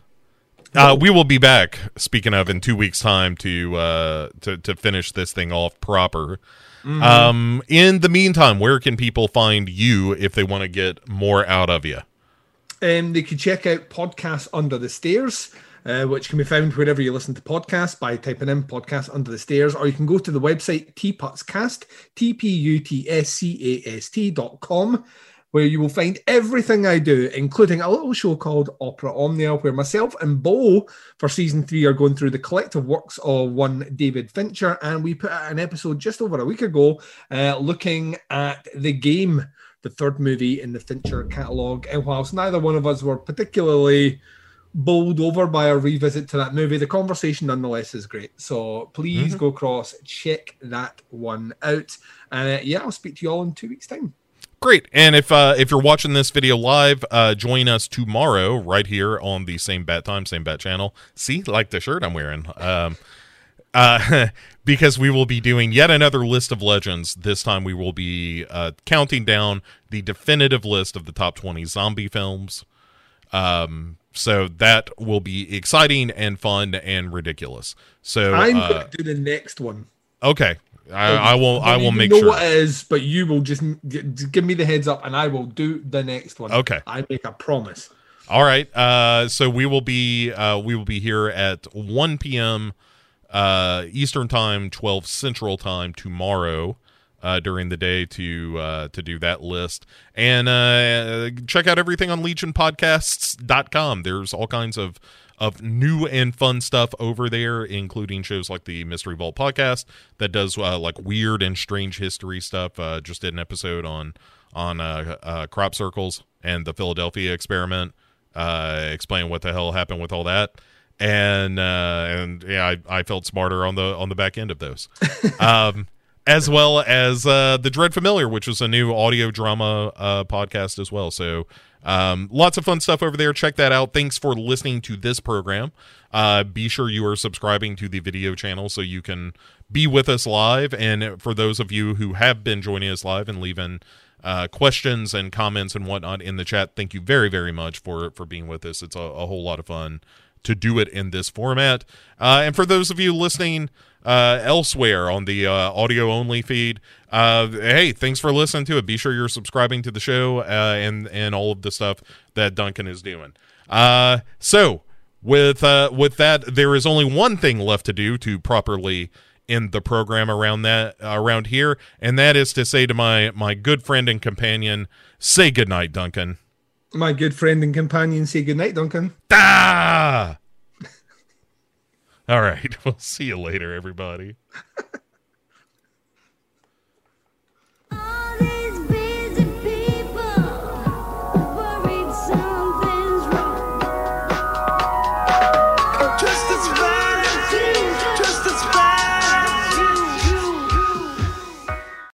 uh, we will be back. Speaking of, in two weeks' time to uh, to to finish this thing off proper. Um, in the meantime, where can people find you if they want to get more out of you? Um, they could check out Podcasts Under the Stairs, uh, which can be found wherever you listen to podcasts by typing in Podcasts Under the Stairs, or you can go to the website tputscast, T P U T S C A S T dot com, where you will find everything I do, including a little show called Opera Omnia, where myself and Bo for season three are going through the collective works of one David Fincher, and we put out an episode just over a week ago uh, looking at the game the third movie in the Fincher catalogue. And whilst neither one of us were particularly bowled over by a revisit to that movie, the conversation nonetheless is great. So please go across, check that one out. And uh, yeah, I'll speak to you all in two weeks' time. Great. And if uh, if you're watching this video live, uh, join us tomorrow right here on the same bat time, same bat channel. See, like the shirt I'm wearing. Um, uh, because we will be doing yet another list of legends. This time we will be uh, counting down the definitive list of the top 20 zombie films. Um, so that will be exciting and fun and ridiculous. So I'm uh, going to do the next one. okay, I, I will. I will make know sure. what it is, but you will just give me the heads up, and I will do the next one. Okay. I make a promise. All right. Uh, so we will be uh, we will be here at 1 p.m. Uh, Eastern time, 12 Central time tomorrow uh, during the day to uh, to do that list and uh, check out everything on LegionPodcasts.com. There's all kinds of of new and fun stuff over there, including shows like the Mystery Vault podcast that does uh, like weird and strange history stuff. Uh, just did an episode on on uh, uh, crop circles and the Philadelphia experiment, uh, explain what the hell happened with all that. And uh, and yeah, I, I felt smarter on the on the back end of those, um, as well as uh, the Dread Familiar, which was a new audio drama uh, podcast as well. So um, lots of fun stuff over there. Check that out. Thanks for listening to this program. Uh, be sure you are subscribing to the video channel so you can be with us live. And for those of you who have been joining us live and leaving uh, questions and comments and whatnot in the chat, thank you very, very much for for being with us. It's a, a whole lot of fun to do it in this format. Uh, and for those of you listening uh, elsewhere on the uh, audio only feed, uh, hey, thanks for listening to it. Be sure you're subscribing to the show uh, and and all of the stuff that Duncan is doing. Uh, so with with that, there is only one thing left to do to properly end the program around that around here, and that is to say to my my good friend and companion, say goodnight, Duncan. My good friend and companion, say goodnight, Duncan. Ah! All right. We'll see you later, everybody.